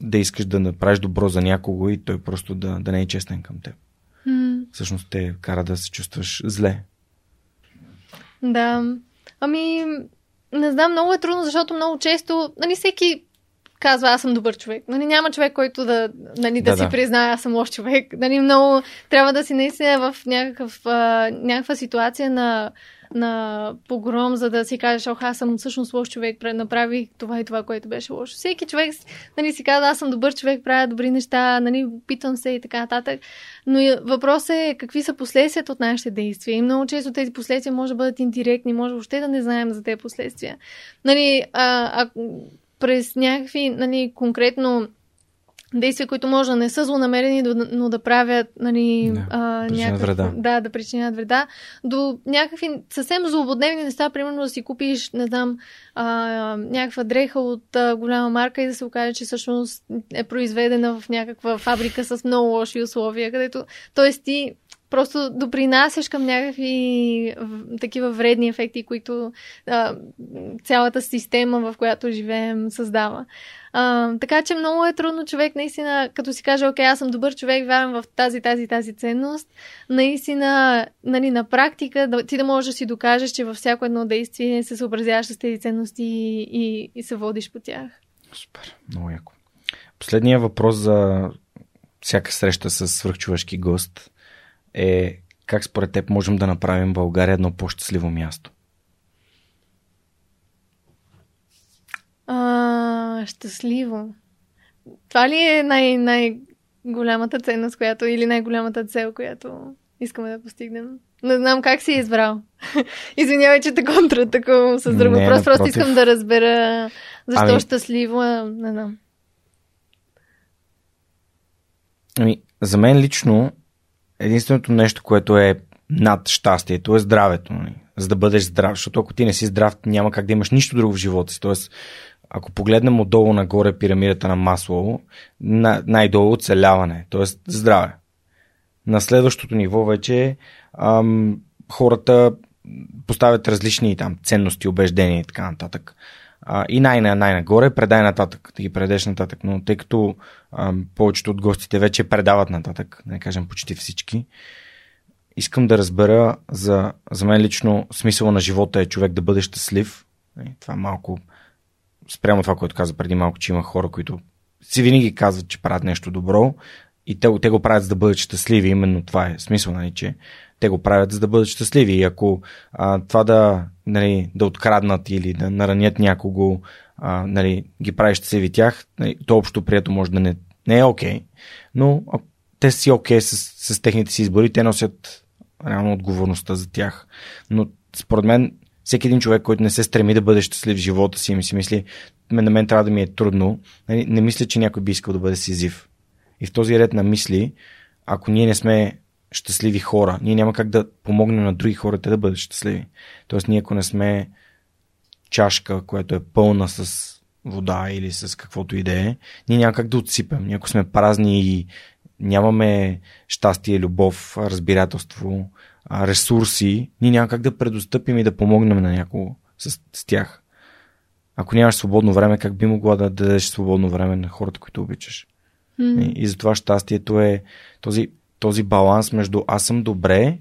да искаш да направиш добро за някого и той просто да, да не е честен към теб. Mm. Всъщност те кара да се чувстваш зле.
Да. Ами, не знам, много е трудно, защото много често, нали, всеки казва, аз съм добър човек. Нали, няма човек, който да, нали, да, да си да. признае, аз съм лош човек. Нали, много трябва да си наистина в някакъв, а, някаква ситуация на на погром, за да си кажеш, ох, аз съм всъщност лош човек, направих това и това, което беше лошо. Всеки човек нали, си казва, аз съм добър човек, правя добри неща, нали, питам се и така нататък. Но въпросът е какви са последствията от нашите действия. И много често тези последствия може да бъдат индиректни, може въобще да не знаем за тези последствия. Нали, а, а, през някакви нали, конкретно действия, които може да не са злонамерени, но да правят нали,
да, а, някакъв, вреда.
Да, да причинят вреда. До някакви съвсем злободневни неща, примерно да си купиш, не знам, а, някаква дреха от а, голяма марка и да се окаже, че всъщност е произведена в някаква фабрика с много лоши условия, където, т.е. ти просто допринасяш към някакви такива вредни ефекти, които а, цялата система, в която живеем, създава. А, така че много е трудно човек наистина, като си каже, окей, аз съм добър човек, вярвам в тази, тази, тази ценност, наистина, нали, на практика, да, ти да можеш да си докажеш, че във всяко едно действие се съобразяваш с тези ценности и, и, и се водиш по тях.
Супер, много яко. Последният въпрос за всяка среща с свръхчовешки гост е как според теб можем да направим България едно по-щастливо място?
А, щастливо. Това ли е най- най-голямата ценност, която, или най-голямата цел, която искаме да постигнем? Не знам как си избрал. Извинявай, че те контратакувам с друг въпрос. Просто искам да разбера защо ами... щастливо. Не знам.
Ами, за мен лично единственото нещо, което е над щастието е здравето. Нали? За да бъдеш здрав, защото ако ти не си здрав, няма как да имаш нищо друго в живота си. Тоест, ако погледнем отдолу нагоре пирамидата на Маслово, най-долу оцеляване, т.е. здраве. На следващото ниво вече ам, хората поставят различни там ценности, убеждения и така нататък. А, и най- най-нагоре предай нататък, да ги предеш нататък. Но тъй като а, повечето от гостите вече предават нататък, да не кажем почти всички, искам да разбера за, за мен лично смисъла на живота е човек да бъде щастлив. Това малко спрямо това, което каза преди малко, че има хора, които си винаги казват, че правят нещо добро и те, те го правят за да бъдат щастливи. Именно това е смисъл, нали, че те го правят за да бъдат щастливи. И ако а, това да, нали, да откраднат или да наранят някого, а, нали, ги прави щастливи тях, нали, то общо прието може да не, не е окей. Okay, но а, те си окей okay с, с техните си избори, те носят реално отговорността за тях. Но според мен всеки един човек, който не се стреми да бъде щастлив в живота си ми си мисли, на мен трябва да ми е трудно, нали, не мисля, че някой би искал да бъде сизив. И в този ред на мисли, ако ние не сме щастливи хора, ние няма как да помогнем на други хора те да бъдат щастливи. Тоест, ние ако не сме чашка, която е пълна с вода или с каквото и да е, ние няма как да отсипем. Ние ако сме празни и нямаме щастие, любов, разбирателство, ресурси, ние няма как да предостъпим и да помогнем на някого с, с тях. Ако нямаш свободно време, как би могла да дадеш свободно време на хората, които обичаш? Mm. И, и затова щастието е този, този баланс между аз съм добре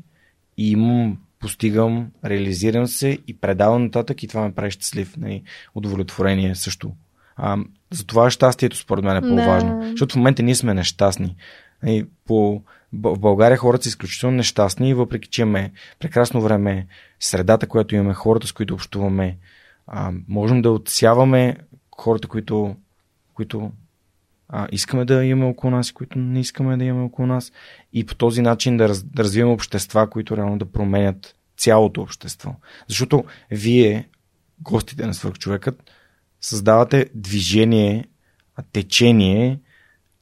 и имам, постигам, реализирам се и предавам нататък и това ме прави щастлив. Нали? Удовлетворение също. А, затова щастието според мен е по-важно. No. Защото в момента ние сме нещастни. Нали? По, в България хората са изключително нещастни, въпреки че имаме прекрасно време, средата, която имаме, хората, с които общуваме, а, можем да отсяваме хората, които, които а, искаме да имаме около нас и които не искаме да имаме около нас и по този начин да, раз, да развием общества, които реално да променят цялото общество. Защото вие, гостите на свърхчовекът, създавате движение, течение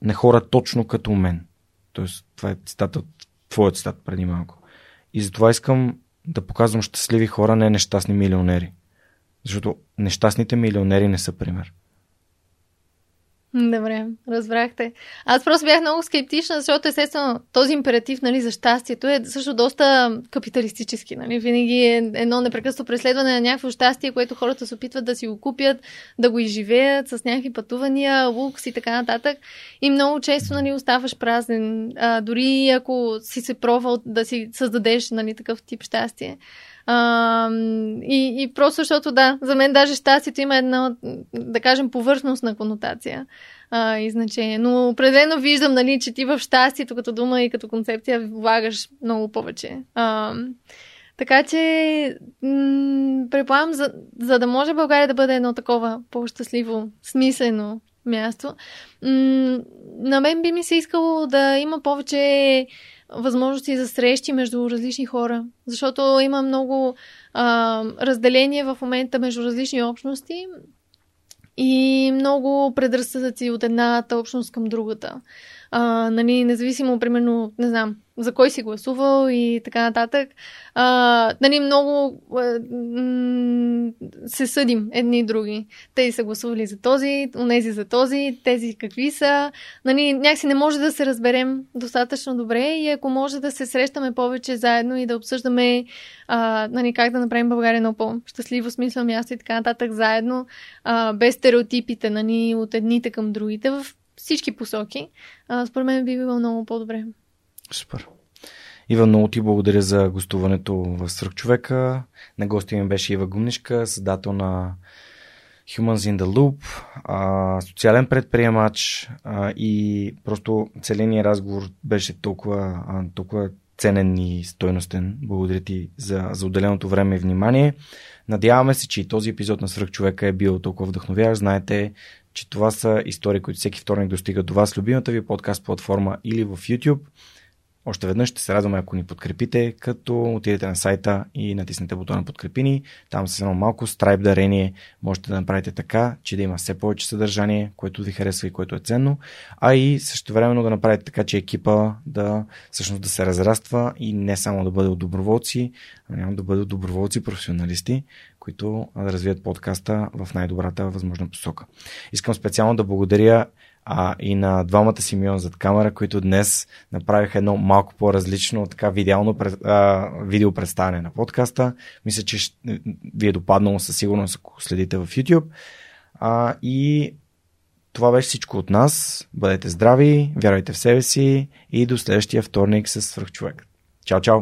на хора точно като мен. Тоест, това е цитата от твоят цитат преди малко. И затова искам да показвам щастливи хора, не нещастни милионери. Защото нещастните милионери не са пример.
Добре, разбрахте. Аз просто бях много скептична, защото естествено този императив нали, за щастието е също доста капиталистически. Нали? Винаги е едно непрекъснато преследване на някакво щастие, което хората се опитват да си го купят, да го изживеят с някакви пътувания, лукс и така нататък. И много често нали, оставаш празен, а, дори ако си се пробвал да си създадеш нали, такъв тип щастие. А, и, и просто защото, да, за мен даже щастието има една, да кажем, повърхностна конотация а, и значение. Но определено виждам, нали, че ти в щастието като дума и като концепция влагаш много повече. А, така че, м- предполагам, за, за да може България да бъде едно такова по-щастливо, смислено място, м- на мен би ми се искало да има повече възможности за срещи между различни хора, защото има много а, разделение в момента между различни общности и много предразсъдъци от едната общност към другата. А, нали, независимо, примерно, не знам, за кой си гласувал и така нататък. А, нали, много а, се съдим едни и други. Тези са гласували за този, онези за този, тези какви са. Нали, някакси не може да се разберем достатъчно добре и ако може да се срещаме повече заедно и да обсъждаме а, нали, как да направим България много по-щастливо, смисъл място и така нататък заедно, а, без стереотипите нали, от едните към другите в всички посоки, а, според мен би било много по-добре.
Супер. Ива, много ти благодаря за гостуването в Свърхчовека. На гости ми беше Ива Гумнишка, създател на Humans in the Loop, а, социален предприемач а, и просто целеният разговор беше толкова, а, толкова ценен и стойностен. Благодаря ти за, за отделеното време и внимание. Надяваме се, че и този епизод на Свърхчовека е бил толкова вдъхновяващ. Знаете, че това са истории, които всеки вторник достигат до вас, любимата ви подкаст платформа или в YouTube. Още веднъж ще се радваме, ако ни подкрепите, като отидете на сайта и натиснете бутона подкрепини. Там с едно малко страйп дарение можете да направите така, че да има все повече съдържание, което ви харесва и което е ценно, а и също времено да направите така, че екипа да всъщност да се разраства и не само да бъде от доброволци, а да бъде от доброволци професионалисти, които да развият подкаста в най-добрата възможна посока. Искам специално да благодаря а, и на двамата си милион зад камера, които днес направиха едно малко по-различно така видеално, а, видео представяне на подкаста. Мисля, че ви е допаднало със сигурност, ако следите в YouTube. А, и това беше всичко от нас. Бъдете здрави, вярвайте в себе си и до следващия вторник с Свърхчовек. Чао, чао!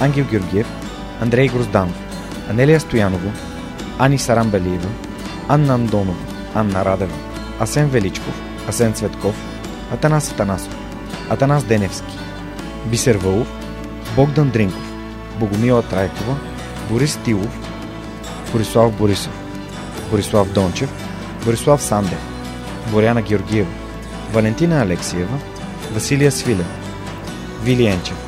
Ангел Георгиев, Андрей Грозданов, Анелия Стоянова, Ани Сарамбелиева, Анна Андонова, Анна Радева, Асен Величков, Асен Цветков, Атанас Атанасов, Атанас Деневски, Бисер Вълов, Богдан Дринков, Богомила Трайкова, Борис Тилов, Борислав Борисов, Борислав Дончев, Борислав Сандев, Боряна Георгиева, Валентина Алексиева, Василия Свилен, Вилиенчев,